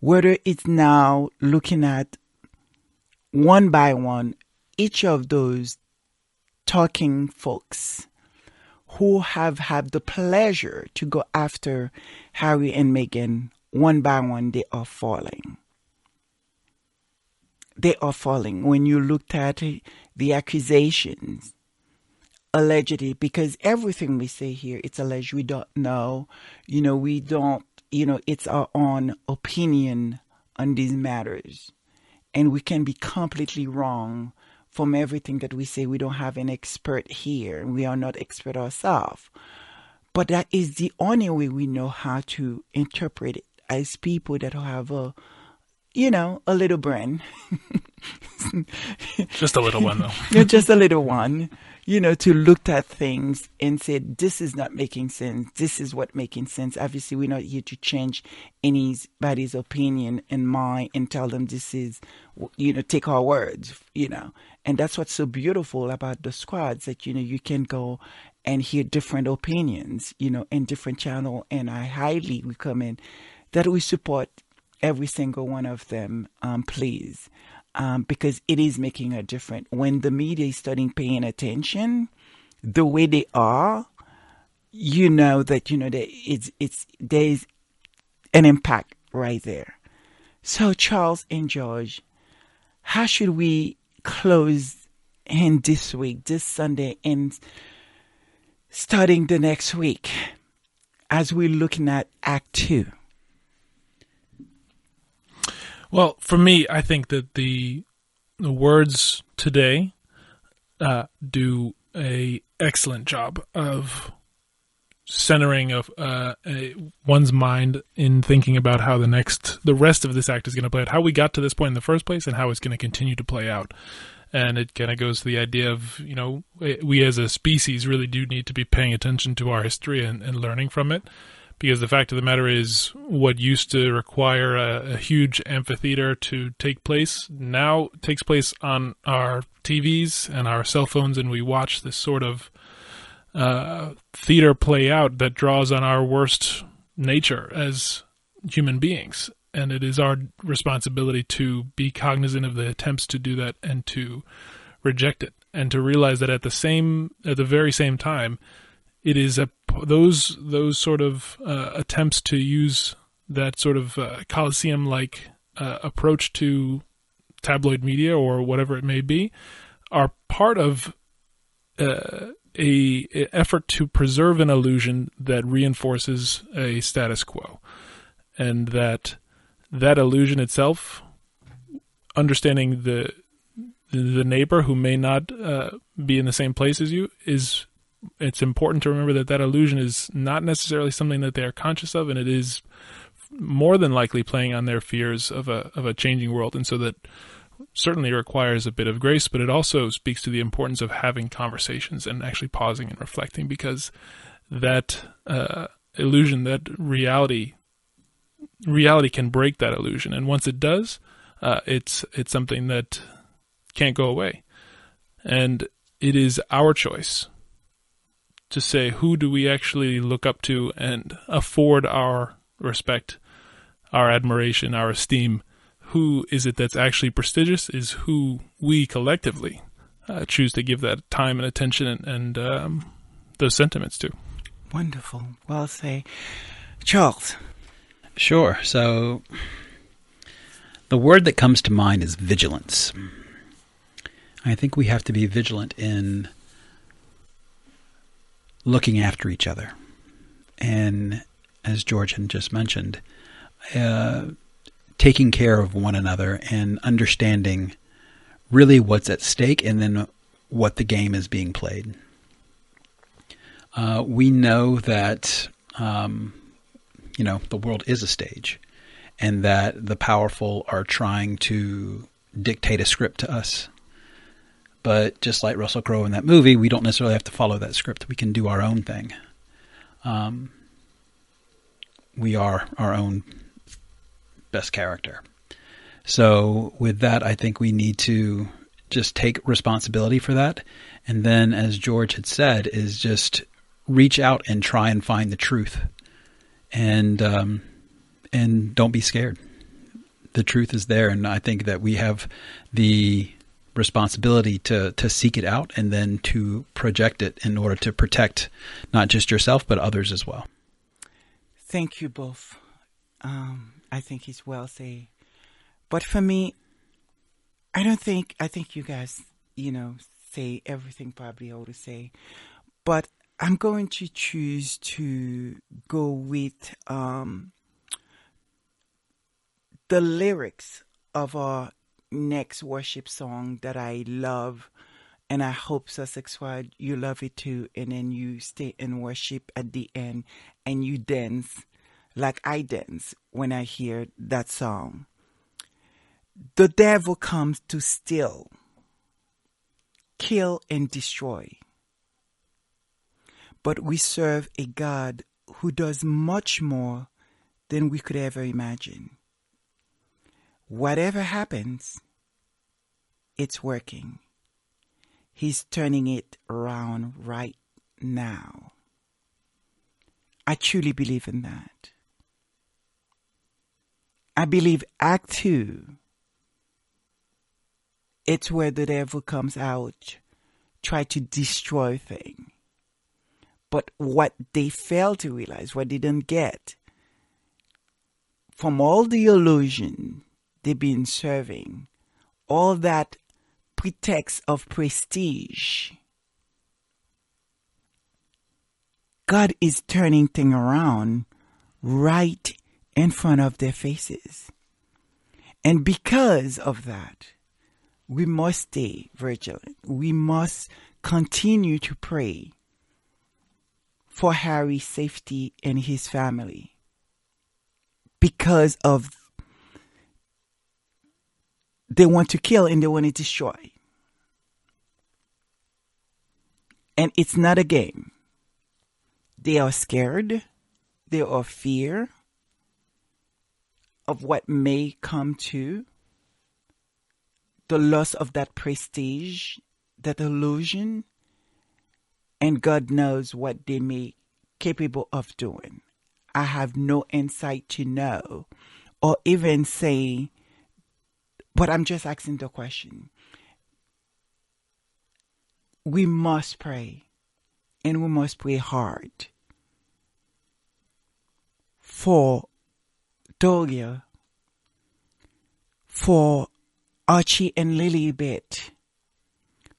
Whether it's now looking at one by one each of those talking folks who have had the pleasure to go after Harry and Meghan one by one, they are falling. They are falling. When you looked at the accusations, allegedly, because everything we say here, it's alleged. We don't know. You know, we don't, you know, it's our own opinion on these matters. And we can be completely wrong from everything that we say. We don't have an expert here. We are not expert ourselves. But that is the only way we know how to interpret it as people that have a, you know, a little brain. Just a little one, though. Just a little one. You know, to look at things and say, this is not making sense. This is what making sense. Obviously, we're not here to change anybody's opinion and mind and tell them this is, you know, take our words, you know. And that's what's so beautiful about the squads that, you know, you can go and hear different opinions, you know, in different channel. And I highly recommend that we support every single one of them, um, please um, because it is making a difference. When the media is starting paying attention, the way they are, you know that you know that it's it's there's an impact right there. So Charles and George, how should we close in this week, this Sunday, and starting the next week, as we're looking at Act Two? Well, for me, I think that the the words today uh, do a excellent job of centering of uh, one's mind in thinking about how the next the rest of this act is going to play out, how we got to this point in the first place, and how it's going to continue to play out. And it kind of goes to the idea of you know we as a species really do need to be paying attention to our history and, and learning from it because the fact of the matter is what used to require a, a, huge amphitheater to take place now takes place on our TVs and our cell phones and we watch this sort of uh, theater play out that draws on our worst nature as human beings. And it is our responsibility to be cognizant of the attempts to do that and to reject it and to realize that at the same at the very same time it is a those those sort of uh, attempts to use that sort of uh, coliseum like uh, approach to tabloid media or whatever it may be are part of uh, a, a, effort to preserve an illusion that reinforces a status quo. And that that illusion itself understanding the the neighbor who may not uh, be in the same place as you is it's important to remember that that illusion is not necessarily something that they are conscious of, and it is more than likely playing on their fears of a of a changing world, and so that certainly requires a bit of grace, but it also speaks to the importance of having conversations and actually pausing and reflecting, because that uh, illusion, that reality, reality can break that illusion, and once it does, uh, it's it's something that can't go away, and it is our choice to say who do we actually look up to and afford our respect, our admiration, our esteem. Who is it that's actually prestigious? Is who we collectively uh, choose to give that time and attention and, and um, those sentiments to. Wonderful. Well say, Charles. Sure. So the word that comes to mind is vigilance. I think we have to be vigilant in looking after each other. And as George had just mentioned, uh, taking care of one another and understanding really what's at stake and then what the game is being played. Uh, we know that, um, you know, the world is a stage and that the powerful are trying to dictate a script to us. But just like Russell Crowe in that movie, we don't necessarily have to follow that script. We can do our own thing. Um, we are our own best character. So, with that, I think we need to just take responsibility for that. And then, as George had said, is just reach out and try and find the truth. And, um, and don't be scared. The truth is there. And I think that we have the responsibility to, to seek it out and then to project it in order to protect not just yourself, but others as well. Thank you both. Um, I think he's said. But for me, I don't think, I think you guys, you know, say everything probably I ought to say. But I'm going to choose to go with um, the lyrics of our next worship song that I love. And I hope Sussex Squad, you love it too. And then you stay and worship at the end and you dance like I dance when I hear that song. The devil comes to steal, kill, and destroy. But we serve a God who does much more than we could ever imagine. Whatever happens, it's working. He's turning it around right now. I truly believe in that. I believe Act 2, it's where the devil comes out, try to destroy things. But what they fail to realize, what they didn't get, from all the illusion they've been serving, all that pretext of prestige, God is turning things around right in front of their faces. And because of that, we must stay vigilant. We must continue to pray for Harry's safety and his family because of they want to kill and they want to destroy. And it's not a game. They are scared. They are fear of what may come to the loss of that prestige, that illusion, and God knows what they may capable of doing. I have no insight to know or even say, but I'm just asking the question. We must pray and we must pray hard for Doria, for Archie and Lilibet,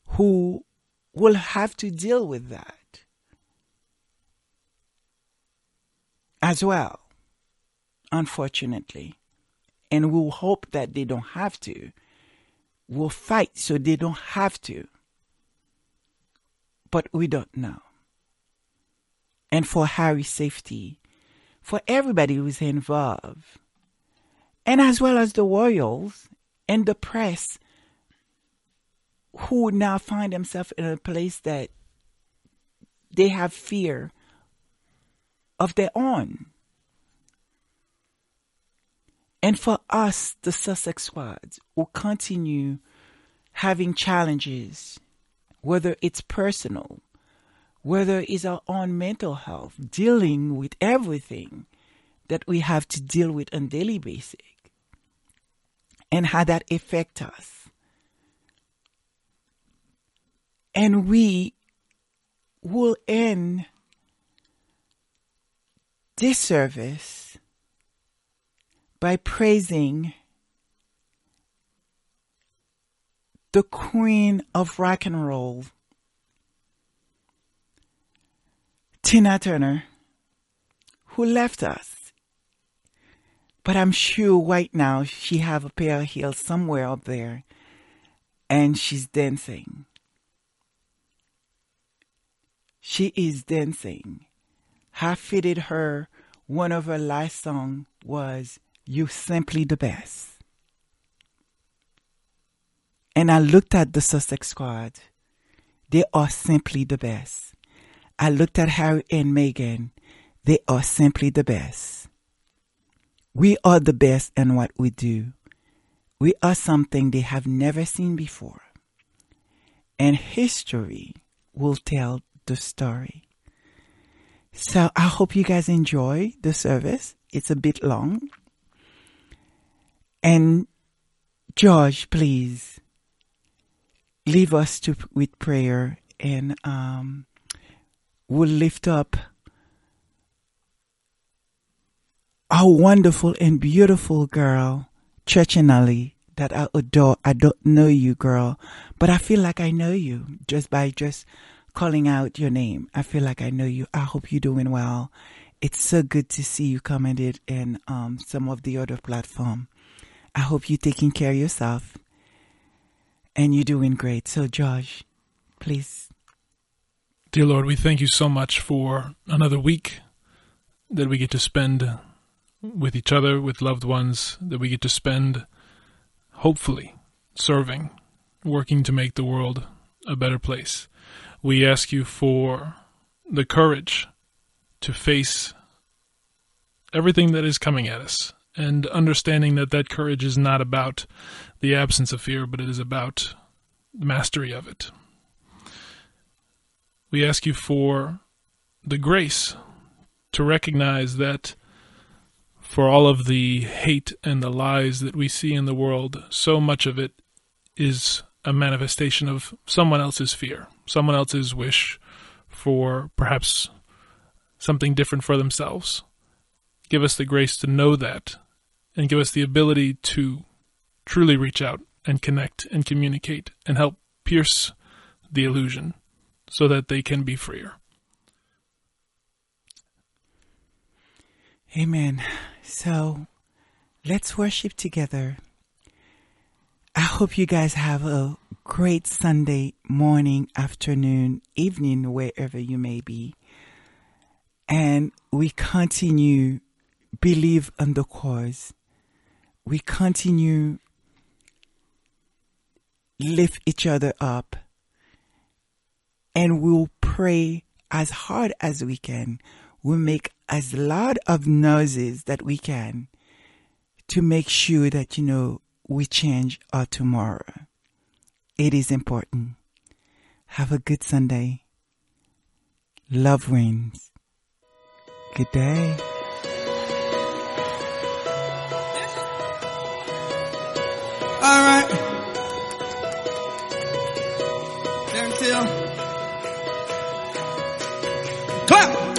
who will have to deal with that as well, unfortunately. And we'll hope that they don't have to. We'll fight so they don't have to. But we don't know. And for Harry's safety, for everybody who's involved, and as well as the royals and the press who now find themselves in a place that they have fear of their own. And for us, the Sussex squads, will continue having challenges, whether it's personal, whether it's our own mental health, dealing with everything that we have to deal with on daily basis, and how that affect us. And we will end this service by praising the queen of rock and roll, Tina Turner, who left us. But I'm sure right now she have a pair of heels somewhere up there and she's dancing. She is dancing. How fitted her one of her last song was You Simply the Best. And I looked at the Sussex squad. They are simply the best. I looked at Harry and Meghan. They are simply the best. We are the best in what we do. We are something they have never seen before. and history will tell the story. So I hope you guys enjoy the service. It's a bit long. And George, please leave us to, with prayer and um, we'll lift up our wonderful and beautiful girl, Churchinelli, that I adore. I don't know you, girl, but I feel like I know you just by just calling out your name. I feel like I know you. I hope you're doing well. It's so good to see you commented in um, some of the other platform. I hope you're taking care of yourself and you're doing great. So, Josh, please. Dear Lord, we thank you so much for another week that we get to spend with each other, with loved ones, that we get to spend, hopefully, serving, working to make the world a better place. We ask you for the courage to face everything that is coming at us and understanding that that courage is not about the absence of fear, but it is about the mastery of it. We ask you for the grace to recognize that for all of the hate and the lies that we see in the world, so much of it is a manifestation of someone else's fear, someone else's wish for perhaps something different for themselves. Give us the grace to know that and give us the ability to truly reach out and connect and communicate and help pierce the illusion so that they can be freer. Amen. So let's worship together. I hope you guys have a great Sunday morning, afternoon, evening, wherever you may be. And we continue believe in the cause. We continue lift each other up and we'll pray as hard as we can. We'll make as loud of noises that we can to make sure that, you know, we change our tomorrow. It is important. Have a good Sunday. Love wins. Good day. All right. Clap.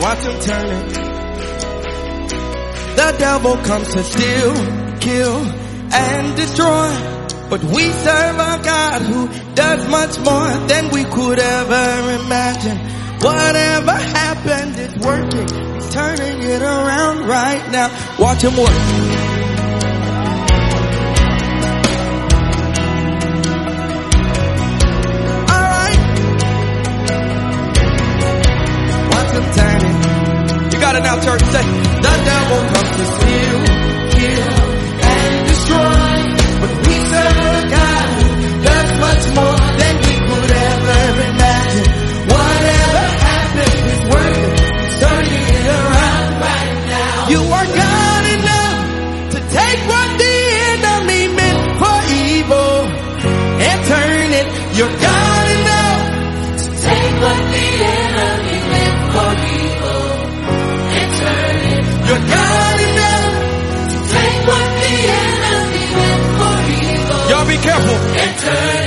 Watch him turning. The devil comes to steal, kill, and destroy. But we serve a God who does much more than we could ever imagine. Whatever happened it's working. He's turning it around right now. Watch him work. Alright. Watch him turn it. You got it now, church. Say, the devil comes to steal, turn